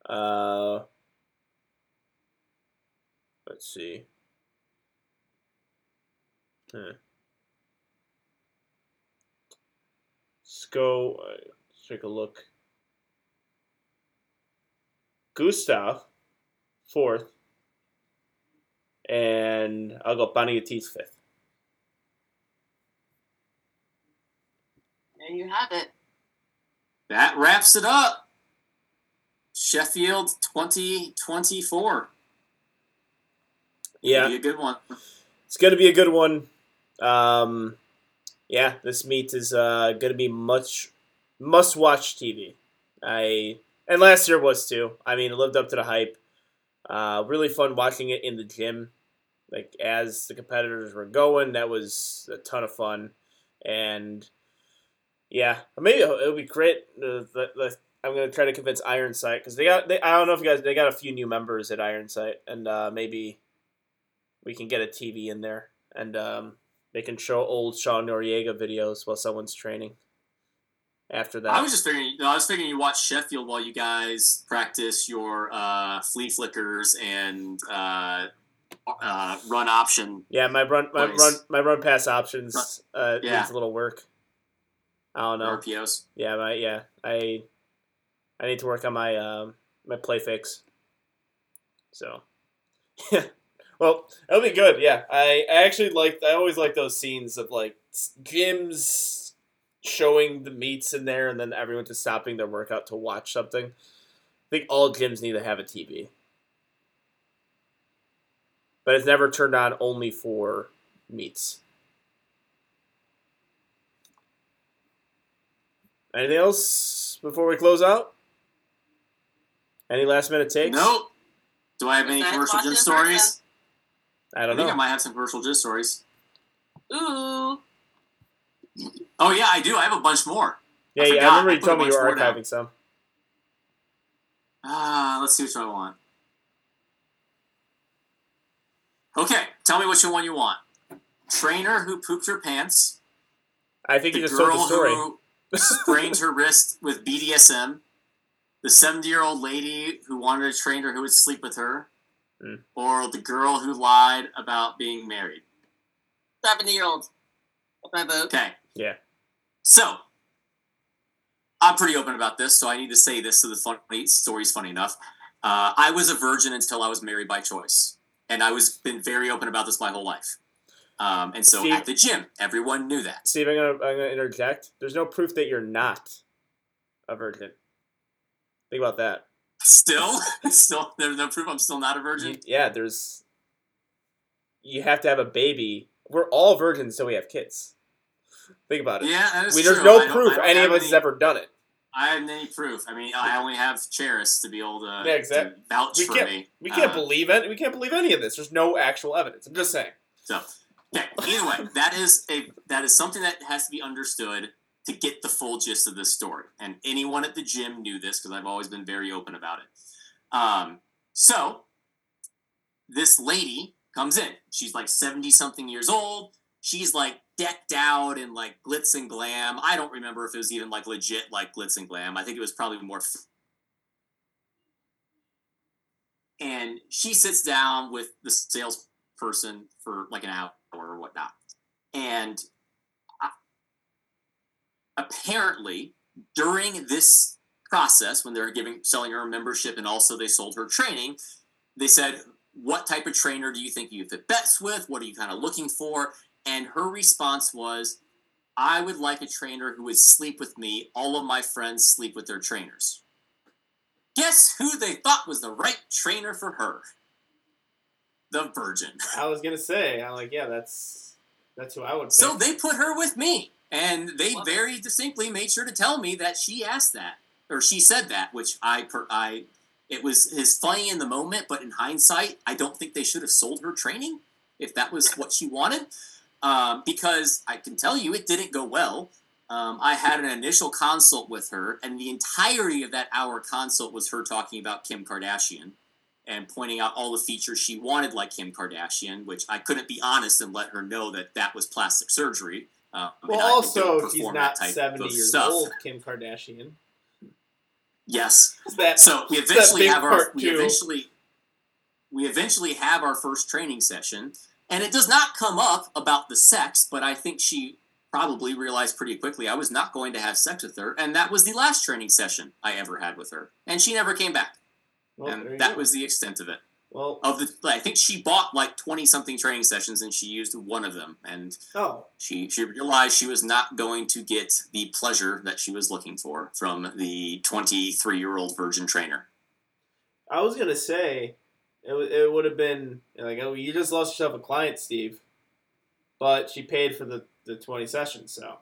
Uh, let's see. Hmm. Let's go. Uh, let's take a look. Gustav fourth, and I'll go Boniatis fifth. There you have it. That wraps it up. Sheffield 2024. Yeah, Be a good one. it's gonna be a good one. Um, yeah, this meet is uh, gonna be much must-watch TV. I and last year was too. I mean, it lived up to the hype. Uh, really fun watching it in the gym, like as the competitors were going. That was a ton of fun, and yeah, maybe it'll, be great. The, the, the, I'm gonna try to convince Ironsight because they got. They, I don't know if you guys. They got a few new members at Ironsight, and uh, maybe we can get a TV in there, and um, they can show old Sean Noriega videos while someone's training. After that, I was just figuring. I was figuring you watch Sheffield while you guys practice your uh, flea flickers and uh, uh, run option. yeah, my run, my run, my run pass options uh, Yeah. needs a little work. I don't know. RPOs. Yeah, my yeah, I I need to work on my um my play fix. So yeah. Well, that'll be good. Yeah, I, I actually like. I always like those scenes of like gyms showing the meets in there, and then everyone just stopping their workout to watch something. I think all gyms need to have a TV, but it's never turned on only for meets. Anything else before we close out? Any last minute takes? Nope. Do I have any Besides commercial watching gist in person. stories? I I don't think I might have some commercial gym stories. Ooh. Oh yeah, I do. I have a bunch more. Yeah, I yeah. I remember you put told me you were bunch archiving some. Ah, let's see which one I want. Okay, tell me which one you want. Trainer who pooped her pants. I think The you just told the girl story. who sprained her wrist with BDSM. The 70 year old lady who wanted a trainer who would sleep with her. Hmm. Or the girl who lied about being married. 70 year old. My vote. Okay. Yeah. So, I'm pretty open about this, so I need to say this so the funny story's funny enough. Uh, I was a virgin until I was married by choice, and I was been very open about this my whole life. Um, and so Steve- at the gym, everyone knew that. Steve, I'm gonna, I'm gonna interject. There's no proof that you're not a virgin. Think about that. Still, still, there's no proof I'm still not a virgin. You- yeah, there's. You have to have a baby. We're all virgins, so we have kids. Think about it. Yeah, that is we, true. there's no proof any of us any- has ever done it. I have any proof. I mean, I only have Cheris to be able to, Yeah, exact- to vouch we for can't- me. We can't Uh, believe it. We can't believe any of this. There's no actual evidence. I'm just saying. So, okay. Either way, that is a that is something that has to be understood to get the full gist of this story. And anyone at the gym knew this because I've always been very open about it. Um, so this lady comes in. She's like seventy something years old. She's like decked out in like glitz and glam. I don't remember if it was even like legit like glitz and glam. I think it was probably more. F- and she sits down with the salesperson for like an hour or whatnot. And I- apparently, during this process, when they were giving selling her a membership and also they sold her training, they said, "What type of trainer do you think you fit best with? What are you kind of looking for?" And her response was, "I would like a trainer who would sleep with me. All of my friends sleep with their trainers." Guess who they thought was the right trainer for her? The Virgin. I was gonna say, I'm like, yeah, that's that's who I would. Pick. So they put her with me, and they Wow. very distinctly made sure to tell me that she asked that, or she said that, which I per, I it was is funny in the moment, but in hindsight, I don't think they should have sold her training if that was what she wanted, um, because I can tell you it didn't go well. Um, I had an initial consult with her, and the entirety of that hour consult was her talking about Kim Kardashian and pointing out all the features she wanted like Kim Kardashian, which I couldn't be honest and let her know that that was plastic surgery. Uh, well, also she's not 70 years stuff. old. Kim Kardashian. Yes. That So we eventually have our we eventually we eventually have our first training session, and it does not come up about the sex, but I think she probably realized pretty quickly I was not going to have sex with her, and that was the last training session I ever had with her, and she never came back, Well, and that go. was the extent of it. well. Of the, I think she bought like twenty something training sessions, and she used one of them, and Oh, she she realized she was not going to get the pleasure that she was looking for from the twenty three year old virgin trainer. I was gonna say it, it would have been like, oh, you just lost yourself a client, Steve. But she paid for the, the 20 sessions, so.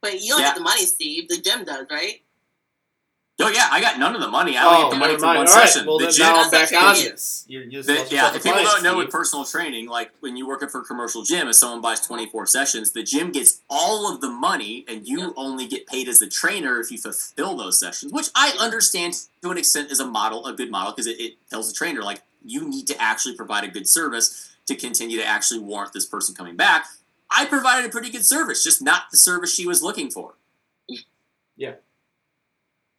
But you don't Yeah. get the money, Steve. The gym does, right? Oh yeah, I got none of the money. I only Oh, money mind. one All right, session. well, the then gym, now I'm back on this. You, you just the- yeah, if people don't know with personal training, like when you're working for a commercial gym, if someone buys 24 sessions, the gym gets all of the money, and you Yeah. only get paid as the trainer if you fulfill those sessions. Which I understand to an extent is a model, a good model, because it, it tells the trainer like you need to actually provide a good service to continue to actually warrant this person coming back. I provided a pretty good service, just not the service she was looking for.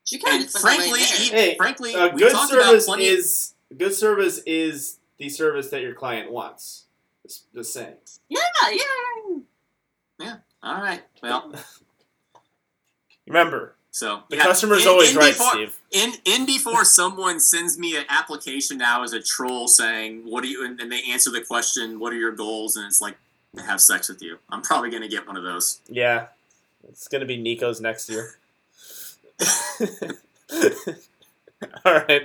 She kind And of spent the money frankly, there. Hey, frankly, Uh, we good talked about service plenty. is good service is the service that your client wants. Just, just saying. yeah, yeah. Yeah. All right, well, Remember, so the yeah, customer's in- always in right, before- Steve. in in before someone sends me an application now as a troll saying what do you and, and they answer the question what are your goals and it's like to have sex with you i'm probably going to get one of those Yeah, it's gonna be Nico's next year. All right.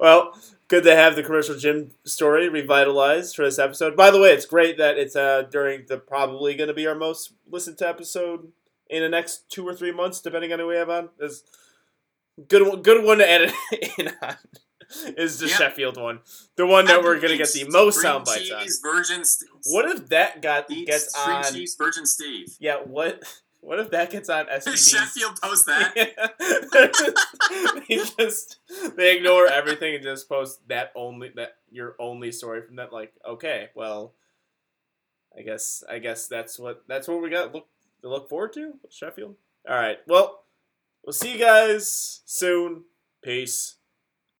Well, good to have the commercial gym story revitalized for this episode. By the way, it's great that it's uh, during the probably going to be our most listened to episode in the next two or three months, depending on who we have on. Is good one. Good one to edit in on. Is the Yeah. Sheffield one, the one that we're gonna get the most sound bites on? virgin What if that got gets on? cheese virgin steve Yeah, what what if that gets on Did SBD's? sheffield post that they just they ignore everything and just post that only that your only story from that. Like, okay, well, I guess I guess that's what that's what we got look to look forward to. Sheffield. All right. Well, we'll see you guys soon. Peace.